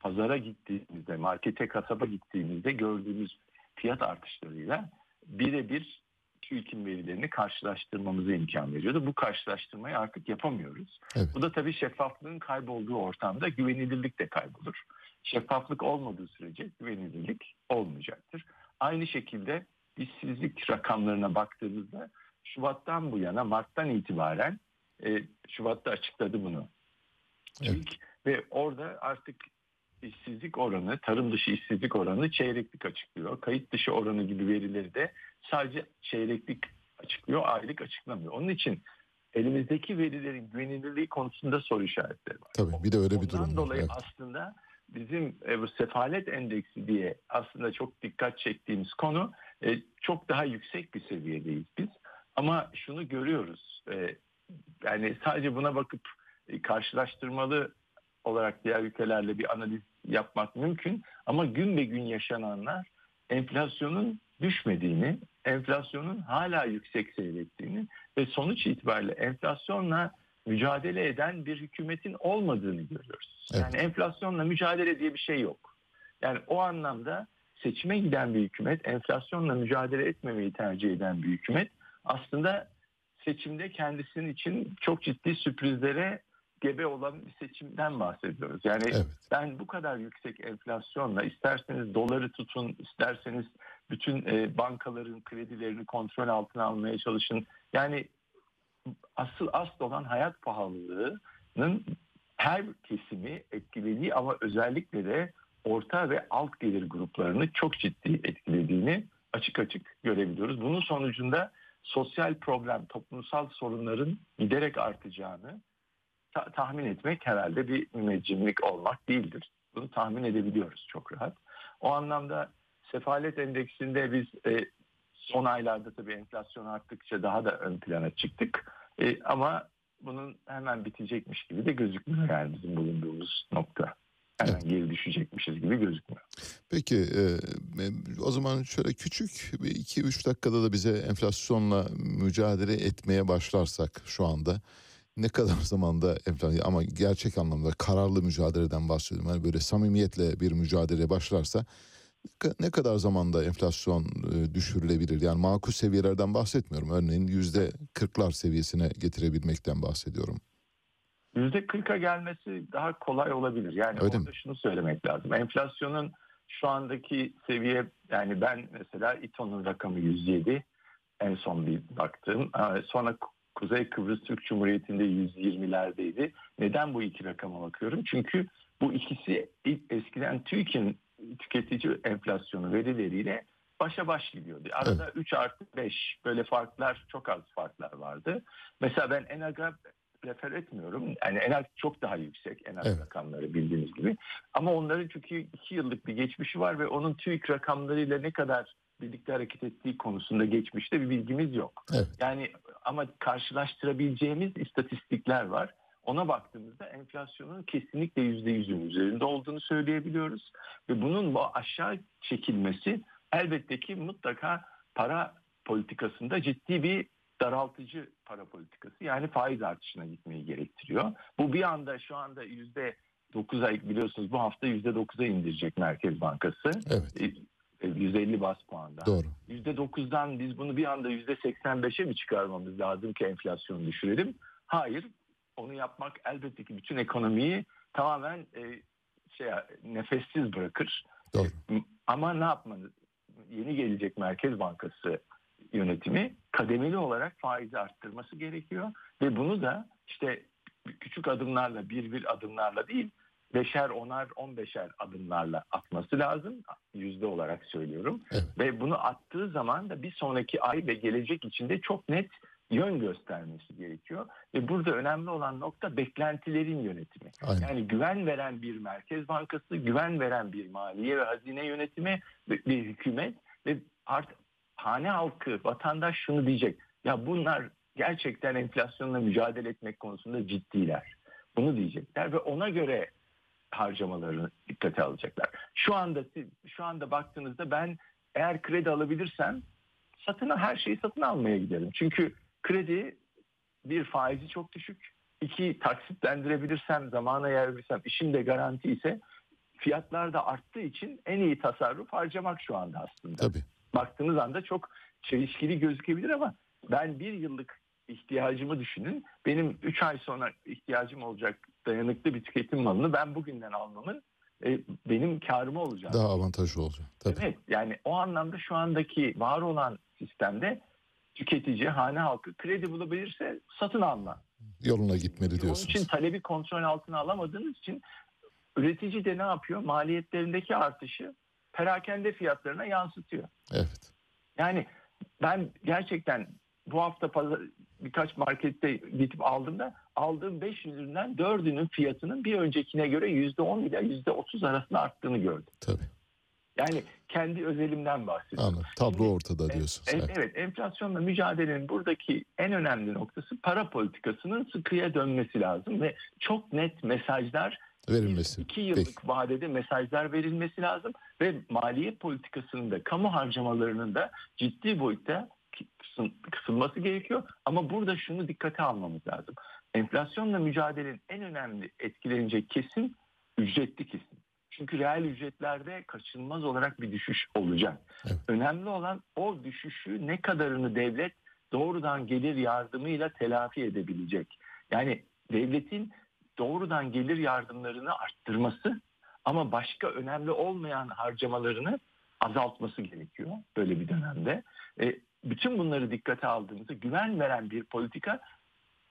pazara gittiğimizde, markete, kasaba gittiğimizde gördüğümüz fiyat artışlarıyla birebir TÜİK'in verilerini karşılaştırmamıza imkan veriyordu. Bu karşılaştırmayı artık yapamıyoruz. Evet. Bu da tabii şeffaflığın kaybolduğu ortamda güvenilirlik de kaybolur. Şeffaflık olmadığı sürece güvenilirlik olmayacaktır. Aynı şekilde işsizlik rakamlarına baktığımızda Şubat'tan bu yana Mart'tan itibaren e, Şubat'ta açıkladı bunu. TÜİK ve orada artık işsizlik oranı, tarım dışı işsizlik oranı çeyreklik açıklıyor. Kayıt dışı oranı gibi verileri de sadece çeyreklik açıklıyor, aylık açıklamıyor. Onun için elimizdeki verilerin güvenilirliği konusunda soru işaretleri var. Tabii bir de öyle bir durum var. dolayı Evet. aslında bizim e, bu sefalet endeksi diye aslında çok dikkat çektiğimiz konu e, çok daha yüksek bir seviyedeyiz biz. Ama şunu görüyoruz. e, yani sadece buna bakıp e, karşılaştırmalı olarak diğer ülkelerle bir analiz yapmak mümkün. Ama gün be gün yaşananlar enflasyonun düşmediğini, enflasyonun hala yüksek seyrettiğini ve sonuç itibariyle enflasyonla mücadele eden bir hükümetin olmadığını görüyoruz. Yani enflasyonla mücadele diye bir şey yok. Yani o anlamda seçime giden bir hükümet, enflasyonla mücadele etmemeyi tercih eden bir hükümet aslında seçimde kendisinin için çok ciddi sürprizlere gebe olan bir seçimden bahsediyoruz. Yani ben bu kadar yüksek enflasyonla isterseniz doları tutun, isterseniz bütün e, bankaların kredilerini kontrol altına almaya çalışın. Yani asıl asıl olan hayat pahalılığının her kesimi etkilediği ama özellikle de orta ve alt gelir gruplarını çok ciddi etkilediğini açık açık görebiliyoruz. Bunun sonucunda sosyal problem, toplumsal sorunların giderek artacağını ta- tahmin etmek herhalde bir müneccimlik olmak değildir. Bunu tahmin edebiliyoruz çok rahat. O anlamda sefalet endeksinde biz e, son aylarda tabii enflasyon arttıkça daha da ön plana çıktık. E, ama bunun hemen bitecekmiş gibi de gözükmüyor yani bizim bulunduğumuz nokta. Hemen geri düşecekmişiz gibi gözükmüyor. Peki e, o zaman şöyle küçük bir iki üç dakikada da bize enflasyonla mücadele etmeye başlarsak şu anda ne kadar zamanda enflasyon ama gerçek anlamda kararlı mücadeleden bahsediyorum. Yani böyle samimiyetle bir mücadele başlarsa ne kadar zamanda enflasyon e, düşürülebilir? Yani makul seviyelerden bahsetmiyorum. Örneğin yüzde kırklar seviyesine getirebilmekten bahsediyorum. %40'a gelmesi daha kolay olabilir. Yani Öyle orada şunu söylemek lazım. Enflasyonun şu andaki seviye yani ben mesela İTO'nun rakamı 107 en son bir baktım. Sonra Kuzey Kıbrıs Türk Cumhuriyeti'nde 120'lerdeydi. Neden bu iki rakama bakıyorum? Çünkü bu ikisi eskiden TÜİK'in tüketici enflasyonu verileriyle başa baş gidiyordu. Arada evet. 3 artı 5 böyle farklar çok az farklar vardı. Mesela ben ENAG'a refer etmiyorum. Yani ENAG çok daha yüksek ENAG evet. rakamları bildiğiniz gibi. Ama onların çünkü 2 yıllık bir geçmişi var ve onun TÜİK rakamlarıyla ne kadar birlikte hareket ettiği konusunda geçmişte bir bilgimiz yok. Evet. Yani ama karşılaştırabileceğimiz istatistikler var. Ona baktığımızda enflasyonun kesinlikle yüzde yüzün üzerinde olduğunu söyleyebiliyoruz. Ve bunun bu aşağı çekilmesi elbette ki mutlaka para politikasında ciddi bir daraltıcı para politikası yani faiz artışına gitmeyi gerektiriyor. Bu bir anda şu anda yüzde 9 ay biliyorsunuz bu hafta yüzde 9'a indirecek Merkez Bankası. Evet. 150 bas puanda. Doğru. %9'dan biz bunu bir anda %85'e mi çıkarmamız lazım ki enflasyonu düşürelim? Hayır. Onu yapmak elbette ki bütün ekonomiyi tamamen e, şey nefessiz bırakır. Doğru. Ama ne yapmanız? Yeni gelecek Merkez Bankası yönetimi kademeli olarak faizi arttırması gerekiyor ve bunu da işte küçük adımlarla bir bir adımlarla değil beşer, onar, on beşer adımlarla atması lazım. Yüzde olarak söylüyorum. Evet. Ve bunu attığı zaman da bir sonraki ay ve gelecek içinde çok net yön göstermesi gerekiyor. Ve burada önemli olan nokta beklentilerin yönetimi. Aynen. Yani güven veren bir merkez bankası, güven veren bir maliye ve hazine yönetimi bir hükümet ve artık hane halkı, vatandaş şunu diyecek. Ya bunlar gerçekten enflasyonla mücadele etmek konusunda ciddiler. Bunu diyecekler ve ona göre harcamalarını dikkate alacaklar. Şu anda şu anda baktığınızda ben eğer kredi alabilirsem satın her şeyi satın almaya giderim. Çünkü kredi bir faizi çok düşük. iki taksitlendirebilirsem, zamana yayabilirsem, işim de garanti ise fiyatlar da arttığı için en iyi tasarruf harcamak şu anda aslında. Tabii. Baktığınız anda çok çelişkili gözükebilir ama ben bir yıllık ihtiyacımı düşünün. Benim 3 ay sonra ihtiyacım olacak dayanıklı bir tüketim malını ben bugünden almamın e, benim karıma olacak. Daha avantajlı olacak. Tabii. Evet yani o anlamda şu andaki var olan sistemde tüketici, hane halkı kredi bulabilirse satın alma. Yoluna gitmeli diyorsunuz. Onun için talebi kontrol altına alamadığınız için üretici de ne yapıyor? Maliyetlerindeki artışı perakende fiyatlarına yansıtıyor. Evet. Yani ben gerçekten bu hafta pazar, birkaç markette gidip aldığımda aldığım 5 üründen 4'ünün fiyatının bir öncekine göre %10 ile %30 arasında arttığını gördüm. Tabii. Yani kendi özelimden bahsediyorum. Anladım. Tablo ortada diyorsunuz. Evet, evet enflasyonla mücadelenin buradaki en önemli noktası para politikasının sıkıya dönmesi lazım ve çok net mesajlar verilmesi. İki yıllık Peki. vadede mesajlar verilmesi lazım ve maliye politikasının da kamu harcamalarının da ciddi boyutta kısılması gerekiyor. Ama burada şunu dikkate almamız lazım. Enflasyonla mücadelenin en önemli etkilenecek kesim ücretli kesim. Çünkü reel ücretlerde kaçınılmaz olarak bir düşüş olacak. Evet. Önemli olan o düşüşü ne kadarını devlet doğrudan gelir yardımıyla telafi edebilecek. Yani devletin doğrudan gelir yardımlarını arttırması ama başka önemli olmayan harcamalarını azaltması gerekiyor böyle bir dönemde. E, bütün bunları dikkate aldığımızda güven veren bir politika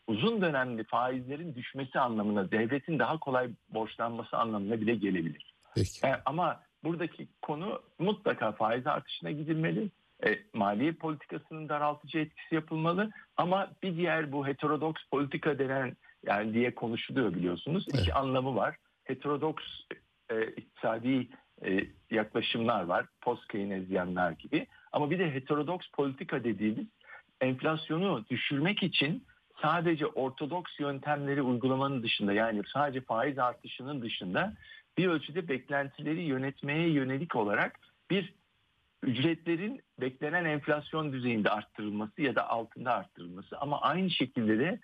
uzun dönemli faizlerin düşmesi anlamına, devletin daha kolay borçlanması anlamına bile gelebilir. Peki. E, ama buradaki konu mutlaka faiz artışına gidilmeli. E, maliye politikasının daraltıcı etkisi yapılmalı ama bir diğer bu heterodoks politika denen yani diye konuşuluyor biliyorsunuz. Evet. İki anlamı var. Heterodoks e, iktisadi e, yaklaşımlar var. Post Keynesyenler gibi. Ama bir de heterodoks politika dediğimiz enflasyonu düşürmek için sadece ortodoks yöntemleri uygulamanın dışında yani sadece faiz artışının dışında bir ölçüde beklentileri yönetmeye yönelik olarak bir ücretlerin beklenen enflasyon düzeyinde arttırılması ya da altında arttırılması ama aynı şekilde de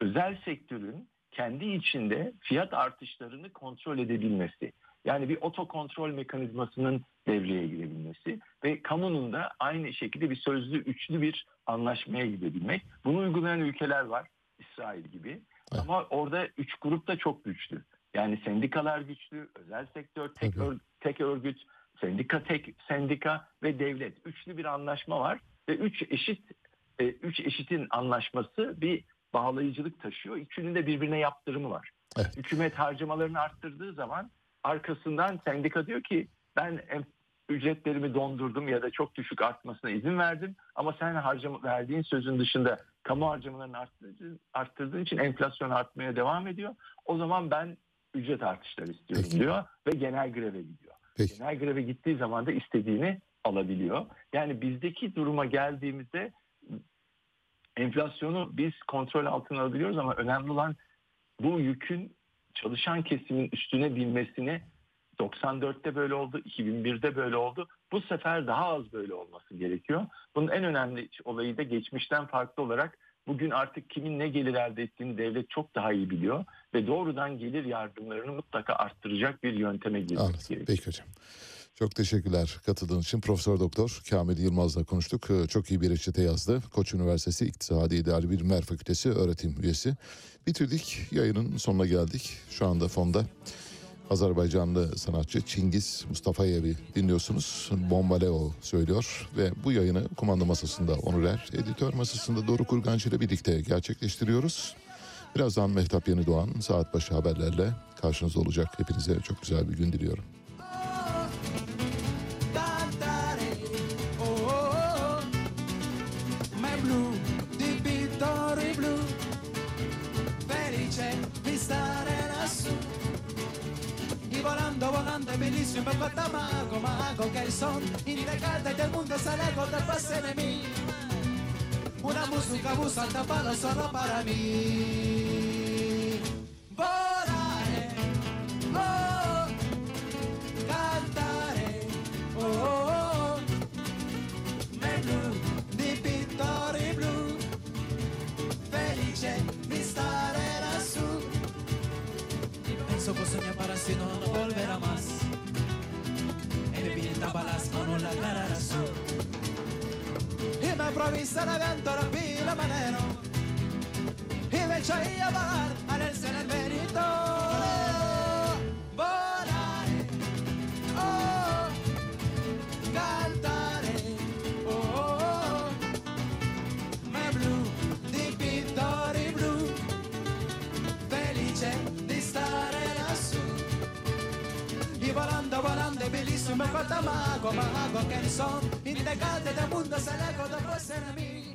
özel sektörün kendi içinde fiyat artışlarını kontrol edebilmesi. Yani bir otokontrol mekanizmasının devreye girebilmesi ve kamunun da aynı şekilde bir sözlü üçlü bir anlaşmaya gidebilmek. Bunu uygulayan ülkeler var İsrail gibi. Evet. Ama orada üç grup da çok güçlü. Yani sendikalar güçlü, özel sektör tek, ör, tek örgüt, sendika tek sendika ve devlet. Üçlü bir anlaşma var ve üç eşit e, üç eşitin anlaşması bir bağlayıcılık taşıyor. İkisinin de birbirine yaptırımı var. Hükümet harcamalarını arttırdığı zaman arkasından sendika diyor ki ben ücretlerimi dondurdum ya da çok düşük artmasına izin verdim. Ama sen harcama, verdiğin sözün dışında kamu harcamalarını arttırdığın, arttırdığın için enflasyon artmaya devam ediyor. O zaman ben ücret artışları istiyorum Peki. diyor ve genel greve gidiyor. Peki. Genel greve gittiği zaman da istediğini alabiliyor. Yani bizdeki duruma geldiğimizde enflasyonu biz kontrol altına alabiliyoruz ama önemli olan bu yükün çalışan kesimin üstüne binmesini 94'te böyle oldu, 2001'de böyle oldu. Bu sefer daha az böyle olması gerekiyor. Bunun en önemli olayı da geçmişten farklı olarak bugün artık kimin ne gelir elde ettiğini devlet çok daha iyi biliyor ve doğrudan gelir yardımlarını mutlaka arttıracak bir yönteme girmesi gerekiyor. Peki hocam. Çok teşekkürler katıldığınız için. Profesör Doktor Kamil Yılmaz'la konuştuk. Ee, çok iyi bir reçete yazdı. Koç Üniversitesi İktisadi İdari Bilimler Fakültesi öğretim üyesi. Bitirdik. Yayının sonuna geldik. Şu anda fonda Azerbaycanlı sanatçı Çingiz Mustafayev'i dinliyorsunuz. Bombaleo söylüyor ve bu yayını kumanda masasında Onur Er, editör masasında Doruk Kurgancı ile birlikte gerçekleştiriyoruz. Birazdan Mehtap Yeni Doğan saat başı haberlerle karşınızda olacak. Hepinize çok güzel bir gün diliyorum. Si un poco toma algo más con calzón Y ni de carta y el mundo sale algo pase de mí. Una música busa tapada solo para mí. Volaré, oh, cantaré, oh, oh, oh. Me blu, di pittori blu Felice di stare lassù Penso può sognare para si non volverá más. Pintaba las manos la cara azul. Y me improvisa el viento la pila manero. Y me echa a bajar al el ser kata mago mago ken son. Indekate da mundo mi